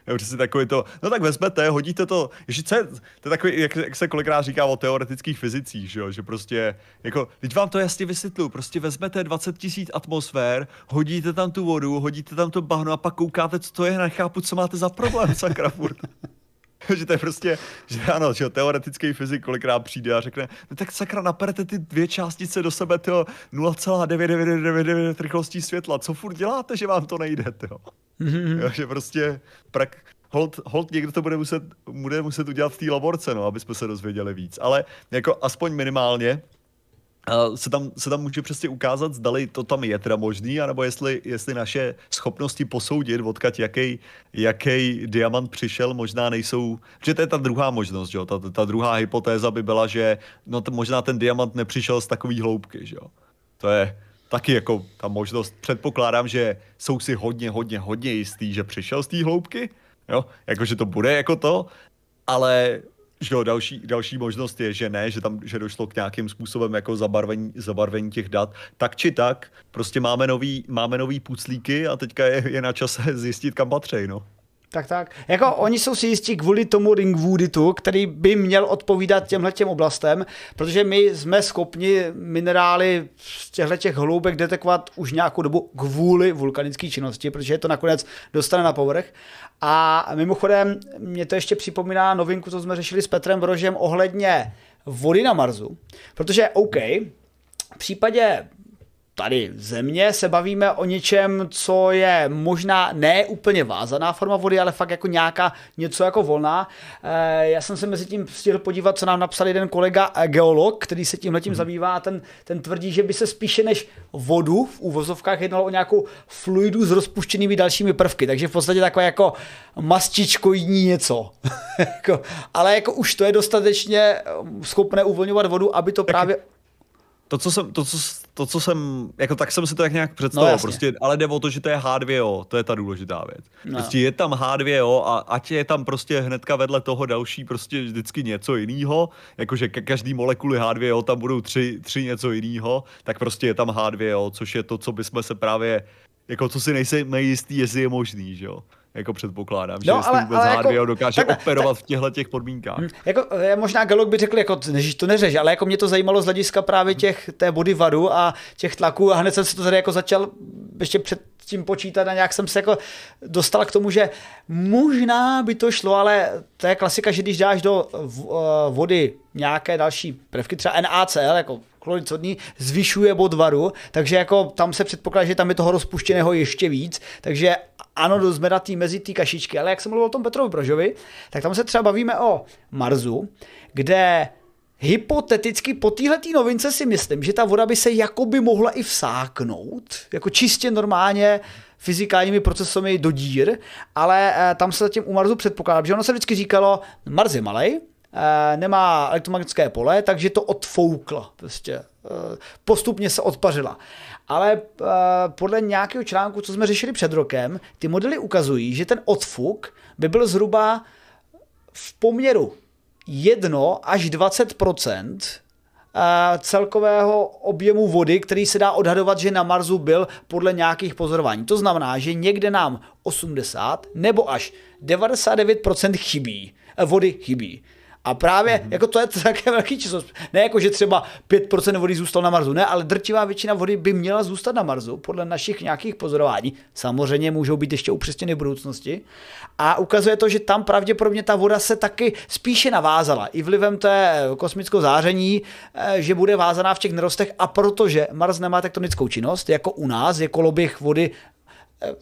Je přesně takový to, no tak vezmete, hodíte to, ještě co je, to je takový, jak, jak se kolikrát říká o teoretických fyzicích, že, jo? že prostě, jako, teď vám to jasně vysvětlu, prostě vezmete 20 tisíc atmosfér, hodíte tam tu vodu, hodíte tam to bahno a pak koukáte, co to je, nechápu, co máte za problém, sakra furt. že to je prostě, že ano, že teoretický fyzik kolikrát přijde a řekne, no tak sakra, naperete ty dvě částice do sebe, tyjo, 0,999 rychlostí světla, co furt děláte, že vám to nejde, tyjo? Mm-hmm. Jo, že prostě prak, hold, hold někdo to bude muset, bude muset udělat v té laborce, no, aby jsme se dozvěděli víc. Ale jako aspoň minimálně, se tam, se tam může přesně ukázat, zdali to tam je teda možný, anebo jestli, jestli naše schopnosti posoudit, odkud jaký, jaký diamant přišel, možná nejsou, že to je ta druhá možnost, že jo? Ta, ta druhá hypotéza by byla, že no, to, možná ten diamant nepřišel z takový hloubky, že jo? To je taky jako ta možnost, předpokládám, že jsou si hodně, hodně, hodně jistý, že přišel z té hloubky, jo? Jakože to bude jako to, ale že jo, další, další možnost je, že ne, že tam že došlo k nějakým způsobem jako zabarvení, zabarvení těch dat. Tak či tak, prostě máme nový, máme nový puclíky a teďka je, je na čase zjistit, kam patří, no. Tak, tak. Jako oni jsou si jistí kvůli tomu ringwooditu, který by měl odpovídat těmhle těm oblastem, protože my jsme schopni minerály z těchto těch hloubek detekovat už nějakou dobu kvůli vulkanické činnosti, protože je to nakonec dostane na povrch. A mimochodem, mě to ještě připomíná novinku, co jsme řešili s Petrem Brožem ohledně vody na Marsu, protože OK, v případě tady země se bavíme o něčem, co je možná ne úplně vázaná forma vody, ale fakt jako nějaká něco jako volná. Eh, já jsem se mezi tím stihl podívat, co nám napsal jeden kolega eh, geolog, který se tímhle tím hmm. zabývá. Ten, ten tvrdí, že by se spíše než vodu v úvozovkách jednalo o nějakou fluidu s rozpuštěnými dalšími prvky. Takže v podstatě takové jako mastičkoidní něco. Jako, ale jako už to je dostatečně eh, schopné uvolňovat vodu, aby to právě to, co jsem, to, co, to, co jsem, jako tak jsem si to tak nějak představil, no, prostě, ale jde o to, že to je H2O, to je ta důležitá věc. No. Prostě je tam H2O a ať je tam prostě hnedka vedle toho další prostě vždycky něco jiného, jakože ke každý molekuly H2O tam budou tři, tři něco jiného, tak prostě je tam H2O, což je to, co bychom se právě, jako co si nejsme jistý, jestli je možný, že jo jako předpokládám, no, že ale, vůbec ale H2O jako, dokáže tak, operovat tak, v těchto těch podmínkách. Hm, jako, možná Galok by řekl, jako, že to neřeš, ale jako mě to zajímalo z hlediska právě těch, té body varu a těch tlaků a hned jsem se to tady jako začal ještě před tím počítat a nějak jsem se jako dostal k tomu, že možná by to šlo, ale to je klasika, že když dáš do eh, vody nějaké další prvky, třeba NaCl, jako chlorid sodný, zvyšuje bod varu, takže jako tam se předpokládá, že tam je toho rozpuštěného ještě víc, takže ano, jsme na tý, mezi té kašičky, ale jak jsem mluvil o tom Petrovi Brožovi, tak tam se třeba bavíme o Marzu, kde hypoteticky po téhle novince si myslím, že ta voda by se jakoby mohla i vsáknout, jako čistě normálně fyzikálními procesami do dír, ale eh, tam se zatím u Marsu předpokládá, že ono se vždycky říkalo, Mars je malej, nemá elektromagnetické pole, takže to odfoukla. Prostě, eh, postupně se odpařila. Ale podle nějakého článku, co jsme řešili před rokem, ty modely ukazují, že ten odfuk by byl zhruba v poměru 1 až 20% celkového objemu vody, který se dá odhadovat, že na Marsu byl podle nějakých pozorování. To znamená, že někde nám 80 nebo až 99% chybí, eh, vody chybí. A právě mm-hmm. jako to je také velký číslo. Ne jako, že třeba 5% vody zůstalo na Marsu, ne, ale drtivá většina vody by měla zůstat na Marsu podle našich nějakých pozorování. Samozřejmě můžou být ještě upřesněny v budoucnosti. A ukazuje to, že tam pravděpodobně ta voda se taky spíše navázala. I vlivem té kosmického záření, eh, že bude vázaná v těch nerostech a protože Mars nemá tektonickou činnost, jako u nás je koloběh vody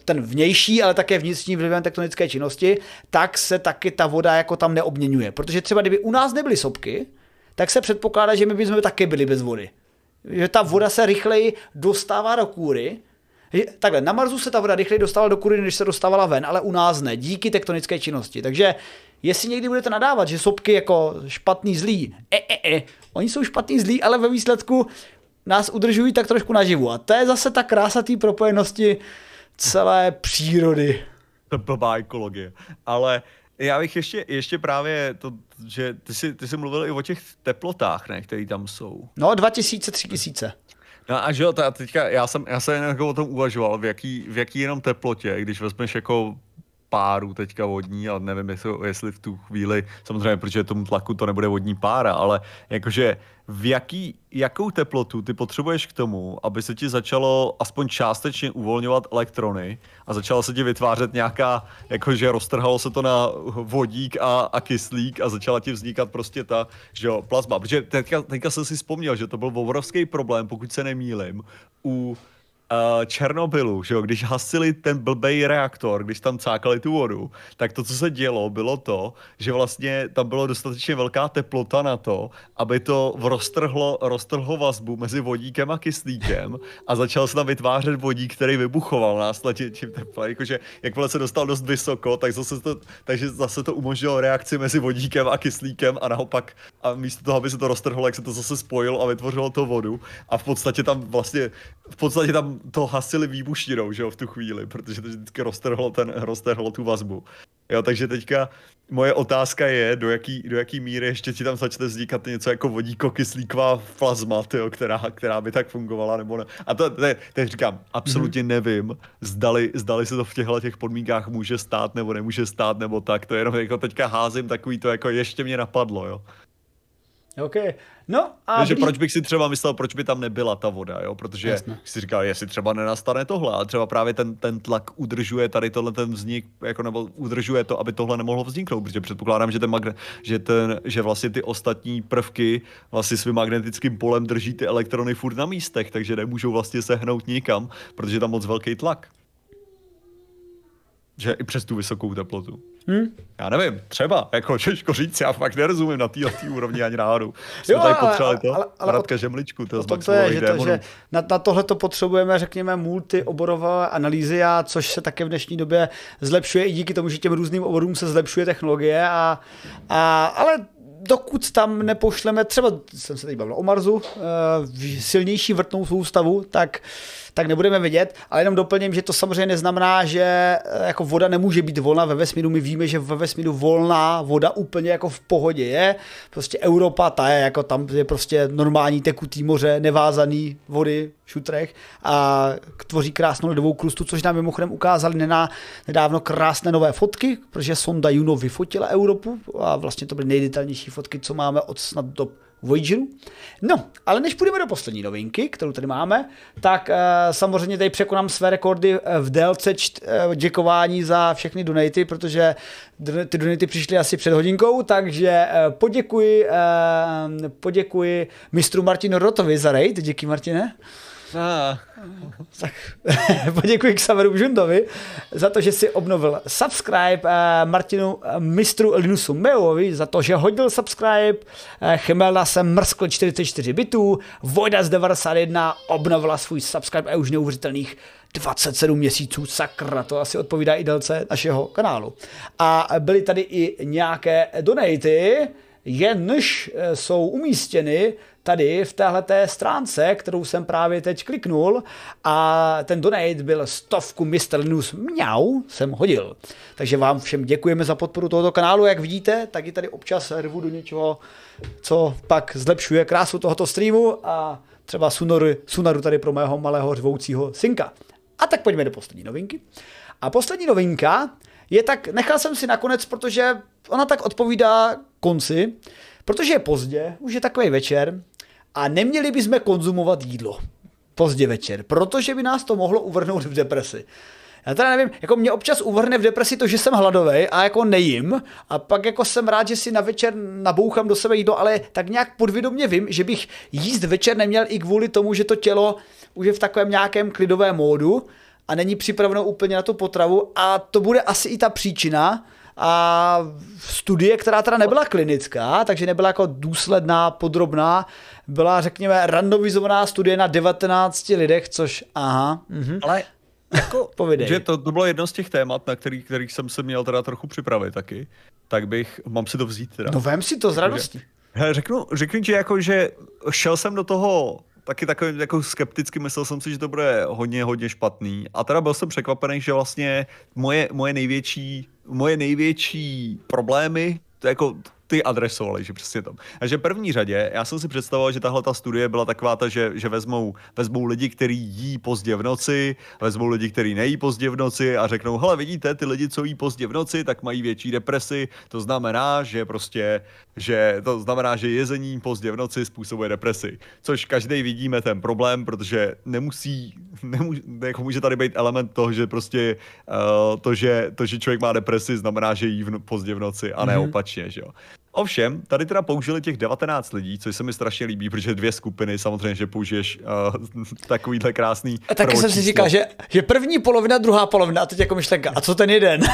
ten vnější, ale také vnitřní vlivem tektonické činnosti, tak se taky ta voda jako tam neobměňuje. Protože třeba kdyby u nás nebyly sopky, tak se předpokládá, že my bychom taky byli bez vody. Že ta voda se rychleji dostává do kůry. Takhle, na Marsu se ta voda rychleji dostávala do kůry, než se dostávala ven, ale u nás ne, díky tektonické činnosti. Takže jestli někdy budete nadávat, že sopky jako špatný, zlý, e, e, e, oni jsou špatný, zlý, ale ve výsledku nás udržují tak trošku naživu. A to je zase ta krása té propojenosti celé přírody. To blbá ekologie. Ale já bych ještě, ještě právě to, že ty jsi, ty jsi mluvil i o těch teplotách, ne, které tam jsou. No, 2000, 3000. No a že jo, teďka já jsem, já jsem jako o tom uvažoval, v jaký, v jaký jenom teplotě, když vezmeš jako páru teďka vodní, ale nevím, jestli, jestli v tu chvíli, samozřejmě, protože tomu tlaku to nebude vodní pára, ale jakože v jaký, jakou teplotu ty potřebuješ k tomu, aby se ti začalo aspoň částečně uvolňovat elektrony a začalo se ti vytvářet nějaká, jakože roztrhalo se to na vodík a, a kyslík a začala ti vznikat prostě ta, že jo, plazma. Protože teďka, teďka jsem si vzpomněl, že to byl obrovský problém, pokud se nemýlim, u uh, Černobylu, že jo, když hasili ten blbej reaktor, když tam cákali tu vodu, tak to, co se dělo, bylo to, že vlastně tam bylo dostatečně velká teplota na to, aby to roztrhlo, roztrhlo vazbu mezi vodíkem a kyslíkem a začal se tam vytvářet vodík, který vybuchoval následně tím teplem. Jakože jakmile se dostal dost vysoko, tak zase to, takže zase to umožnilo reakci mezi vodíkem a kyslíkem a naopak a místo toho, aby se to roztrhlo, jak se to zase spojilo a vytvořilo to vodu a v podstatě tam vlastně v podstatě tam to hasili výbušninou, že jo, v tu chvíli, protože to vždycky roztrhlo, ten, roztrhlo tu vazbu. Jo, takže teďka moje otázka je, do jaký, do jaký míry ještě ti tam začne vznikat něco jako vodíko-kyslíková plazma, tyjo, která, která by tak fungovala, nebo ne. A to, to, teď říkám, absolutně mm-hmm. nevím, zdali, zdali se to v těchto těch podmínkách může stát, nebo nemůže stát, nebo tak, to jenom jako teďka házím takový to, jako ještě mě napadlo, jo. OK. No a... Takže proč bych si třeba myslel, proč by tam nebyla ta voda, jo? Protože Jasne. si říkal, jestli třeba nenastane tohle a třeba právě ten, ten tlak udržuje tady tohle ten vznik, jako nebo udržuje to, aby tohle nemohlo vzniknout, protože předpokládám, že, ten magne, že, ten, že vlastně ty ostatní prvky vlastně svým magnetickým polem drží ty elektrony furt na místech, takže nemůžou vlastně sehnout nikam, protože je tam moc velký tlak. Že i přes tu vysokou teplotu. Hmm? Já nevím, třeba, jako těžko říct, já fakt nerozumím na této úrovni ani náhodou. Jsme jo, tady potřebovali to, ale, ale Radka Žemličku, to, to, to je, že, to, že na, na tohle to potřebujeme, řekněme, multioborové analýzy, a což se také v dnešní době zlepšuje i díky tomu, že těm různým oborům se zlepšuje technologie, a, a, ale dokud tam nepošleme, třeba jsem se teď bavil o Marsu, uh, silnější vrtnou soustavu, tak tak nebudeme vidět, ale jenom doplním, že to samozřejmě neznamená, že eh, jako voda nemůže být volná ve vesmíru. My víme, že ve vesmíru volná voda úplně jako v pohodě je. Prostě Europa, ta je jako tam je prostě normální tekutý moře, nevázaný vody, šutrech a tvoří krásnou ledovou krustu, což nám mimochodem ukázali nená, nedávno krásné nové fotky, protože sonda Juno vyfotila Evropu a vlastně to byly nejdetailnější fotky, co máme od snad do Voyageru. No, ale než půjdeme do poslední novinky, kterou tady máme, tak uh, samozřejmě tady překonám své rekordy eh, v délce čt, uh, děkování za všechny donaty, protože ty donaty přišly asi před hodinkou, takže uh, poděkuji, uh, poděkuji mistru Martinu Rotovi za raid. Díky, Martine. Tak poděkuji Xaveru Žundovi za to, že si obnovil subscribe, eh, Martinu eh, mistru Linusu Meovi za to, že hodil subscribe, eh, Chemelna se mrskl 44 bitů, Vojda z 91 obnovila svůj subscribe a už neuvěřitelných 27 měsíců, sakra, to asi odpovídá i délce našeho kanálu. A byly tady i nějaké donaty, jenž jsou umístěny tady v téhleté stránce, kterou jsem právě teď kliknul a ten donate byl stovku. News mňau, jsem hodil. Takže vám všem děkujeme za podporu tohoto kanálu, jak vidíte, tak i tady občas rvu do něčeho, co pak zlepšuje krásu tohoto streamu a třeba Sunaru, Sunaru tady pro mého malého řvoucího synka. A tak pojďme do poslední novinky. A poslední novinka je tak, nechal jsem si nakonec, protože ona tak odpovídá konci, protože je pozdě, už je takový večer, a neměli bychom konzumovat jídlo pozdě večer, protože by nás to mohlo uvrhnout v depresi. Já teda nevím, jako mě občas uvrhne v depresi to, že jsem hladový a jako nejím a pak jako jsem rád, že si na večer nabouchám do sebe jídlo, ale tak nějak podvědomě vím, že bych jíst večer neměl i kvůli tomu, že to tělo už je v takovém nějakém klidovém módu a není připraveno úplně na tu potravu a to bude asi i ta příčina, a studie, která teda nebyla klinická, takže nebyla jako důsledná, podrobná, byla, řekněme, randomizovaná studie na 19 lidech, což aha. Mhm. Ale jako, Povidej. že to, to bylo jedno z těch témat, na kterých, kterých jsem se měl teda trochu připravit taky, tak bych, mám si to vzít teda. No vem si to z radosti. Řeknu, řeknu ti jako, že šel jsem do toho taky takový jako skepticky, myslel jsem si, že to bude hodně, hodně špatný. A teda byl jsem překvapený, že vlastně moje, moje největší, moje největší problémy, to jako ty adresovali, že přesně to. Takže první řadě, já jsem si představoval, že tahle ta studie byla taková ta, že, že vezmou, vezmou lidi, kteří jí pozdě v noci, vezmou lidi, kteří nejí pozdě v noci a řeknou, hele, vidíte, ty lidi, co jí pozdě v noci, tak mají větší depresi, to znamená, že prostě, že to znamená, že jezení pozdě v noci způsobuje depresi. Což každý vidíme ten problém, protože nemusí, nemůže, jako může tady být element toho, že prostě uh, to, že, to, že člověk má depresi, znamená, že jí v, pozdě v noci a ne mm-hmm. opačně, že jo. Ovšem, tady teda použili těch 19 lidí, což se mi strašně líbí, protože dvě skupiny, samozřejmě, že použiješ uh, takovýhle krásný. A taky jsem si říkal, že, že první polovina, druhá polovina, a teď jako myšlenka, a co ten jeden?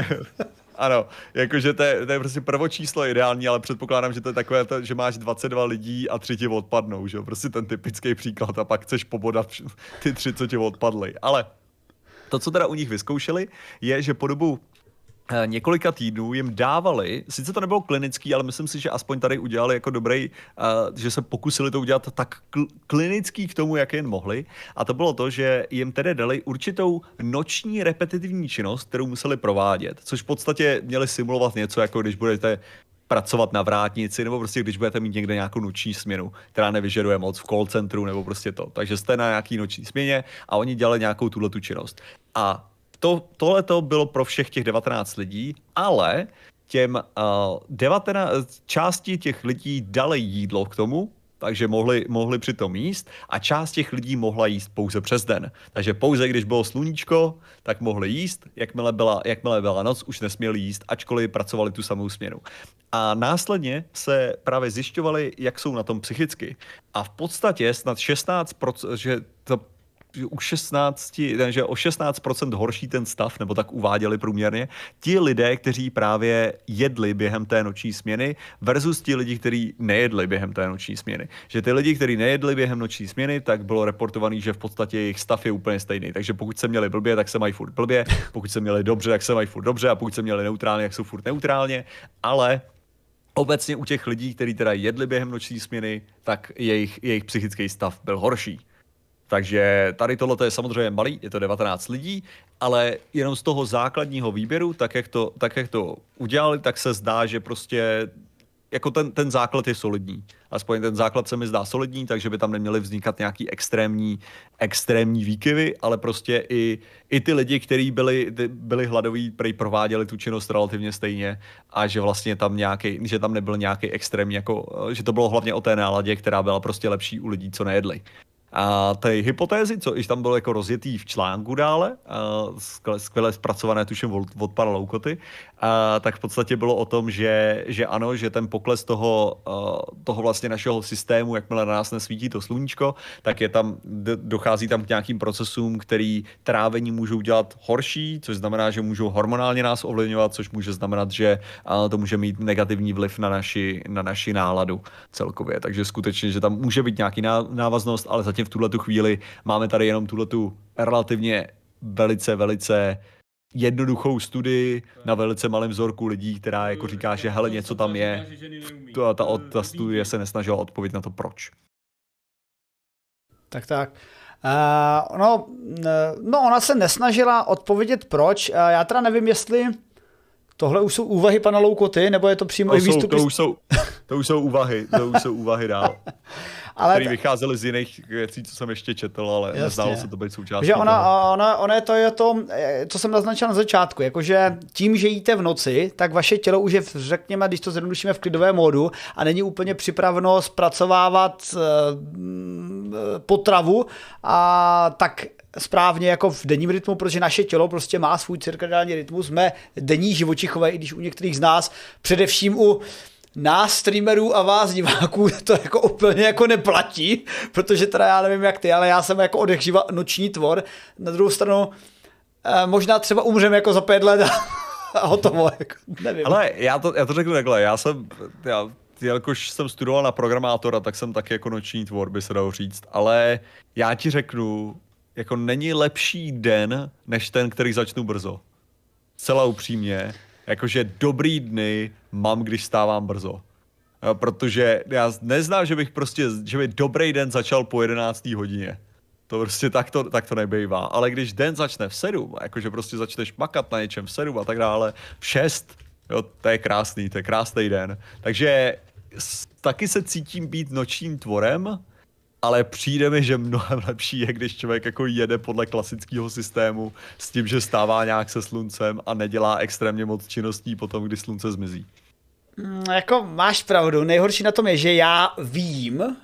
ano, jakože to je, to je prostě prvočíslo ideální, ale předpokládám, že to je takové, to, že máš 22 lidí a tři ti odpadnou, že jo, prostě ten typický příklad a pak chceš pobodat ty tři, co ti odpadly. Ale to, co teda u nich vyzkoušeli, je, že po dobu několika týdnů jim dávali, sice to nebylo klinický, ale myslím si, že aspoň tady udělali jako dobrý, uh, že se pokusili to udělat tak kl- klinický k tomu, jak jen mohli. A to bylo to, že jim tedy dali určitou noční repetitivní činnost, kterou museli provádět, což v podstatě měli simulovat něco, jako když budete pracovat na vrátnici, nebo prostě když budete mít někde nějakou noční směnu, která nevyžaduje moc v call centru, nebo prostě to. Takže jste na nějaký noční směně a oni dělali nějakou tuhle tu činnost. A to, tohle to bylo pro všech těch 19 lidí, ale těm uh, 19, části těch lidí dali jídlo k tomu, takže mohli, mohli přitom jíst a část těch lidí mohla jíst pouze přes den. Takže pouze když bylo sluníčko, tak mohli jíst, jakmile byla, jakmile byla noc, už nesměli jíst, ačkoliv pracovali tu samou směnu. A následně se právě zjišťovali, jak jsou na tom psychicky. A v podstatě snad 16%, že to u 16, že o 16% horší ten stav, nebo tak uváděli průměrně, ti lidé, kteří právě jedli během té noční směny versus ti lidi, kteří nejedli během té noční směny. Že ty lidi, kteří nejedli během noční směny, tak bylo reportovaný, že v podstatě jejich stav je úplně stejný. Takže pokud se měli blbě, tak se mají furt blbě, pokud se měli dobře, tak se mají furt dobře a pokud se měli neutrálně, tak jsou furt neutrálně, ale obecně u těch lidí, kteří teda jedli během noční směny, tak jejich, jejich psychický stav byl horší. Takže tady tohle je samozřejmě malý, je to 19 lidí, ale jenom z toho základního výběru, tak jak to, tak jak to udělali, tak se zdá, že prostě jako ten, ten základ je solidní. Aspoň ten základ se mi zdá solidní, takže by tam neměly vznikat nějaký extrémní, extrémní výkyvy, ale prostě i, i ty lidi, kteří byli, byli hladoví, prej prováděli tu činnost relativně stejně a že vlastně tam nějaký, že tam nebyl nějaký extrémní, jako, že to bylo hlavně o té náladě, která byla prostě lepší u lidí, co nejedli. A ty hypotézy, co již tam bylo jako rozjetý v článku dále, skvěle zpracované, tuším, od, od pana Loukoty, a, tak v podstatě bylo o tom, že, že ano, že ten pokles toho, toho vlastně našeho systému, jakmile na nás nesvítí to sluníčko, tak je tam, dochází tam k nějakým procesům, který trávení můžou dělat horší, což znamená, že můžou hormonálně nás ovlivňovat, což může znamenat, že to může mít negativní vliv na naši, na naši náladu celkově. Takže skutečně, že tam může být nějaký návaznost, ale zatím v tuhle chvíli máme tady jenom tuhle relativně velice, velice jednoduchou studii na velice malém vzorku lidí, která jako říká, že hele, něco tam je. Ta, ta, ta studie se nesnažila odpovědět na to, proč. Tak, tak. Uh, no, no, ona se nesnažila odpovědět proč. Uh, já teda nevím, jestli tohle už jsou úvahy pana Loukoty, nebo je to přímo to jsou, výstupy... To už jsou, to už jsou úvahy, to už jsou úvahy dál. ale který vycházely z jiných věcí, co jsem ještě četl, ale Jasně. nezdálo se to být součástí. Že ona, ona, ona, to je to, co jsem naznačil na začátku, jakože tím, že jíte v noci, tak vaše tělo už je, řekněme, když to zjednodušíme v klidové módu a není úplně připraveno zpracovávat uh, potravu a tak správně jako v denním rytmu, protože naše tělo prostě má svůj cirkadiální rytmus, jsme denní živočichové, i když u některých z nás, především u nás streamerů a vás diváků to jako úplně jako neplatí, protože teda já nevím jak ty, ale já jsem jako odechživa noční tvor. Na druhou stranu eh, možná třeba umřem jako za pět let a, a hotovo, jako, nevím. Ale já to, já to řeknu takhle, já jsem, já, jelikož jsem studoval na programátora, tak jsem taky jako noční tvor, by se dalo říct, ale já ti řeknu, jako není lepší den, než ten, který začnu brzo. Celá upřímně jakože dobrý dny mám, když stávám brzo. Protože já neznám, že bych prostě, že by dobrý den začal po 11. hodině. To prostě tak to, tak to nebejvá. Ale když den začne v 7, jakože prostě začneš makat na něčem v 7 a tak dále, v 6, Jo, to je krásný, to je krásný den. Takže taky se cítím být nočním tvorem, ale přijde mi, že mnohem lepší je, když člověk jako jede podle klasického systému s tím, že stává nějak se sluncem a nedělá extrémně moc činností potom, kdy slunce zmizí. Mm, jako máš pravdu, nejhorší na tom je, že já vím,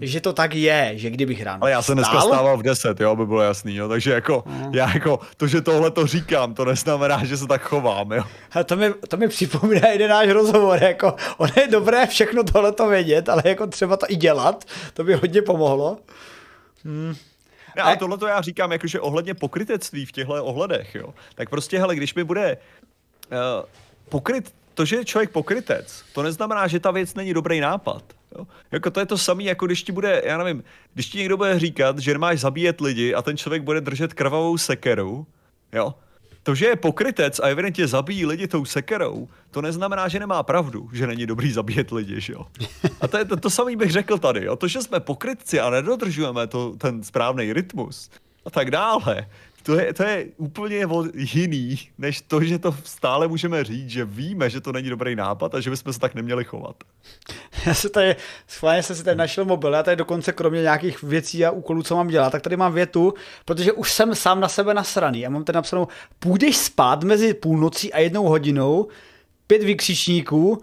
že to tak je, že kdybych ráno Ale já se dneska stával v 10, jo, aby bylo jasný, jo, takže jako, mm. já jako, to, že tohle to říkám, to neznamená, že se tak chovám, jo. A to mi, to mi připomíná jeden náš rozhovor, jako, ono je dobré všechno tohle to vědět, ale jako třeba to i dělat, to by hodně pomohlo. Hmm. Ne, ale tohle to já říkám, jakože ohledně pokrytectví v těchto ohledech, jo, tak prostě, hele, když mi bude uh, pokryt, to, že je člověk pokrytec, to neznamená, že ta věc není dobrý nápad. Jo? Jako to je to samé, jako když ti bude, já nevím, když ti někdo bude říkat, že máš zabíjet lidi a ten člověk bude držet krvavou sekeru, jo, to, že je pokrytec a evidentně zabíjí lidi tou sekerou, to neznamená, že nemá pravdu, že není dobrý zabíjet lidi, že jo. A to je to, to samý bych řekl tady, jo. To, že jsme pokrytci a nedodržujeme to, ten správný rytmus a tak dále, to je, to je úplně jiný, než to, že to stále můžeme říct, že víme, že to není dobrý nápad a že bychom se tak neměli chovat. Já se tady, schválně jsem si tady našel mobil, já tady dokonce kromě nějakých věcí a úkolů, co mám dělat, tak tady mám větu, protože už jsem sám na sebe nasraný. Já mám tady napsanou, půjdeš spát mezi půlnocí a jednou hodinou, pět vykřičníků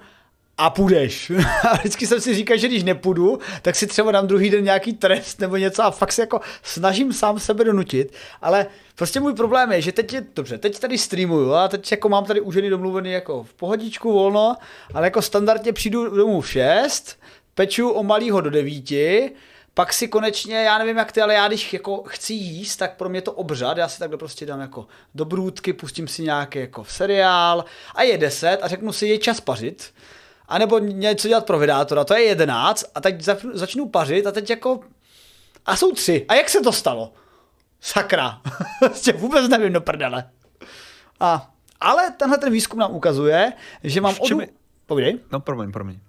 a půjdeš. a vždycky jsem si říkal, že když nepůjdu, tak si třeba dám druhý den nějaký trest nebo něco a fakt se jako snažím sám sebe donutit, ale prostě můj problém je, že teď je, dobře, teď tady streamuju a teď jako mám tady uženy domluvený jako v pohodičku volno, ale jako standardně přijdu domů v 6, peču o malýho do 9, pak si konečně, já nevím jak ty, ale já když jako chci jíst, tak pro mě to obřad, já si takhle prostě dám jako do brůdky, pustím si nějaký jako seriál a je 10 a řeknu si, je čas pařit anebo něco dělat pro vydátora, to je jedenáct a teď začnu pařit a teď jako a jsou tři. A jak se to stalo? Sakra. Prostě vůbec nevím do prdele. A, ale tenhle ten výzkum nám ukazuje, že mám... Odu... Povídej. No, promiň, promiň.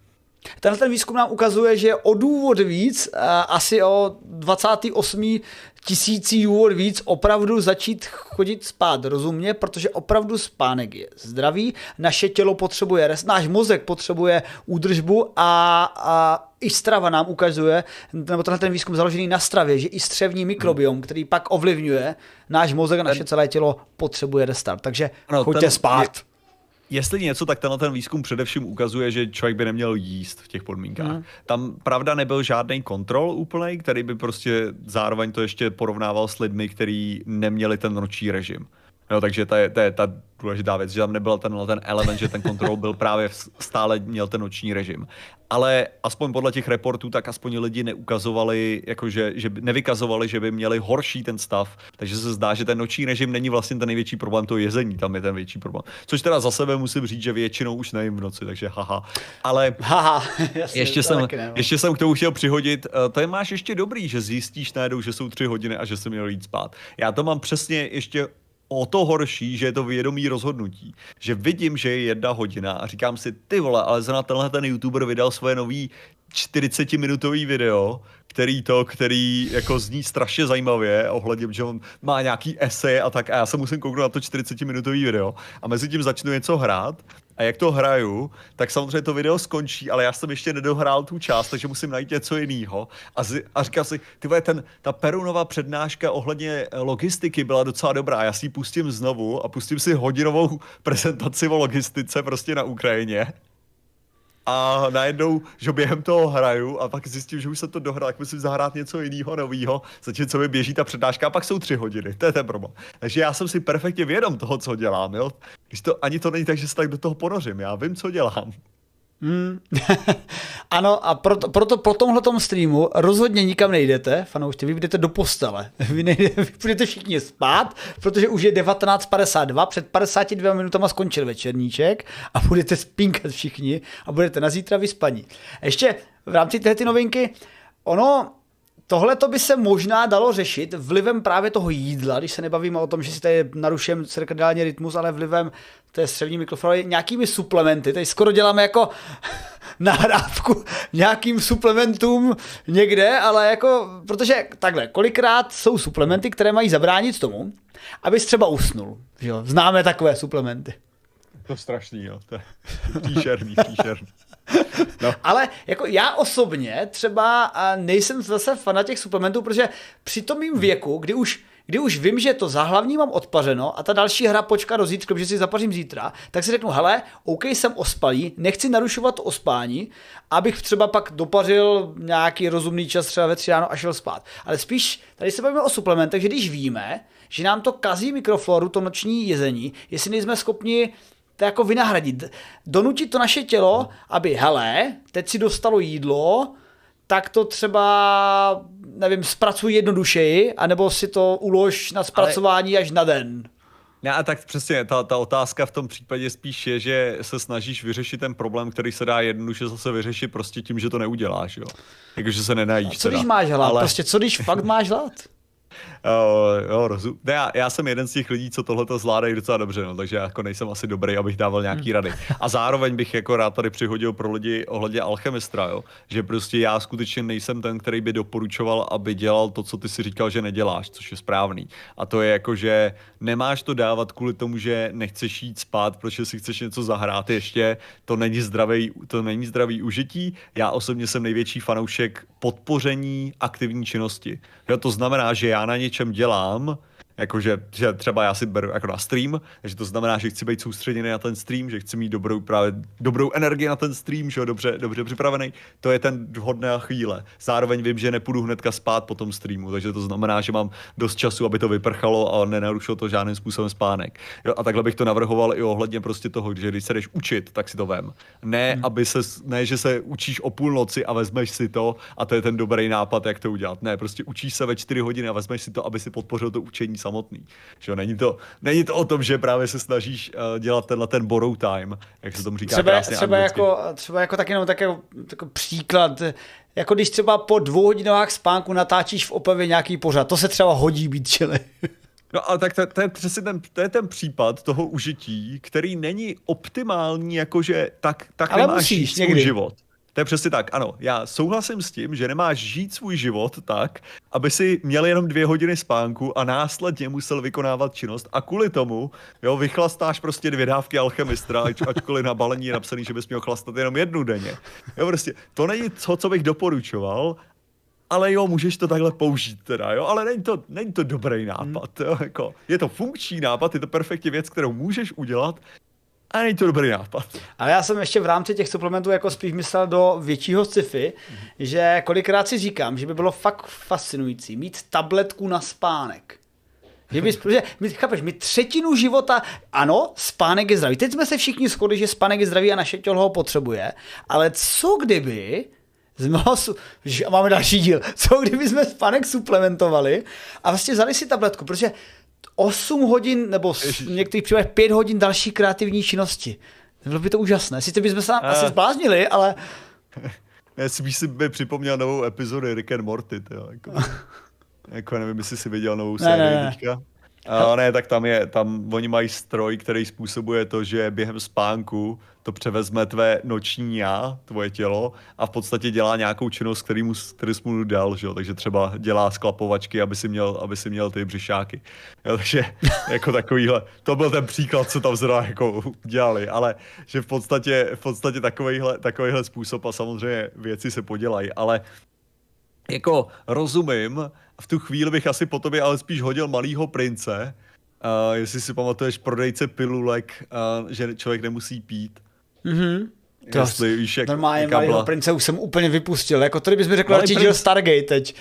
Tenhle ten výzkum nám ukazuje, že o důvod víc, asi o 28 tisící důvod víc opravdu začít chodit spát rozumně, protože opravdu spánek je zdravý, naše tělo potřebuje rest, náš mozek potřebuje údržbu a, a i strava nám ukazuje, nebo tenhle ten výzkum založený na stravě, že i střevní mikrobiom, hmm. který pak ovlivňuje náš mozek a naše celé tělo potřebuje restart. Takže no, choďte ten, spát jestli něco, tak tenhle ten výzkum především ukazuje, že člověk by neměl jíst v těch podmínkách. Mm. Tam pravda nebyl žádný kontrol úplný, který by prostě zároveň to ještě porovnával s lidmi, kteří neměli ten noční režim. Jo, takže to je, to je ta důležitá věc, že tam nebyl ten, ten element, že ten kontrol byl právě stále měl ten noční režim. Ale aspoň podle těch reportů, tak aspoň lidi neukazovali, jakože, že nevykazovali, že by měli horší ten stav. Takže se zdá, že ten noční režim není vlastně ten největší problém, to jezení tam je ten větší problém. Což teda za sebe musím říct, že většinou už nejím v noci, takže haha. Ale haha, jasně, ještě, jsem, no. ještě jsem k tomu chtěl přihodit, uh, to je máš ještě dobrý, že zjistíš najednou, že jsou tři hodiny a že jsem měl jít spát. Já to mám přesně ještě o to horší, že je to vědomý rozhodnutí. Že vidím, že je jedna hodina a říkám si, ty vole, ale zrovna tenhle ten youtuber vydal svoje nový 40-minutový video, který to, který jako zní strašně zajímavě ohledně, že on má nějaký esej a tak a já se musím kouknout na to 40-minutový video a mezi tím začnu něco hrát a jak to hraju, tak samozřejmě to video skončí, ale já jsem ještě nedohrál tu část, takže musím najít něco jiného. A, a říkal si, ty ten, ta Perunova přednáška ohledně logistiky byla docela dobrá, já si ji pustím znovu a pustím si hodinovou prezentaci o logistice prostě na Ukrajině a najednou, že během toho hraju a pak zjistím, že už jsem to dohrál, tak musím zahrát něco jiného, nového, co mi běží ta přednáška a pak jsou tři hodiny. To je ten problém. Takže já jsem si perfektně vědom toho, co dělám. Jo? Když to ani to není tak, že se tak do toho ponořím. Já vím, co dělám. Hmm. ano, a proto, proto po tomhle streamu rozhodně nikam nejdete, fanoušci, vy jdete do postele. Vy, nejde, vy budete všichni spát, protože už je 19.52, před 52 minutama skončil večerníček a budete spínkat všichni a budete na zítra vyspaní. Ještě v rámci této novinky, ono Tohle to by se možná dalo řešit vlivem právě toho jídla, když se nebavíme o tom, že si tady narušujeme cirkadiální rytmus, ale vlivem té střevní mikroflory, nějakými suplementy. Teď skoro děláme jako nahrávku nějakým suplementům někde, ale jako, protože takhle, kolikrát jsou suplementy, které mají zabránit tomu, abys třeba usnul. Jo? Známe takové suplementy. To strašný, jo. To je příšerný, příšerný. No. Ale jako já osobně třeba nejsem zase fan těch suplementů, protože při tom mým věku, kdy už kdy už vím, že to záhlavní mám odpařeno a ta další hra počká do zítra, protože si zapařím zítra, tak si řeknu, hele, OK, jsem ospalý, nechci narušovat to ospání, abych třeba pak dopařil nějaký rozumný čas třeba ve tři ráno a šel spát. Ale spíš tady se bavíme o suplementech, že když víme, že nám to kazí mikrofloru, to noční jezení, jestli nejsme schopni to jako vynahradit. Donutit to naše tělo, aby, hele, teď si dostalo jídlo, tak to třeba, nevím, zpracuj jednodušeji, anebo si to ulož na zpracování Ale... až na den. Ne, a tak přesně, ta, ta otázka v tom případě spíš je, že se snažíš vyřešit ten problém, který se dá jednoduše zase vyřešit prostě tím, že to neuděláš, jo. Jakože se nenajíš. A co teda. když máš hlad? Ale... Prostě co když fakt máš hlad? Uh, jo, rozum. Ne, já, já, jsem jeden z těch lidí, co tohle to zvládají docela dobře, no, takže jako nejsem asi dobrý, abych dával nějaký hmm. rady. A zároveň bych jako rád tady přihodil pro lidi ohledně alchemistra, jo, že prostě já skutečně nejsem ten, který by doporučoval, aby dělal to, co ty si říkal, že neděláš, což je správný. A to je jako, že nemáš to dávat kvůli tomu, že nechceš jít spát, protože si chceš něco zahrát ještě, to není zdravý, to není zdravý užití. Já osobně jsem největší fanoušek podpoření aktivní činnosti. Jo, to znamená, že já na něčem dělám, jakože že třeba já si beru jako na stream, takže to znamená, že chci být soustředěný na ten stream, že chci mít dobrou, právě dobrou energii na ten stream, že jo, dobře, dobře připravený, to je ten vhodná chvíle. Zároveň vím, že nepůjdu hnedka spát po tom streamu, takže to znamená, že mám dost času, aby to vyprchalo a nenarušilo to žádným způsobem spánek. Jo, a takhle bych to navrhoval i ohledně prostě toho, že když se jdeš učit, tak si to vem. Ne, hmm. aby se, ne, že se učíš o půlnoci a vezmeš si to a to je ten dobrý nápad, jak to udělat. Ne, prostě učíš se ve čtyři hodiny a vezmeš si to, aby si podpořil to učení samotný. Že není, to, není to o tom, že právě se snažíš uh, dělat tenhle ten borrow time, jak se tomu říká třeba, krásně třeba jako, třeba jako tak jenom tak jako, jako příklad, jako když třeba po dvou hodinách spánku natáčíš v Opavě nějaký pořad, to se třeba hodí být čili. No ale tak to, to, je přesně ten, to je ten případ toho užití, který není optimální, jakože tak, tak ale nemáš musíš, svůj někdy. život. To je přesně tak, ano. Já souhlasím s tím, že nemáš žít svůj život tak, aby si měl jenom dvě hodiny spánku a následně musel vykonávat činnost a kvůli tomu, jo, vychlastáš prostě dvě dávky alchemistra, ať, ačkoliv na balení je napsaný, že bys měl chlastat jenom jednu denně. Jo, prostě to není to, co bych doporučoval, ale jo, můžeš to takhle použít teda, jo, ale není to, není to dobrý nápad, jo, jako, je to funkční nápad, je to perfektně věc, kterou můžeš udělat, a není to dobrý nápad. Ale já jsem ještě v rámci těch suplementů jako spíš myslel do většího sci-fi, mm-hmm. že kolikrát si říkám, že by bylo fakt fascinující mít tabletku na spánek. Že bys, protože, my, chápeš, my třetinu života, ano, spánek je zdravý. Teď jsme se všichni shodli, že spánek je zdravý a naše tělo ho potřebuje, ale co kdyby jsme ho, máme další díl, co kdyby jsme spánek suplementovali a vlastně vzali si tabletku, protože 8 hodin, nebo v některých případech 5 hodin další kreativní činnosti. Bylo by to úžasné. Sice bychom se a... asi zbláznili, ale... Já si si by připomněl novou epizodu Rick and Morty, jo, jako, jako nevím, jestli jsi viděl novou sérii ne, ne. teďka. A ne, tak tam je, tam oni mají stroj, který způsobuje to, že během spánku to převezme tvé noční já, tvoje tělo a v podstatě dělá nějakou činnost, který mu, který jsi mu dal, že jo? takže třeba dělá sklapovačky, aby si měl, aby si měl ty břišáky. Jo, takže jako takovýhle, to byl ten příklad, co tam zrovna jako dělali, ale že v podstatě, v podstatě takovýhle, takovýhle způsob a samozřejmě věci se podělají, ale jako rozumím, v tu chvíli bych asi po tobě ale spíš hodil malýho prince, uh, jestli si pamatuješ prodejce pilulek, uh, že člověk nemusí pít. Mhm. To Jestli víš, jak, normálně malýho prince už jsem úplně vypustil, jako to bys mi řekl radši princ... Stargate teď.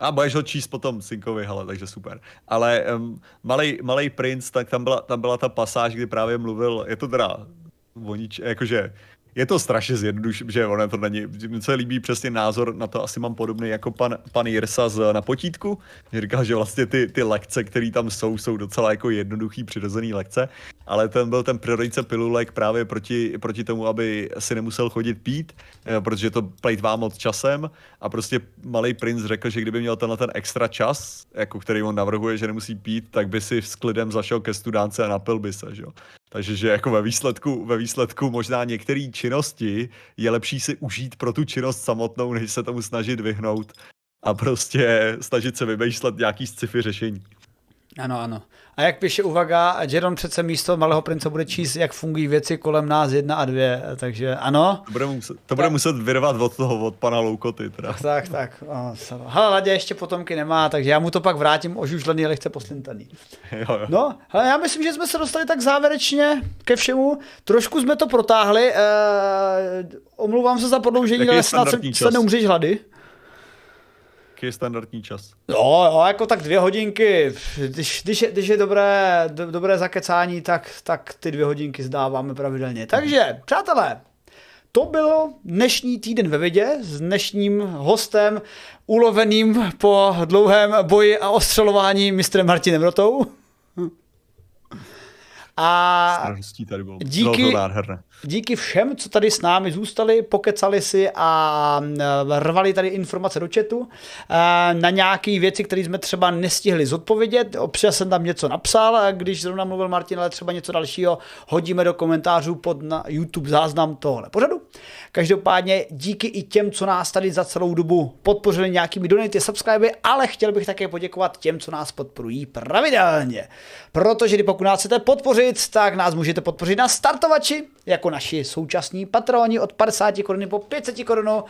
A budeš ho číst potom synkovi, hele, takže super. Ale um, malý, malý princ, tak tam byla, tam byla ta pasáž, kdy právě mluvil, je to teda vonič, jakože je to strašně zjednodušené, že ono to není. Mně se líbí přesně názor na to, asi mám podobný jako pan, pan Jirsa z Na potítku. Říkal, že vlastně ty, ty lekce, které tam jsou, jsou docela jako jednoduchý, přirozený lekce, ale ten byl ten prodejce pilulek právě proti, proti tomu, aby si nemusel chodit pít, eh, protože to plejtvá moc časem a prostě malý princ řekl, že kdyby měl tenhle ten extra čas, jako který on navrhuje, že nemusí pít, tak by si s klidem zašel ke studánce a napil by se, že jo. Takže že jako ve výsledku, ve výsledku možná některé činnosti je lepší si užít pro tu činnost samotnou, než se tomu snažit vyhnout a prostě snažit se vymýšlet nějaký sci-fi řešení. Ano, ano. A jak píše uvaga, Jeron přece místo malého prince bude číst, jak fungují věci kolem nás jedna a dvě, takže ano. To bude muset, to bude muset vyrvat od toho, od pana Loukoty. Teda. Tak, tak. Hele, Ladě ještě potomky nemá, takže já mu to pak vrátím ožužlený, lehce poslintaný. Jo, jo. No, ale já myslím, že jsme se dostali tak závěrečně ke všemu. Trošku jsme to protáhli. Eh, omlouvám se za prodloužení, ale snad se, se neumřeš hlady jaký je standardní čas? Jo, jo, jako tak dvě hodinky. Když, když, je, když je dobré, do, dobré zakecání, tak, tak ty dvě hodinky zdáváme pravidelně. Takže, přátelé, to bylo dnešní týden ve vědě s dnešním hostem, uloveným po dlouhém boji a ostřelování mistrem Martinem Rotou. A tady bylo. díky, díky všem, co tady s námi zůstali, pokecali si a rvali tady informace do chatu na nějaké věci, které jsme třeba nestihli zodpovědět. Občas jsem tam něco napsal, když zrovna mluvil Martin, ale třeba něco dalšího hodíme do komentářů pod na YouTube záznam tohle pořadu. Každopádně díky i těm, co nás tady za celou dobu podpořili nějakými donaty, subscribe, ale chtěl bych také poděkovat těm, co nás podporují pravidelně. Protože pokud nás chcete podpořit, tak nás můžete podpořit na startovači, jako naši současní patroni od 50 koruny po 500 korun.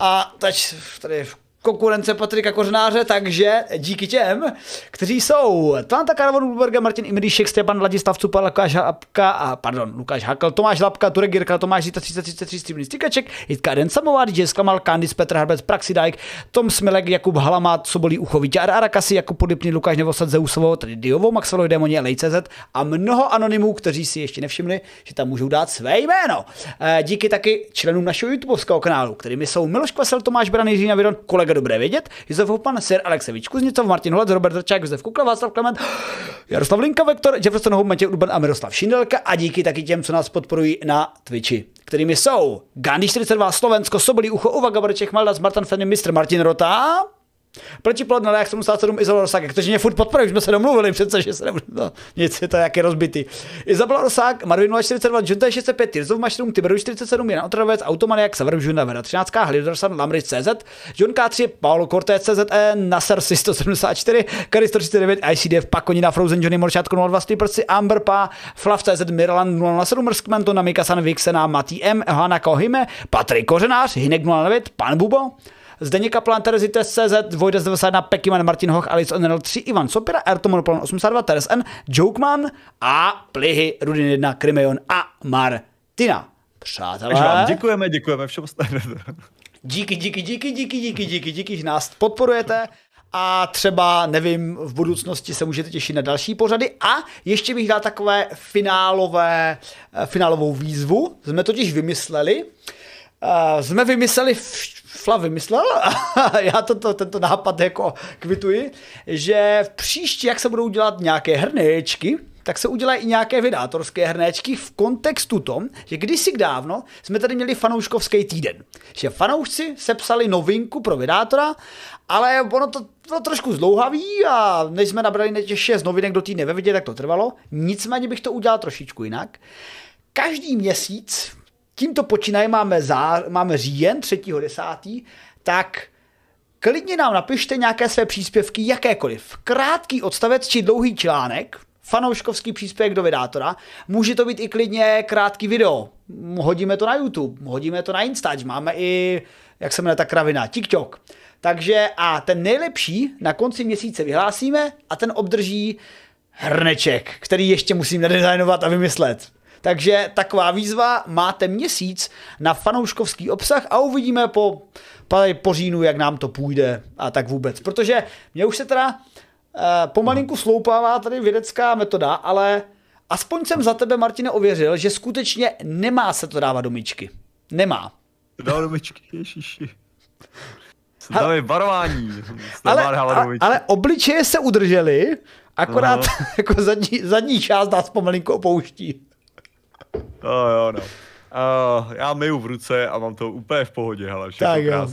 A teď tady konkurence Patrika Kořnáře, takže díky těm, kteří jsou Tlanta Karvan Ulberga, Martin Imrišek, Stepan Vladislav Cupar, Lukáš Hapka, a pardon, Lukáš Hakl, Tomáš Lapka, Turek Jirka, Tomáš Zita 3033, Steven Stikaček, Jitka Eden Samová, DJ Skamal, Kandis, Petr Harbec, Praxidajk, Tom Smilek, Jakub Halamat, Sobolí Uchovitě, Ar Arakasi, Jakub Podipný, Lukáš Nevosad, Zeusovo, tedy Diovo, Maxwellovi Demonie, Lej.cz a mnoho anonymů, kteří si ještě nevšimli, že tam můžou dát své jméno. Eh, díky taky členům našeho YouTubeovského kanálu, kterými jsou Miloš Kvasel, Tomáš Bran, Jiří Naviron, kolega dobré vědět, Josef Hoffman, Sir Alexevič Kuznicov, Martin Holec, Robert Drčák, Josef Kukla, Václav Klement, Jaroslav Linka, Vektor, Jefferson Home, Matěj Urban a Miroslav Šindelka a díky taky těm, co nás podporují na Twitchi kterými jsou Gandhi 42 Slovensko, Sobolí Ucho, Uva Gabarček, Maldas, Martin Fenny, Mistr Martin Rota, Protiplod na jak 77 Izabela Rosák, kteří mě furt podporují, jsme se domluvili přece, že se nebudu, no, nic, je to jaký rozbitý. Izabela Rosák, Marvin 042, Junta 65, Tirzov Mushroom, Tiberu 47, Jan Otravec, Automaniak, Sever Žuna, Vera 13, Hlidarsan, Lamris CZ, John K3, Paolo Cortez CZE, Nasser 174, Kary 139, ICDF, Pakonina, Frozen, Johnny Morčátko 02, Stripperci, Amber Pa, Flav CZ, Mirland 007, Mrskman, Tona Mikasan, Vixena, Mati M, Hana Kohime, Patrik Kořenář, Hinek 09, Pan Bubo, Zdeněk Kaplan, Terezy CZ, Vojda z 91, Pekiman, Martin Hoch, Alice Onel 3, Ivan Sopira, Erto Monopolon 82, Teres N, Jokeman a Plihy, Rudin 1, Krimeon a Martina. Přátelé. Takže vám děkujeme, děkujeme všem Díky, díky, díky, díky, díky, díky, díky, že nás podporujete a třeba, nevím, v budoucnosti se můžete těšit na další pořady a ještě bych dal takové finálové, eh, finálovou výzvu. Jsme totiž vymysleli, uh, jsme vymysleli Flav vymyslel, a já to, to, tento nápad jako kvituji, že v příští, jak se budou dělat nějaké hrnečky, tak se udělají i nějaké vydátorské hrnéčky v kontextu tom, že kdysi dávno jsme tady měli fanouškovský týden. Že fanoušci sepsali novinku pro vydátora, ale ono to bylo trošku zdlouhavý a než jsme nabrali těch šest novinek do týdne ve vidět, tak to trvalo. Nicméně bych to udělal trošičku jinak. Každý měsíc tímto počínaje máme, zá, máme říjen 3.10., tak klidně nám napište nějaké své příspěvky, jakékoliv. Krátký odstavec či dlouhý článek, fanouškovský příspěvek do vydátora. Může to být i klidně krátký video. Hodíme to na YouTube, hodíme to na Instač, máme i, jak se jmenuje ta kravina, TikTok. Takže a ten nejlepší na konci měsíce vyhlásíme a ten obdrží hrneček, který ještě musím nadizajnovat a vymyslet. Takže taková výzva, máte měsíc na fanouškovský obsah a uvidíme po, po říjnu, jak nám to půjde a tak vůbec. Protože mě už se teda uh, pomalinku sloupává tady vědecká metoda, ale aspoň jsem za tebe, Martine, ověřil, že skutečně nemá se to dávat do myčky. Nemá. Dá do myčky, ježiši. Dáme varování. Ale, ale, ale obličeje se udržely, akorát Aha. jako zadní, zadní část nás pomalinku opouští. Oh, jo, no. Uh, já myju v ruce a mám to úplně v pohodě, hele, tak jo.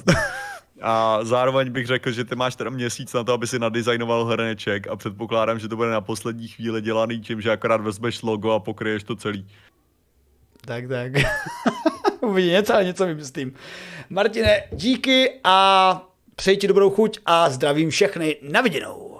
A zároveň bych řekl, že ty máš teda měsíc na to, aby si nadizajnoval hrneček a předpokládám, že to bude na poslední chvíli dělaný tím, že akorát vezmeš logo a pokryješ to celý. Tak, tak. Uvidí něco, ale něco vymyslím. Martine, díky a přeji ti dobrou chuť a zdravím všechny na viděnou.